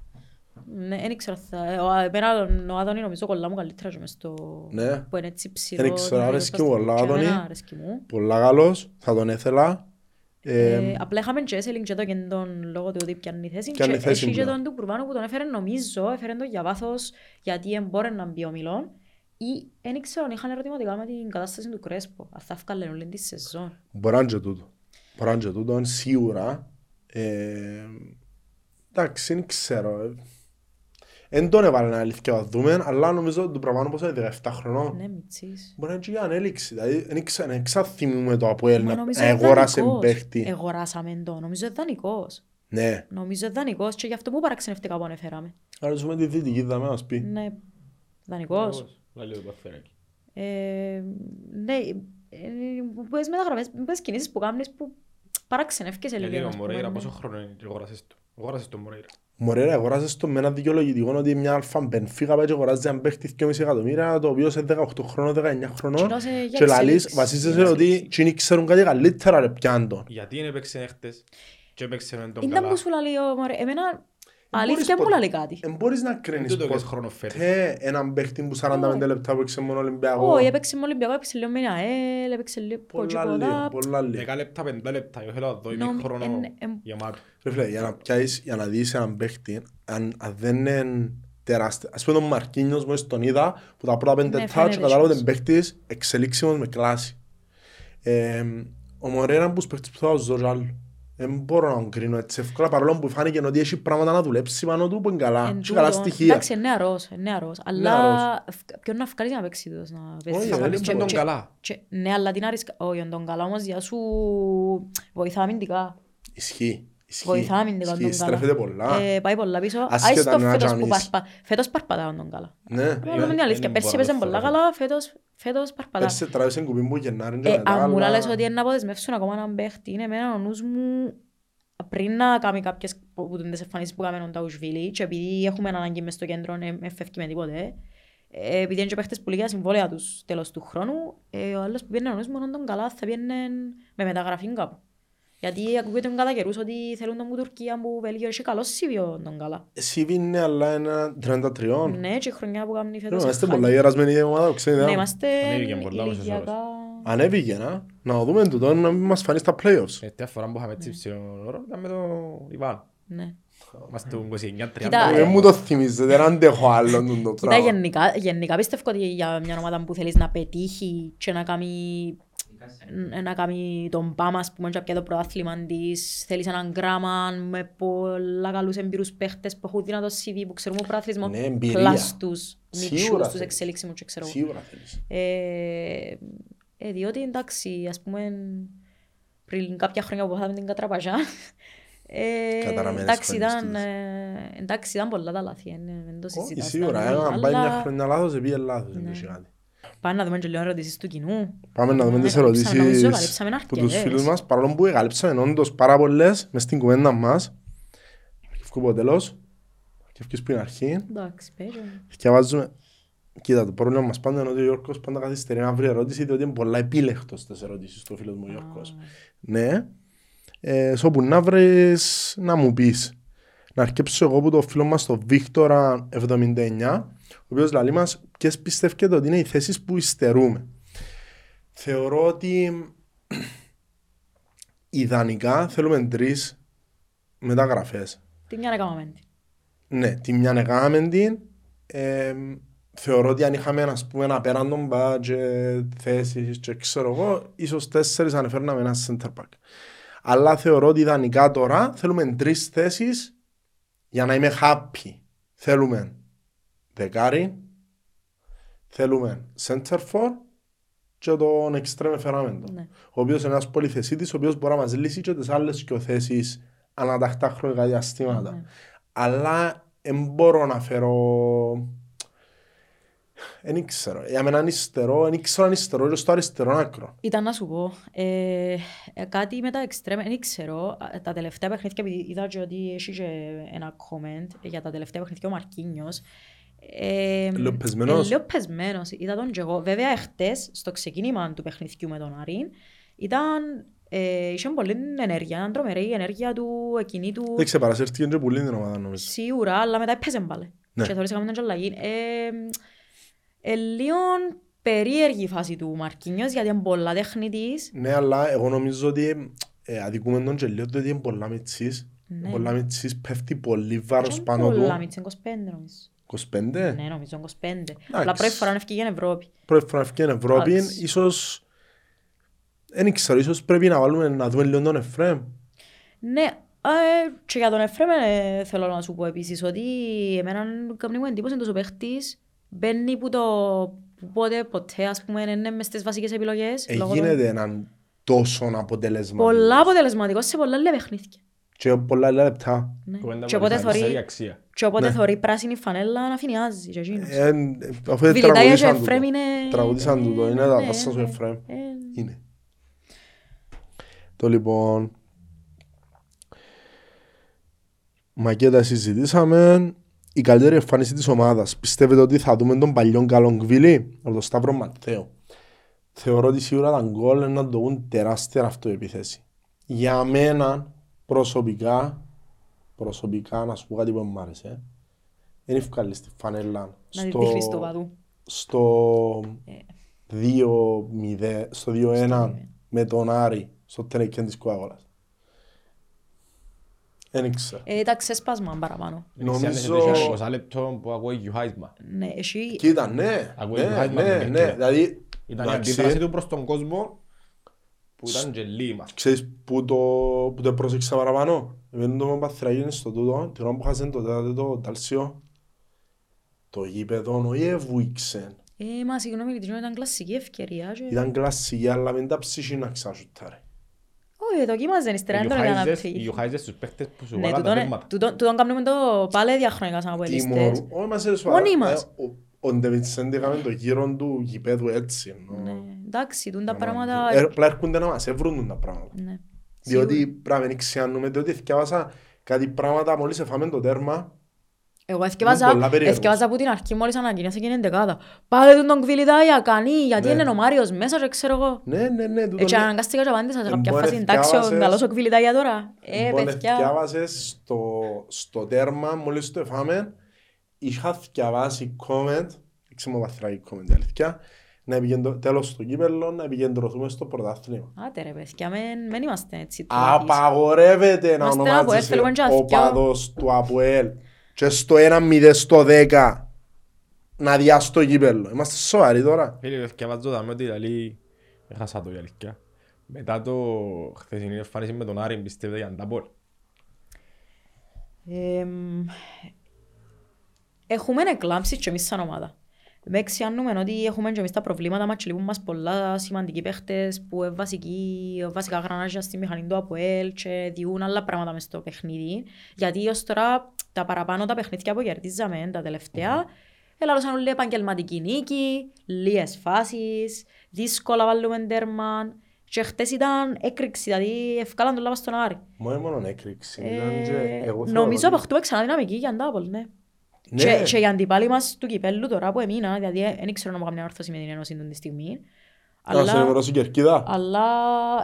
Ναι, δεν ξέρω. θα- ε, ο- Εμένα ο Άδωνη νομίζω κολλά μου καλύτερα και μες στο... Ναι. Που είναι έτσι ψηλό. Δεν ξέρω, είναι αρέσκει λίγο μου πολλά ο και εμένα Άδωνη. αρέσκει μου. Πολλά καλός, θα τον ήθελα. Ε, Ε, απλά είχαμε και Έσελιν και το και τον λόγο του ότι πιάνει θέση Πιάνει και θέση έχει και πλέον. τον του Προυβάνου που τον έφερε νομίζω, έφερε τον για βάθος γιατί εμπόρε να μπει ο Μιλόν ή δεν ξέρω αν είχαν ερωτηματικά με την κατάσταση του Κρέσπο αν θα βγάλουν όλη τη σεζόν. Μπορεί να είναι και τούτο. Μπορεί να είναι και τούτο, σίγουρα. Ε, εντάξει, δεν ξέρω. Εν τον έβαλε να αλήθεια να δούμε, αλλά νομίζω το πράγμα πως είναι 17 χρονών. Ναι, μητσής. Μπορεί να είναι και για ανέλυξη. Δηλαδή, δεν ξα- δεν ξαθυμούμε το από Μα να νομίζω να είναι αγόρασε δανεικός. παίχτη. Εγοράσαμε το, νομίζω είναι δανεικός. Ναι. Νομίζω είναι δανεικός και γι' αυτό που παραξενευτικά που ανεφέραμε. Αλλά ζούμε τη δυτική, θα μας πει. Ναι, δανεικός. Ε, ναι, ε, πες μεταγραφές, πες κινήσεις που κάνεις που παραξενεύκεσαι Γιατί λίγο. ο ας πούμε, Μωρέιρα ναι. πόσο χρόνο είναι και αγοράσες το. Αγοράσες το Μωρέιρα; Μωρέρα, αγοράσες το με ένα δικαιολογητικό ότι μια αλφα μπενφίγα πάει και αγοράζει έναν παίχτης 2,5 εκατομμύρια, το οποίο σε 18 χρόνων, 19 χρονών. Κοινώς, ε, για Και λαλείς, εξέλιξη. βασίζεσαι Για ότι εξέλιξη. εκείνοι ξέρουν κάτι καλύτερα ρε πιάν τον. Γιατί είναι έπαιξε έχτες και έπαιξε με τον Ήταν καλά. που σου λέει ο Μωρέ, εμένα μπορείς αλήθεια μου ποτέ- λέει κάτι. Εν μπορείς να Εν κρίνεις τούτο και ποτέ χρόνος φέτος. έναν παίχτη που 45 λεπτά που έξε μόνο Ολυμπιακό. Όχι, έπαιξε με Ολυμπιακό, έπαιξε λίγο με την ΑΕΛ, έπαιξε λίγο Πολλά λίγο, κοτσικόδα. πολλά λίγο. Δέκα λεπτά, πέντε λεπτά. Εγώ θέλω να δω Νομι- ημίχρονο εν- εν- γεμάτο. Ρε φίλε, για να πιάσεις, για να δεις έναν παίχτη, αν, αν δεν είναι τεράστιο. Ας πούμε τον Μαρκίνιος μόλις τον είδα, που τα πρώτα πέντε Ναι, touch φαίνεται κατάλαβα σως. ότι είναι παίχτης εξελίξιμος με κλάση. Ε, ο Μωρέρα είναι τους παίχτες που θα δω κι άλλο. Δεν μπορώ να τον κρίνω έτσι εύκολα, παρόλο που φάνηκε ότι έχει πράγματα να δουλέψει πάνω του που είναι καλά. Εν Έχει καλά τούτο, στοιχεία. Εντάξει, είναι νεαρός, είναι νεαρός. Αλλά ευκ- ποιον να βγάλεις να παίξει τούτος, να παίζει. Όχι, Θα δεν βάλεις είναι και- τον και- καλά. και- Ναι, αλλά την άρισκα. Όχι, τον καλά όμως για σου βοηθά αμυντικά. Ισχύει. Ισχύει. Βοηθά αμυντικά Ισχύει. τον καλά. Στρέφεται πολλά. Ε, Πάει πολλά πίσω. Ασχέτα Άιστο να φέτος που τζαμίς. παρπα... Φέτος παρπατά τον καλά. Ναι. Να πούμε την αλήθεια. δεν Πέρσι μπορώ να έπαιζε το πολλά θεωρώ. καλά, φέτος, φέτος παρπατά. Πέρσι τράβησε κουμπί που Γενάρη και Ε, μετά, αν μου αλλά- λες ότι είναι να αποδεσμεύσουν ακόμα έναν παίχτη, είναι εμένα ο νους μου πριν να κάνει κάποιες που που τις εμφανίσεις που κάνουμε ο Ταουσβίλη και επειδή έχουμε ανάγκη μες στο κέντρο, δεν με φεύγει με τίποτε, ε, επειδή είναι και παίχτες που λίγα συμβόλαια τους τέλος του χρόνου, ε, ο άλλος που πιένε ο νους μου τον καλά θα πιένε με μεταγραφή κάπου. Γιατί ακούγεται κατά καιρούς ότι θέλουν τον που Τουρκία που Βέλγιο έχει καλό σύβιο τον καλά. Εσύ είναι αλλά ένα 33. Ναι, και η χρονιά που κάνει Ρε, φέτος. Είμαστε χάλια. πολλά γερασμένοι η ομάδα, ξέρετε. Ναι, α. είμαστε Ανέβηκε πολλά μες στις ηλικιακά... Ανέβηκε, να. Να δούμε τούτο, να μην μας φανεί στα playoffs. Ε, Τελευταία φορά που είχαμε έτσι ψηλό όρο ήταν με τον Ιβάν. Ναι. Είμαστε το 29-30. Κοίτα, Δεν μου το θυμίζετε, δεν αντέχω άλλο τον το Κοίτα, πράγμα. γενικά, γενικά πιστεύω ότι για μια ομάδα που θέλεις να πετύχει και να κάνει να κάνει τον Πάμα, ας πούμε, και να πιάει το πρωτάθλημα της, θέλεις έναν γράμμα με πολλά καλούς εμπειρούς παίχτες που έχουν δυνατό CV, που ξέρουν πρωτάθλημα, Ναι, εμπειρία. πλάστους, Σίγουρα μητσούς, τους θέλεις. εξελίξιμους και ξέρω εγώ. Σίγουρα θέλεις. Ε, ε, διότι εντάξει, ας πούμε, πριν κάποια χρόνια που πάθαμε την Κατραπαζιά, ε, Καταραμένες εντάξει, χρονιές ήταν, της. ε, εντάξει, ήταν πολλά τα λάθη, ε, δεν το Όχι, συζητάς. σίγουρα, ήταν, ε, αν πάει μια αλλά χρονιά λάθος, επήγε λάθος. δεν Ναι. έχει κάτι. Πάμε να δούμε και λίγο ερωτήσεις του κοινού. Πάμε να δούμε Ναι, τις καλύψαμε, νομίζω ερωτήσεις καλύψαμε που τους αρκετές. φίλους μας, παρόλο που εγκαλύψαμε όντως πάρα πολλές μες στην κουβέντα μας. Αρκευκού από τέλος, αρκευκούς που είναι αρχή. Εντάξει, παίζω. Διαβάζουμε. Κοίτα, το πρόβλημα μας πάντα είναι ότι ο Γιώργος πάντα καθυστερεί να βρει ερώτηση, διότι είναι πολλά επίλεκτος στις ερωτήσεις του φίλος μου Γιώργος. Ναι. Ε, σ' όπου να βρεις, να μου πεις. Να αρκέψω εγώ από το φίλο μας τον Βίκτορα 79, ο οποίος λέει μας ποιες πιστεύετε ότι είναι οι θέσεις που υστερούμε. Θεωρώ ότι ιδανικά θέλουμε τρεις μεταγραφές. Τι μια να κάνουμε. μένει. Ναι, τη μια έκαναμε την. Ε, θεωρώ ότι αν είχαμε ας πούμε ένα απέραντον budget, θέσεις και ξέρω εγώ, ίσως τέσσερις ανεφέρναμε ένα center back. Αλλά θεωρώ ότι ιδανικά τώρα θέλουμε τρεις θέσεις για να είμαι happy. Θέλουμε δεκάρι, θέλουμε center for και τον extreme εφεράμε τον. Ναι. Ο οποίος είναι ένας πολυθεσίτης, ο οποίος μπορεί να μας λύσει και τις άλλες και θέσεις ανατακτά χρονικά διαστήματα. Ναι. Αλλά δεν μπορώ να φέρω... Δεν ξέρω. Για μένα είναι υστερό, δεν ξέρω αν υστερό και στο αριστερό άκρο. Ήταν να σου πω, ε, ε, κάτι με τα εξτρέμ, δεν ξέρω, ε, τα τελευταία παιχνίδια, επειδή είδα και ότι έχει και ένα comment για τα τελευταία παιχνίδια ο Μαρκίνιος, ε, Λίγο πεσμένος. ε, Λίγο πεσμένος, είδα τον και εγώ. Βέβαια, εχθές, στο ξεκίνημα του παιχνιδιού με τον Αρίν, ήταν, ε, είχε πολύ ενέργεια, ήταν τρομερή η ενέργεια του, εκείνη του, Δεν ξεπαρασύρθηκε και πολύ την ομάδα νομίζω. σίγουρα, αλλά μετά έπαιζε μπάλε. Ναι. Και θεωρείς έκαμε τον και αλλαγή. Ε, ε, λίγο περίεργη η φάση του Μαρκίνιος, γιατί είναι πολλά τεχνητής. Ναι, αλλά εγώ νομίζω ότι ε, αδικούμε τον και λίγο ότι είναι πολλά μητσής. Ναι. Πολλά μητσής πέφτει πολύ βάρος Και πάνω πολλά, του. μίτσι, 25 νομίζω. 25. Ναι, νομίζω 25. Αλλά πρώτη φορά να ευκήγε στην Ευρώπη. Πρώτη φορά ευκαιρία στην Ευρώπη, Εντάξει. ίσως... Δεν ξέρω, ίσως πρέπει να βάλουμε να δούμε λίγο τον Εφραίμ. Ναι, ε, και για τον Εφρέμ ε, θέλω να σου πω επίσης ότι εμένα κάνει μου εντύπωση ότι ο παίχτης μπαίνει που το που πότε ποτέ ας πούμε είναι μες στις βασικές επιλογές. λόγω των- Εγίνεται έναν τόσο αποτελεσματικός. Πολλά αποτελεσματικός σε πολλά άλλα παιχνίδια. Και πολλά άλλα λεπτά. Ναι. Κουβέντα Και που όποτε αριστερή θωρεί, αξία. και όποτε Ναι. θωρεί πράσινη φανέλα να φινιάζει και εκείνος. Ε, Αφού δεν Βιλιτάγια και τραγουδήσαν του Εφρέμ το. είναι... Τραγουδήσαν του το, είναι τα ναι, δάσα σου ναι. Εφραίμ. Ε, Είναι. Το λοιπόν... Μακέτα συζητήσαμε. Η καλύτερη εμφάνιση της ομάδας. Πιστεύετε ότι θα δούμε τον παλιό καλό Γκβίλη από τον Σταύρο Ματθαίο. Θεωρώ ότι σίγουρα τα γκολ είναι να το δουν τεράστια αυτοεπίθεση. Για μένα προσωπικά, προσωπικά να σου πω κάτι που μου άρεσε. Δεν ευκάλεις τη φανέλα Να τη δείχνεις του παδού. στο Ε. 2-0, στο 2-1 με τον Άρη στο τενεκέν της Κουάγολας. Δεν ξέρω. Ε, Ήταν ξέσπασμα παραπάνω. Νομίζω- Νομίζω... 20 λεπτό που ακούει γιουχάισμα. Ναι, εσύ... Κοίτα, ναι, Ακούει ναι, το Heisman, ναι, ναι, ναι, ναι. δηλαδή, Ήταν η εντάξει, αντίδραση του προς τον κόσμο που ήταν και λίμα. ξέρεις που το, που το πρόσεξα παραπάνω; Επειδή το Παθραγίνη στο τούτο, την ώρα που χάσαν το τέταρτο το Ταλσίο, το γήπεδο όχι εβουήξε. Ε, μα συγγνώμη, γιατί ήταν κλασική ευκαιρία. και- Ήταν κλασική, αλλά μην τα ψήσει να ξασουτάρει. Όχι, δοκίμαζε ύστερα, δεν τον έκανα Οι πτύχη. γιουχάιζες στους παίχτες που σου Ναι, βάλαν τα τούτον- τέρματα. τούτον τούτον κάνουμε το πάλι διαχρονικά σαν αποελίστες. Τιμωρού. Όχι, μας είναι Μόνοι σοβαρά. μας. Ε, ο- Ο Ντεβιτσέντε έκαμε το γύρο του γηπέδου έτσι. ενώ- Ναι, εντάξει, τούν τα ενώ- πράγματα... Ε, Απλά έρχονται να μας έβρουν τα πράγματα. Ναι. Διότι Σίγουρα. πρέπει να μην ξιάνουμε, διότι θυκιάβασα κάτι πράγματα μόλις εφάμε το τέρμα. Εγώ πολλά εθκεύαζα, περίεργος. εθκεύαζα από την αρχή μόλις ανακοινώσε και είναι εντεκάδα. Πάτε τον τον Κβιλιτάγια, κανεί, γιατί Ναι. είναι ο Μάριος μέσα και ξέρω εγώ. Ναι, ναι, ναι. τούτο Έτσι ναι. αναγκάστηκα και απάντησα σε Ε, κάποια μπορεί φάση. να Εντάξει, ο θκιάβασες- καλός ο Κβιλιτάγια τώρα. Ε, Λοιπόν, παιδιά. θυκιάβασες στο, στο τέρμα, μόλις το εφάμε, είχα θυκιαβάσει comment, έξω μου βαθράγει comment, η αλήθεια, να επικεντρω... τέλος στο κύπελλο, να επικεντρωθούμε στο πρωτάθλημα. Άτε ρε παιδιά, μεν, μεν είμαστε έτσι. τουλάχιστον. Απαγορεύεται να Είμαστε ένα Αποέλ, ονομάζεσαι θέλουμε και ο αθκιό. παδός του Αποέλ και στο 1-0 στο 10 να διάσει το κύπελλο. Είμαστε σοβαροί τώρα. Φίλε, διαβάζω δάμε ότι δηλαδή, έχασα το η αλήθεια. Μετά το χθεσινή εμφάνιση με τον Άρη, πιστεύετε για αντάπολ. Εμ, Έχουμε εκλάμψει και εμείς σαν ομάδα. Με εξιάνουμε ότι έχουμε και εμείς τα προβλήματα μας και λείπουν μας πολλά σημαντικοί παίχτες που είναι βασικοί, βασικά γρανάζια στη μηχανή του ΑΠΟΕΛ και διούν άλλα πράγματα μες στο παιχνίδι. Γιατί ως τώρα τα παραπάνω τα παιχνίδια που κερδίζαμε τα τελευταία έλαβαν όλοι επαγγελματική νίκη, λίγες φάσεις, δύσκολα βάλουμε τέρμα και χτες ήταν έκρηξη, δηλαδή ευκάλαν το λάβα στον Άρη. Μόνο μόνο έκρηξη. ήταν και Ε, εγώ θεωρώ νομίζω ότι- αποκτούμε ξανά δυναμική για αντάπολ, ναι. Ναι. Και, και οι αντιπάλοι μας του κυπέλλου τώρα που έμεινα, δηλαδή ε, δεν ξέρω να μου κάνουν όρθωση με την Ένωση την τη στιγμή. Να σε Αλλά, ενημερώσει η Κερκίδα. αλλά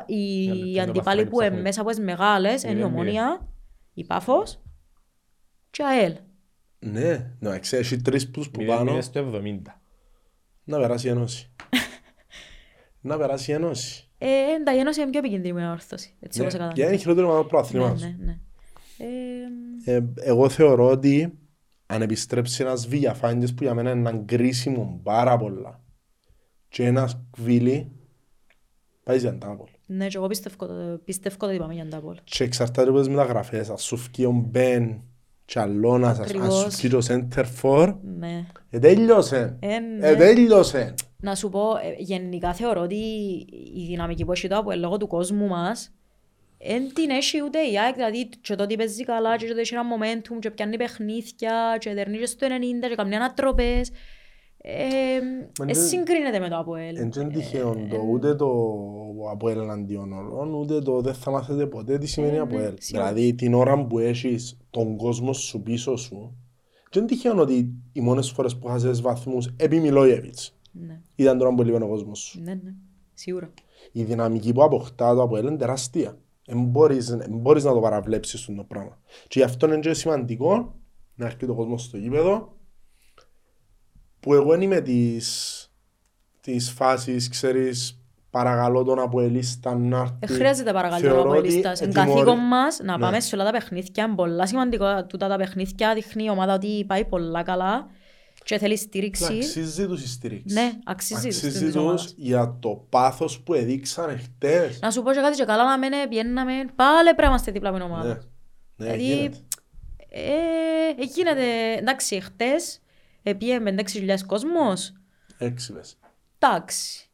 οι, Για οι λεπτό, αντιπάλοι να που είναι ψάχνει. μέσα από τις μεγάλες είναι η Είναι Ομόνια, η Πάφος και η ΑΕΛ. Ναι, να ξέρεις, έχει τρεις πούς που Μηδέν πάνω μηδέν στο 70. να περάσει η Ένωση. να περάσει η Ένωση. Ε, εντάξει, η Ένωση είναι πιο επικίνδυνη με όρθωση, έτσι Ναι, όπως Για είναι κατάλαβα. χειρότερο με το Ναι, πρόθλημα. ναι, ναι. Ε, Ε, εγώ θεωρώ ότι αν επιστρέψει ένας Βηγιαφάντης που για μένα είναι έναν κρίσιμο πάρα πολλά και ένας Κβίλι πάει για αντάπολ. ναι, και εγώ πιστεύω, το- πιστεύω ότι πάμε για αντάπολ. Και εξαρτάται από τις μεταγραφές. Ας σου φκεί ο Μπεν και αλλώνας, ας- αν σου Ακριβώς. φκεί το center for, Ναι. ε, τέλειωσε. Ε, ναι. Ε, τέλειωσε. Να σου πω, ε, γενικά θεωρώ ότι η δυναμική που έχει το από λόγω του κόσμου μας δεν την έχει ούτε η ΑΕΚ, δηλαδή και το ότι παίζει καλά και το ότι έχει ένα momentum και πιάνει παιχνίδια και δερνεί και στο 90 και κάνει ανατροπές. Ε, Μα ε, δεν- συγκρίνεται με το ΑΠΟΕΛ. Εν είναι τυχαίο το ούτε το από εναντίον όλων, ούτε το δεν θα μάθετε ποτέ τι σημαίνει από ελ. Ε, ναι, σίγουρα. Δηλαδή την ώρα που έχεις τον κόσμο σου πίσω σου, και είναι τυχαίο ότι οι μόνες φορές που χάσες βαθμούς επί Μιλόγεβιτς Ναι, ήταν τώρα που λείπει ο κόσμος σου. ναι, ναι, σίγουρα. Η δυναμική που αποκτά το από ελ είναι τεράστια. Εν μπορείς, εν μπορείς να το παραβλέψεις αυτό το πράγμα. Και γι' αυτό είναι και σημαντικό να έρχεται ο κόσμος στο γήπεδο που εγώ είμαι της, της φάσης, ξέρεις, παρακαλώ τον Αποελίστα να έρθει. Δεν χρειάζεται παρακαλώ Θεωρώ να ότι αποελίστας. Είναι ετοιμορεί- καθήκον μας να Ναι. πάμε σε όλα τα παιχνίδια. Είναι πολλά σημαντικό τούτα τα παιχνίδια. Δείχνει η ομάδα ότι πάει πολλά καλά και θέλει Να στήριξη. Αξίζει τους η στήριξη. Ναι, αξίζει τους Αξίζει της τους ομάδας. για το πάθος που έδειξαν χτες. Να σου πω και κάτι και καλά να μένε, πιέναμε, πάλι πρέπει να είμαστε δίπλα με την Ναι, ομάδα. ναι, Δηλαδή, γίνεται. Ε, γίνεται, εντάξει, χτες, επίεμε 6.000 κόσμος, Έξι πες. εντάξει.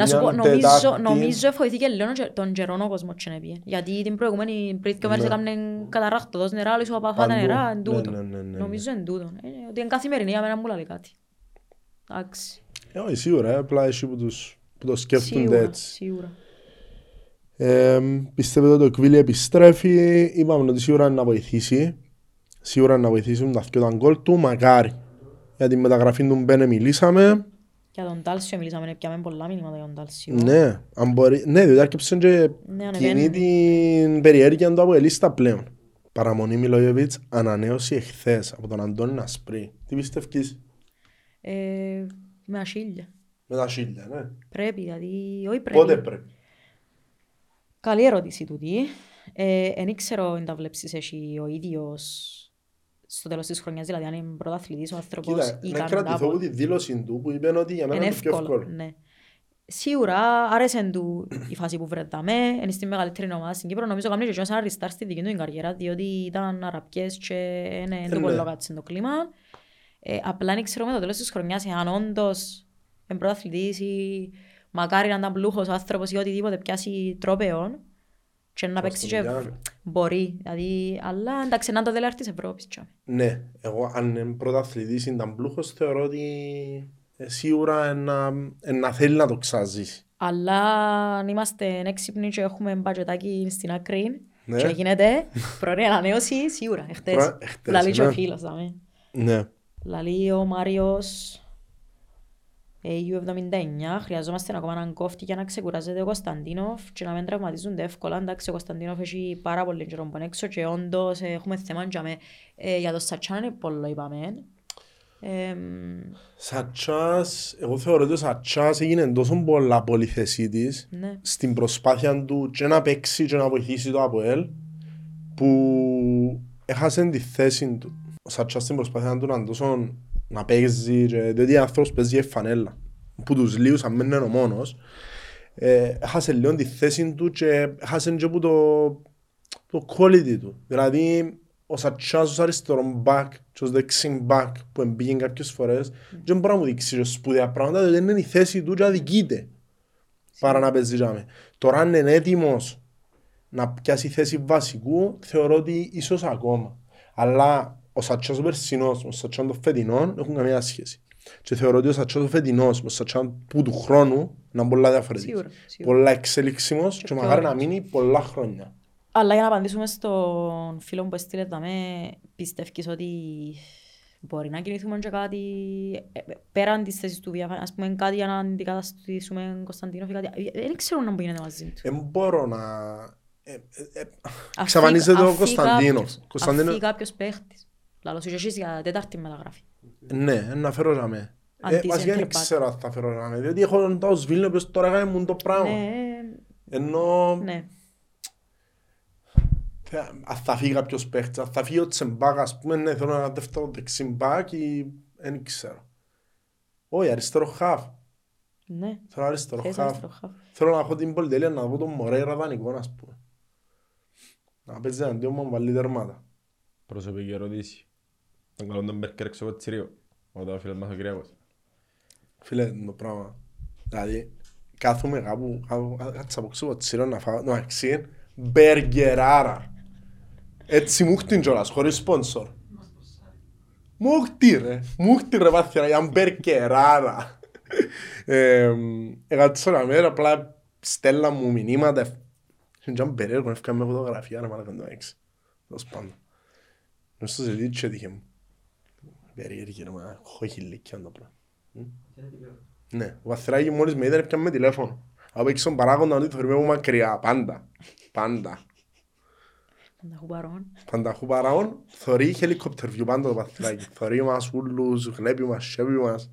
Να σου Μια πω, νομίζω, Τετάρτη- νομίζω εφοηθήκε λίγο και τον καιρό ο κόσμος και να πει. Γιατί την προηγούμενη πριν δύο μέρες Ναι. έκαμε καταράχτο, δώσει νερά, λες ο παφάτα Παντού. νερά, εν Ναι, τούτο. ναι, ναι, ναι, ναι. Νομίζω εν τούτο. Ε, Ότι είναι καθημερινή για μένα μου λέει κάτι. Εντάξει. Ε, όχι, σίγουρα, ε, απλά εσύ που, τους, που το σκέφτονται Σίγουρα, έτσι. σίγουρα. Ε, πιστεύετε ότι ο Κβίλι επιστρέφει, είπαμε ότι σίγουρα είναι να βοηθήσει. Σίγουρα είναι να βοηθήσουν τα δυο τα γκολ του, μακάρι. Για τη μεταγραφή του Μπένε μιλήσαμε. Για τον Τάλσιο μιλήσαμε, πιάμε πολλά μήνυματα για τον Τάλσιο. Ναι, αν μπορεί, ναι, διότι άρχισε και Ναι, ανεβαίνει. κινεί την περιέργεια του από ελίστα πλέον. Παραμονή Μιλόγεβιτς, ανανέωση εχθές από τον Αντώνη Νασπρί. Τι πιστεύεις; Ε, με ασύλια. με τα σίλια, ναι. Πρέπει, δηλαδή, όχι πρέπει. Πότε πρέπει; Καλή ερώτηση τούτη. Ε, εν ήξερα αν τα βλέψεις εσύ ο ίδιος στο τέλος της χρονιάς, δηλαδή αν είναι πρωταθλητής ο άνθρωπος Κοίτα, ή να κάνει κρατηθώ τάπο. από τη δήλωση του που είπε ότι για μένα Είναι είναι το πιο εύκολο. εύκολο. Ναι. Σίγουρα άρεσε του η φάση που βρετάμε, είναι στη μεγαλύτερη ομάδα στην Κύπρο. Νομίζω κάνει και εκείνος ένα restart στη δική του την καριέρα, διότι ήταν αραπιές και είναι Ε, το ναι. πολύ κάτσε το κλίμα. Ε, απλά δεν ξέρω με το τέλος της χρονιάς, εάν όντως είναι πρωταθλητής ή μακάρι να ήταν πλούχος άνθρωπος ή οτιδήποτε πιάσει τρόπεων και να παίξει και Μαστονιά. μπορεί. Δηλαδή, αλλά εντάξει, να είναι το τελεάρ της Ευρώπης. τσάμε. Ναι, εγώ αν είναι πρωταθλητής ήταν πλούχος θεωρώ ότι ε, σίγουρα να, ε, να θέλει να το ξαζήσει. Αλλά αν είμαστε έξυπνοι και έχουμε μπατζετάκι στην άκρη Ναι. και γίνεται πρωινή ανανέωση, σίγουρα, εχθές. Προ- εχθές, Λαλεί και ο ναι. φίλος, δάμε. Ναι. Λαλεί ο Μάριος AU79, χρειαζόμαστε ακόμα έναν κόφτη για να ξεκουράζεται ο Κωνσταντίνοφ και να μην τραυματίζονται εύκολα. Εντάξει, ο Κωνσταντίνοφ έχει πάρα πολύ καιρό που είναι έξω και όντως ε, έχουμε θέμα για, με, ε, για το Σατσάν είναι πολύ είπαμε. Εμ, Σατσάς, εγώ θεωρώ ότι ο Σατσάς έγινε τόσο πολλά πολυθεσή της ναι. στην προσπάθεια του και να παίξει και να βοηθήσει το ΑΠΟΕΛ που έχασε τη θέση του. Ο Σατσάς στην προσπάθεια του να είναι τόσο να παίζει και διότι ο άνθρωπος παίζει για φανέλα που τους λίγους αν μένει ο μόνος ε, έχασε λίγο τη θέση του και έχασε και που το, το quality του. Δηλαδή ο Σατσάς ως αριστερό μπακ και ως δεξιν μπακ που εμπήγε κάποιες φορές δεν μπορεί να μου δείξει και σπουδαία πράγματα διότι είναι η θέση του και αδικείται παρά να παίζει τζάμε. Τώρα αν είναι έτοιμος να πιάσει θέση βασικού θεωρώ ότι ίσως ακόμα. Αλλά ο Σατσάς ο περσινός με ο Σατσάς το φετινό έχουν καμία σχέση. Και θεωρώ ότι ο Σατσάς ο φετινός με ο Σατσάς που του χρόνου να είναι πολλά διαφορετικός. Σίγουρα, σίγουρα. Πολλά εξελίξιμος και πιο μακάρι να όριμος. μείνει πολλά χρόνια. Αλλά για να απαντήσουμε στον φίλο που έστειλε δαμέ, πιστεύεις ότι μπορεί να κινηθούμε και κάτι ε, πέραν της θέσης του Βιαφάνη, ας πούμε κάτι για να αντικαταστήσουμε Κωνσταντίνοφ ή κάτι. Ε, Δεν ξέρω να γίνεται μαζί του. Δεν μπορώ να... ε, ε, ε, Αφή- Εξαφανίζεται ο αφή Κωνσταντίνοφ. κάποιος- Κωνσταντίνο- Αφή κάποιος παίχτης. Λαλώς είσαι εσείς για τέταρτη μεταγραφή. Ναι, να φέρω για με. Αντί Ε, βασικά center δεν back. ξέρω αν θα φέρω για με, διότι έχω τον Τάο Σβίλνε ο οποίος τώρα έκανε μου το πράγμα. Ναι, Ενώ ναι. θε- αν θα φύγει κάποιος παίχτης, αν θα φύγει ο Τσεμπάκ, ας πούμε, ναι, θέλω ένα δεύτερο δεξιμπάκ ή δεν ξέρω. Όχι, αριστερό χαφ. Ναι. Θέλω αριστερό Θες χαφ. αριστερό χαφ. Θέλω να έχω την πολυτέλεια να δω τον Μωρέιρα δανεικό, ας πούμε. Να παίζει αντίον μου να βάλει τερμάτα. Προσωπική ερώτηση. Τον καλό τον Μπέρκερ έξω από τσιρίο. Όταν ο φίλος μας ο Κυριακός. Φίλε, το πράγμα. Δηλαδή, κάθομαι κάπου, κάπου- κάτσα από ξύ από τσίρο να φάω, το αξί, μπεργκεράρα. Έτσι μου χτύν κιόλας, χωρίς σπόνσορ. Μου χτύ ρε, μου χτύ ρε πάθηνα για μπεργκεράρα. Ε, Έκατσα να μέρα, απλά στέλνα μου μηνύματα. Είναι και αν περίεργο, έφυγα με φωτογραφία, ρε μάλλον το έξι. Τέλος πάντων. Νομίζω στο ζητήτσι έτυχε μου. Περίεργη ρε, μα έχω χιλίκια το πράγμα. Ναι, ο Βαθράκη μόλις με είδε έπιανε με τηλέφωνο. Από έξω τον παράγοντα ότι θεωρούμε από μακριά, πάντα. Πάντα. Να έχω παρόν. Πάντα έχω παράγον, θωρεί helicopter view πάντα το Βαθράκη. Θωρεί μας ούλους, βλέπει μας, σέβει μας.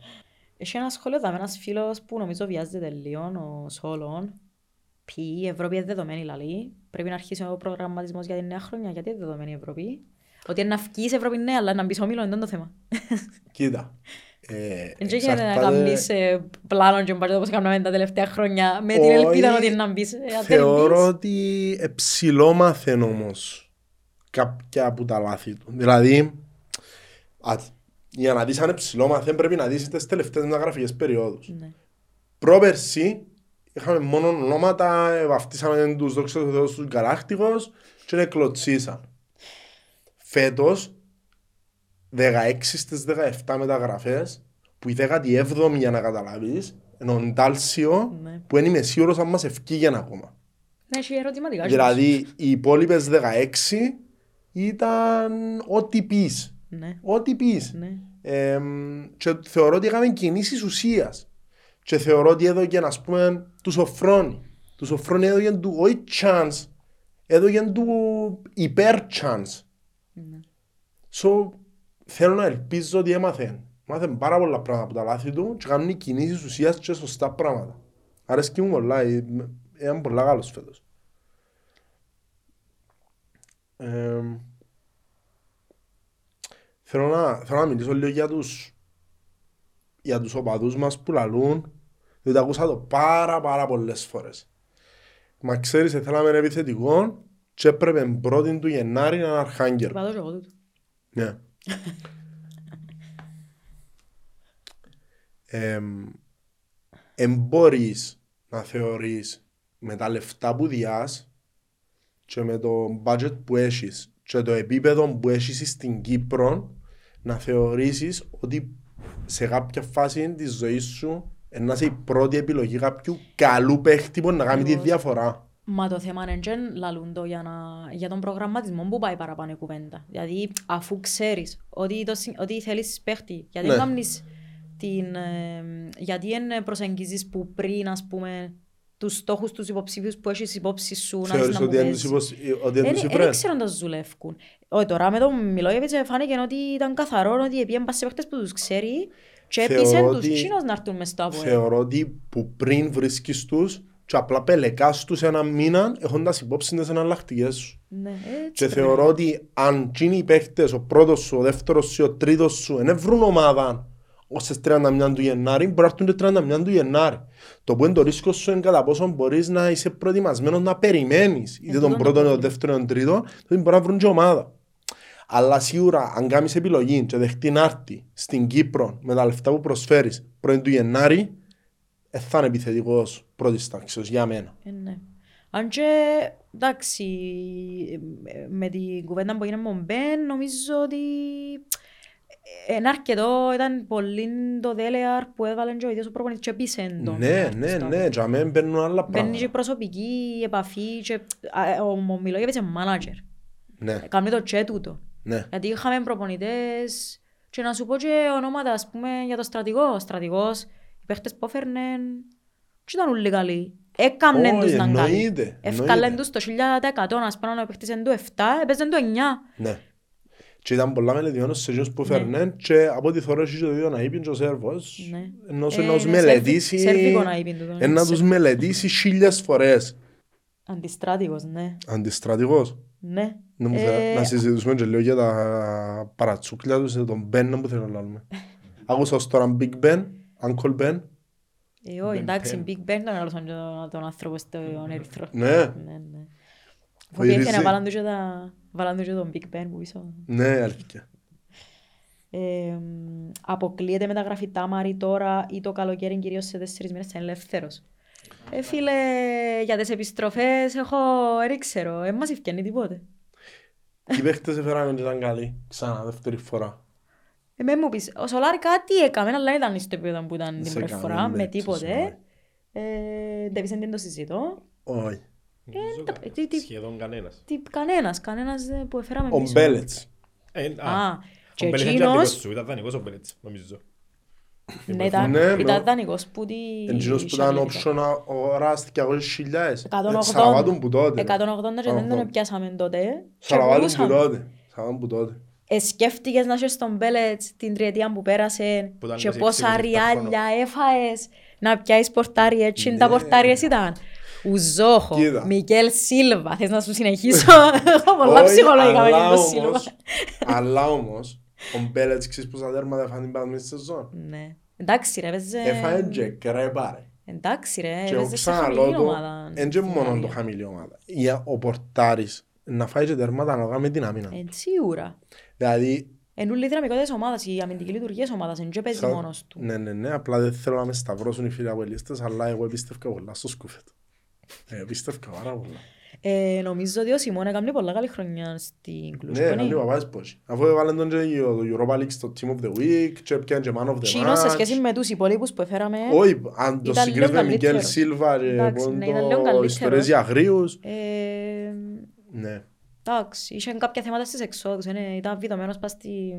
Έχει ένα σχόλιο δάμε ένας φίλος που νομίζω βιάζεται λίγο, ο Σόλων. Πει η Ευρώπη είναι δεδομένη λαλή. Πρέπει να αρχίσει ο προγραμματισμός για τη νέα χρονιά. Γιατί είναι δεδομένη η Ευρώπη. Ότι είναι να βγεις η Ευρώπη ναι, αλλά να μπεις όμιλο είναι το θέμα. Κοίτα. ε, Δεν γίνεται να εξαρτάται- κάνεις ε, πλάνο και μπάρτε όπως κάνουμε τα τελευταία χρόνια με την Όχι, ελπίδα ότι είναι να μπεις. Ε, αν δεν Θεωρώ μπεις, ότι εψηλόμαθεν όμως κάποια από τα λάθη του. Δηλαδή, α, για να δεις αν εψηλόμαθεν πρέπει να δεις τις τελευταίες μεταγραφικές περιόδους. Ναι. Πρόπερση είχαμε μόνο ονόματα, ε, βαφτίσαμε τους δόξα του Θεού στους Γκαλάκτικος και εκλωτσίσαν. Φέτος, 16 στις 17 μεταγραφές, που η 17η για να καταλάβεις, ενώ ο Ντάλσιο, Ναι. που δεν είμαι σίγουρος αν μας ευκήγεν ακόμα. Ναι, έχει ερωτηματικά. Δηλαδή, οι υπόλοιπες 16 ήταν ό,τι πεις. Ναι, Ό,τι πεις. ναι. Εμ, και θεωρώ ότι είχαμε κινήσεις ουσίας. Και θεωρώ ότι έδωκε, ας πούμε, του Σοφρόνη. Του Σοφρόνη έδωκε του όχι chance, έδωκε του υπέρ chance. Ναι. So, θέλω να ελπίζω ότι έμαθε. Μάθε πάρα πολλά πράγματα από τα λάθη του και κάνουν κινήσεις ουσίας και σωστά πράγματα. Αρέσκει μου πολλά, ε, ήταν πολλά καλός φέτος. Εμ, θέλω, να, θέλω να μιλήσω λίγο για τους, για τους οπαδούς μας που λαλούν, διότι ακούσα το πάρα πάρα πολλές φορές. Μα ξέρεις, ε, θέλαμε ένα επιθετικός και έπρεπε πρώτη του Γενάρη να είναι Αρχάγγελο. Είπα το και εγώ τούτο. Ναι. Εμ, Εν μπορείς να θεωρείς με τα λεφτά που διάς και με το budget που έχεις και το επίπεδο που έχεις στην Κύπρο να θεωρήσεις ότι σε κάποια φάση της ζωής σου ε, να είσαι η πρώτη επιλογή κάποιου καλού παίχτη που να κάνει τη Ακριβώς. διαφορά. Μα το θέμα είναι και λαλούν το για, να, για τον προγραμματισμό που πάει παραπάνω η κουβέντα. Δηλαδή, αφού ξέρεις ότι, το, συ- ότι θέλεις παίχτη, γιατί Ναι. ναι. την, ε, γιατί δεν προσεγγίζεις που πριν, ας πούμε, τους στόχους τους υποψήφιους που έχεις υπόψη σου να Θεωρείς να μου ότι δεν παίζεις. τους υποσ- ότι δεν τους Δεν υπρέ. ξέρω αν τα ζουλεύκουν. Όχι τώρα με τον Μιλόγεβιτς φάνηκε ότι ήταν καθαρό ότι πήγαν πας σε παίχτες που τους ξέρει και Θεωρώ έπεισε τους ότι- Τσίνος να έρθουν μες στο ΑΠΟΕΛ. Θεωρώ ότι που πριν βρίσκεις τους και απλά πελεκάς τους ένα μήνα έχοντας υπόψη τις εναλλακτικές σου. Ναι, έτσι Και πρέπει θεωρώ να- ότι αν εκείνοι οι παίχτες, ο πρώτος σου, ο δεύτερος σου, ο τρίτος σου, δεν βρουν ομάδα ως τις 31 του Γενάρη, μπορεί να έρθουν τις 31 του Γενάρη. Το που είναι το ρίσκο σου είναι κατά πόσο μπορείς να είσαι προετοιμασμένος να περιμένεις είτε τούτο τον είναι πρώτο, το είτε τον πρόβλημα. δεύτερο, τον τρίτο, τότε μπορεί να βρουν και ομάδα. Αλλά σίγουρα αν κάνεις επιλογή και δεχτεί να έρθει στην Κύπρο με τα λεφτά που προσφέρεις πρώην του Γενάρη, δεν θα είναι επιθετικός πρώτης τάξης για μένα. Ε, ναι. Αν και, εντάξει, ε, με την κουβέντα που έγινε με τον Μπεν, νομίζω ότι είναι αρκετό, ήταν πολύ το δέλεαρ που έβαλε και ο ίδιος ο προπονητής και πείσεν τον. Ναι, ναι, ναι, για μένα μπαίνουν άλλα Μπαίνει και πράγματα. προσωπική επαφή και α, ο, ο Μιλόγεβιτς είναι μάνατζερ. Ναι, Κάνει το και τούτο. ναι. Γιατί είχαμε προπονητές και να σου πω και ονόματα, ας πούμε, για το στρατηγό. Ο στρατηγός, οι παίχτες που έφερνεν, και ήταν όλοι καλοί. Έκαμνεν Όχι, τους να είναι καλοί. εννοείται, Ευκάλεν εννοείται. τους το 1000%, ας πούμε, να παίχτες εν το 7, έπαιζαν το 9. Ναι. Και ήταν πολλά μελετημένος σε εκείνους που Ναι. φέρνεν και από ό,τι θωρώ έχει το ίδιο να είπε και ο Σέρβος Ναι. ενώ σου Ε, να τους είναι μελετήσει σερβι- σερβικό να είπε τούτο, ε, να είναι τους μελετήσει χίλιες φορές Αντιστράτηγος, ναι. αντιστρατηγός Ναι. Να, μου Ε, θε- να συζητήσουμε και λίγο για τα παρατσούκλια τους, τον Μπεν που θέλω να λέμε. Άκουσα ως τώρα Big Ben, Uncle Ben. Ε, όχι, Ben εντάξει, Pen. Big Ben τον έλωσαν και τον- τον άνθρωπο στον Ερυθρό. Ναι, Ναι, ναι. Ο Ότι έφυγε Ιρίζη. να βάλαν του και τα- βάλαν του και τον Big Ben που πίσω. ναι, αλήθεια. Ε, αποκλείεται μεταγραφή Τάμαρη τώρα ή το καλοκαίρι κυρίως σε τέσσερις μήνες θα είναι ελεύθερος. Ε, φίλε, για τις επιστροφές έχω, δεν ξέρω, δεν μας ευκαινεί τίποτε. Οι παίχτες έφεραν και ήταν καλοί, ξανά, δεύτερη φορά. Ε, με μου πεις, ο Σολάρη κάτι έκαμε, αλλά δεν ήταν στο επίπεδο που ήταν την Σε πρώτη έκαμε, φορά, ναι, με σε τίποτε. συγγνώμη. Ε, Ντέβισεν δεν το συζητώ. Όχι. Νομίζω τα- κα- τι- τι- Σχεδόν κανένας. Τι, κανένας, κανένας ε, που έφεραμε Ο πίσω. Μπέλετς. Ε, Α, και ο Μπέλετς ήταν εκείνος- δικός σου, ήταν δανεικός ο Μπέλετς, νομίζω. Ναι, ήταν, Ναι, ήταν ναι. δανεικός που τη... Εντζήνος που ήταν option αγοράς 200.000. 180. Σαραβάτουν που τότε. 180 και δεν τον πιάσαμε τότε. και Σαραβάτουν που μπορούσαμε. τότε. Σαραβάτουν που τότε. Ε, σκέφτηκες να είσαι στον Μπέλετς την τριετία που πέρασε Που ήταν και 26 πόσα 27 ριάλια έφαες να πιάσεις πορτάρι έτσι Ναι. τα πορτάριες ήταν. Ουζόχο, Κοίτα. Μικέλ Σίλβα, θες να σου συνεχίσω; Έχω πολλά Όχι, ψυχολογικά με αλλά τον Σίλβα. όμως- Αλλά όμως, ο Μπέλετς ξέρεις πόσα τέρματα έφανε την παραμονή σεζόν; Ναι. Εντάξει ρε, έπαιζε... Έφανε και κρέπα ρε. Εντάξει ρε, Και εγώ έπαιζε σε ξαναλώ χαμηλή το, ομάδα. εν και στην μόνο Ιταλία. το χαμηλή ομάδα. Για ο Πορτάρης να φάει και τέρματα ανάλογα με την άμυνα. Ε, σίγουρα. Δηλαδή, Εν ούλη η δυναμικότητα της ομάδας, η αμυντική λειτουργίας της ομάδας, εν και παίζει θα- μόνος του. ναι, ναι, ναι, απλά δεν θέλω να με σταυρώσουν οι φίλοι απολύστες, αλλά εγώ πιστεύω πολλά στο σκούφετ. Ε, πιστεύω πάρα πολλά. Ε, νομίζω ότι ο Σιμών έκανε πολλά καλή χρονιά στην Κλουζ. Ναι, κάνει παπάς πώς. Αφού έβαλαν τον και το Europa League στο Team of the Week και έπιαν και Man of the Τσίνος σε Match. σχέση με τους υπόλοιπους που έφεραμε, Όχι, αν το Ήταν συγκρίνεις με λίγο Μικέλ καλύτερος. Σίλβα και Εντάξει, ναι, ήταν λίγο πόντο καλύτερος. ιστορίες για αγρίους. Ε, Ναι. εντάξει, είχε κάποια θέματα στις εξόδους, ε, ήταν βιδωμένος πας στην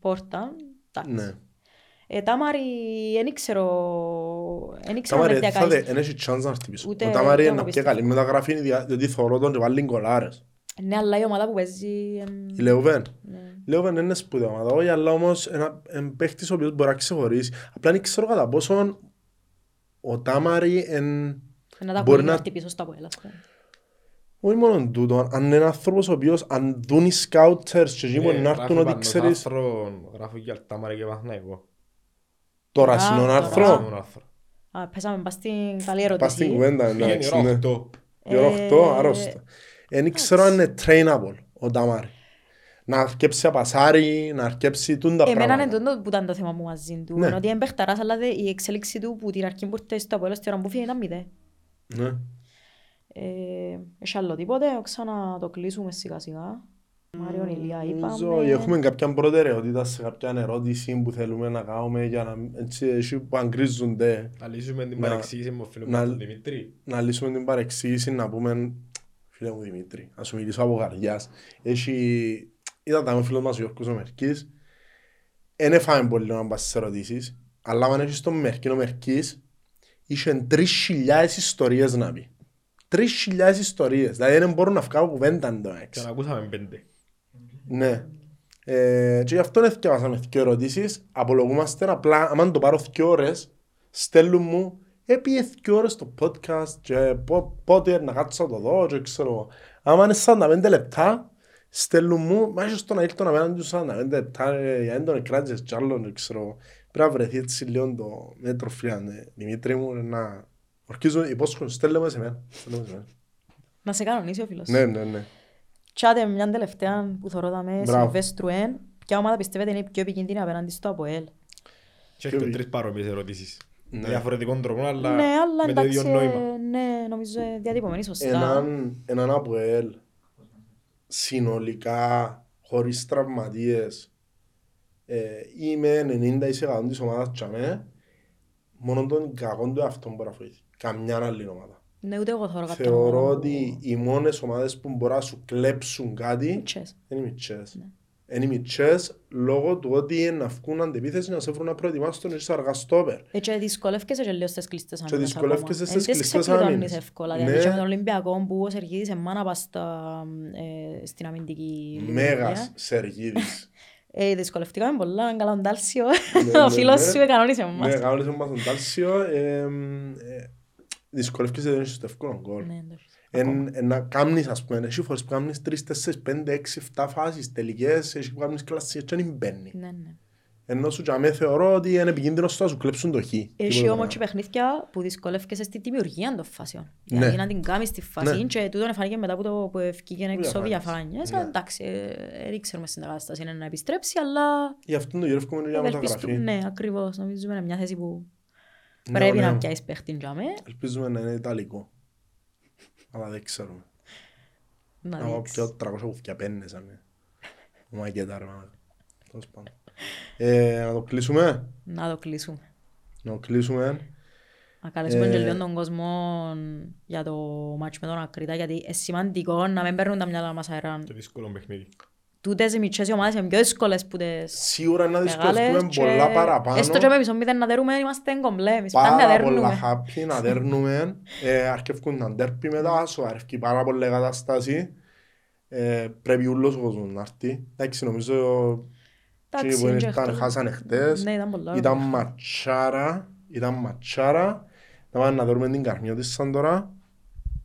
πόρτα. Εντάξει. Ναι. Ε, Τάμαρη, δεν ξέρω, δεν ήξερα Τάμαρη, αν θα δε, διακάει. δεν έχει chance να χτυπήσω. Ούτε- Ο Τάμαρη ούτε είναι εγώ να πιέ πιστεύω. καλή μεταγραφή, είναι δια- διότι θωρώ τον και βάλει γκολάρες. Ναι, αλλά η ομάδα που παίζει... εμ, Η Λεωβέν. ναι. Η Λεωβέν είναι σπουδαία ομάδα, όχι, αλλά όμως ένα ένα παίχτης ο οποίος μπορεί να ξεχωρίσει. Απλά δεν ξέρω κατά πόσο ο Τάμαρη εν... Να τα Μπορεί ακούει να- να χτυπήσω στα πουέλα. Όχι μόνο τούτο, αν είναι ένας άνθρωπος ο οποίος αν δουν οι scouters και εκεί μπορεί Ε, να γράφει έρθουν ότι πάνω το ξέρεις άρθρο, Γράφω για Τάμαρα και Παναθηναϊκό. το Α, ρασινό το άρθρο. Γράφω ένα άρθρο. Α, πέσαμε πας στην καλή Πας στην ερώτηση. κουβέντα, Πήγαινε εντάξει, η ώρα ναι. οκτώ. Η ώρα Ε, 8, άρρωστα. Δεν ξέρω αν είναι trainable ο Τάμαρη. Να αρκέψει απασάρι, να αρκέψει τούν τα Εμένα είναι πράγματα. τούτο που ήταν το θέμα μου μαζί του. Ναι. Είναι ότι είναι παιχταράς, αλλά δε- η εξέλιξη του που την αρχή που ήρθε στο Απόλλωνα στη ώρα που φύγε ήταν μηδέ. Ναι. Ε, Έχει άλλο τίποτε, ξανά το κλείσουμε σιγά σιγά. Μάριον Ηλία Νομίζω είπαμε. έχουμε κάποια προτεραιότητα σε κάποια ερώτηση που θέλουμε να κάνουμε για να έτσι έτσι που αγκρίζονται Να λύσουμε την Να- παρεξήγηση με ο φίλος να- μας τον Δημήτρη. να λύσουμε την παρεξήγηση να πούμε φίλε μου Δημήτρη, να σου μιλήσω από καρδιάς έχει, ήταν τα με φίλος μας ο Γιώργος ο Μερκής δεν έφαμε πολύ να πας στις ερωτήσεις αλλά αν έχεις τον Μερκή ο Μερκής είχε 3.000 ιστορίες να πει. 3.000 ιστορίες. Δηλαδή δεν μπορούν να βγάλουν κουβέντα εν τω Και μεταξύ. να ακούσαμε πέντε. Ναι. Ε, και γι' αυτό δεν θυκευάσαμε δύο ερωτήσεις. Απολογούμαστε απλά, άμα το πάρω δύο ώρες, στέλνουν μου έπιε δύο ώρες το podcast και πο- πότε να κάτσω να το δω και ξέρω εγώ. Άμα είναι 45 λεπτά, στέλνουν μου, μα ίσως το να ήρθω απέναντι τους 45 λεπτά ε, για έντονο κράτησες κι άλλον, και ξέρω εγώ. Πρέπει να βρεθεί έτσι λίγο το μέτρο φρία, ναι. Δημήτρη μου, να... Ορκίζω, υπόσχομαι, στέλνουμε σε μένα. Στέλνουμε σε μένα. Να σε κανονίσει ο φίλος. Ναι, ναι, ναι. Τσάτε μια τελευταία που θωρώ τα με Μπράβο. Σιλβέστρου Εν. Ποια ομάδα πιστεύετε είναι η πιο επικίνδυνη απέναντι στο ΑΠΟΕΛ. Και έχετε τρεις παρόμοιες ερωτήσεις. Ναι. Διαφορετικών τρόπων, αλλά Ναι, αλλά με το ίδιο εντάξει, νόημα. ε, ναι, νομίζω ε, διατυπωμένη σωστά. έναν, έναν ΑΠΟΕΛ συνολικά χωρίς τραυματίες ε, είμαι 90% της ομάδας τσαμέ μόνο τον κακόν του εαυτόν μπορεί να βοηθεί. Καμιά άλλη ομάδα. Ναι, ούτε εγώ θωρώ κάποια Θεωρώ ομάδα ότι οι μόνες ομάδες που μπορούν να σου κλέψουν κάτι Τσες. είναι οι μητσές. Ναι. Είναι οι μητσές λόγω του ότι να βγουν αντεπίθεση να σε βρουν να προετοιμάσουν τον αργά στόπερ. Ε, και δυσκολεύκεσαι και λίγο στις κλειστές άμυνες δυσκολεύκεσαι ακόμα. στις Εν τις κλειστές ξεκλειδώνεις άμυνες. εύκολα. Ναι. Δηλαδή και με τον Ολυμπιακό που ο Σεργίδης εμάνα πας στα, ε, στην αμυντική Μέγας λειτουργία. Σεργίδης. Ε, δυσκολευτήκαμε πολλά, καλά τον Τάλσιο. Ναι, Ο ναι, φίλος ναι. σου κανόνισε μας. Ναι, κάνεις μας τον Τάλσιο. Ε, ε, Δυσκολεύκεσαι δεν είσαι το εύκολο γκολ. Ναι, εντάξει. Εν, εν να κάνεις ας πούμε, εσύ φορές που κάνεις 3, 4, 5, 6, 7 φάσεις τελικές, εσύ που κάνεις κλασσίες και δεν μπαίνει. Ναι, ναι. Ενώ σου τζαμέ θεωρώ ότι είναι επικίνδυνος στο να σου κλέψουν το χ. Έχει Τίποτα όμως και πράγμα. παιχνίδια που δυσκολεύκεσαι στη δημιουργία των φάσεων. Ναι. Δηλαδή να την κάνεις τη φάση Ναι. και τούτον εφανήκε μετά που το που ευκήγε έξω διαφάνειες. διαφάνειες. Ναι. Εντάξει, ε, δεν ξέρουμε στην κατάσταση είναι να επιστρέψει, αλλά Γι' αυτό το γυρεύκουμε για ευελπιστούμε. μεταγραφή. Ναι, ακριβώς. Νομίζουμε είναι μια θέση που Ναι, πρέπει ναι. να πιάσεις παίχτην για μέ. Ελπίζουμε να είναι ιταλικό. Αλλά δεν ξέρουμε. Να Να δείξεις. πιω 300 κουφιά πέννες, αν είναι. Μακέτα ρε μάνα. Τέλος πάντων. Ε, Να το κλείσουμε; Να το κλείσουμε. Να το κλείσουμε. Να καλέσουμε Ε, και λίγο τον κόσμο για το μάτσο με τον Ακρίτα, γιατί είναι σημαντικό να μην παίρνουν τα μυαλά μας αεράν. Και δύσκολο παιχνίδι. Τούτες οι μικρές οι ομάδες είναι πιο δύσκολες που τις Σίγουρα να μεγάλες δυσκολευτούμε και πολλά παραπάνω. έστω και με μισό μηδέν να δέρουμε είμαστε κομπλέ. Εμείς πάντα Πάρα πολλά δέρνουμε. happy να δέρνουμε. Ε, Αρκεύκουν να ντέρπι μετά, σοβαρεύκει πάρα πολλά η κατάσταση. Ε, Πρέπει ούλος ο κόσμος να έρθει. Εντάξει, νομίζω Εντάξει, εκείνοι που είναι και ήρθαν αυτό. χάσανε χτες. Ναι, ήταν πολλά. Ήταν ματσάρα. Ήταν ματσάρα. Να πάμε να δούμε την καρμιά της σαν τώρα.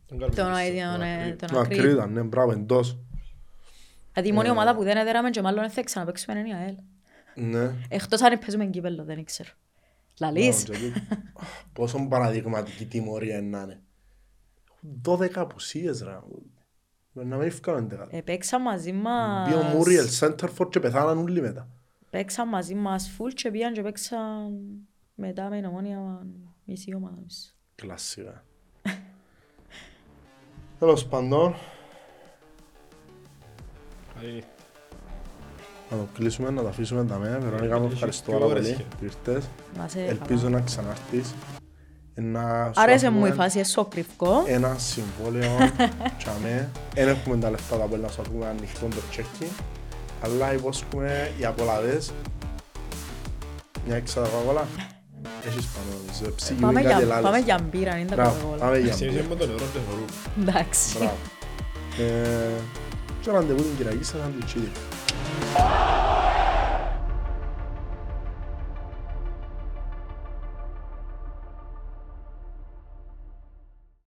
Τον κάνουμε Τον πίσω, αίδιο, τον ναι, Ακρίδη. τον Το Ακρίδη. ακρίδα, ναι, μπράβο, εντός. Δηλαδή η Ε. μόνη ομάδα που δεν έδεραμε και μάλλον θα ξαναπαίξουμε είναι η ΑΕΛ. Ναι. Εκτός αν παίζουμε κύπελλο, δεν ξέρω. Λαλείς. Μπράβο, και τούτο. Πόσο παραδειγματική τιμωρία είναι να είναι. Έχουν 12 απουσίες ρε. Να μην ευκάλουν τεγά. Ε, Παίξαν μαζί μας... Μπει ο Μούριελ, Σέντερφορ και πεθάναν όλοι μετά. Παίξαν μαζί μας φουλ και πήγαν και παίξαν μετά με την ομόνια μισή ομάδα. νομίζω. Κλασσικά. Τέλος πάντων, Καλή. Να το κλείσουμε, να το αφήσουμε τα μέα. Βερονίκα μου ευχαριστώ Δύο πάρα ώρες πολύ είχε. που ήρθες. Να σε Ελπίζω καλά. να ξανάρθεις. Ε, Να σου Άρεσε μου η αφούμε φάση, εσώ κρυφκό. Ένα συμβόλαιο τσαμέ. Δεν έχουμε τα λεφτά τα να σου αφούμε ανοιχτό το τσέκι. Αλλά υπόσχομαι οι απολαβές. Μια έξαδα κοκακόλα. Έχεις πάνω νομίζω. Ψήγει Πάμε κάτι για, πάμε ελάδες. για μπύρα, είναι 적절한 데 오는 게 아니라 이 사람들이 쥐야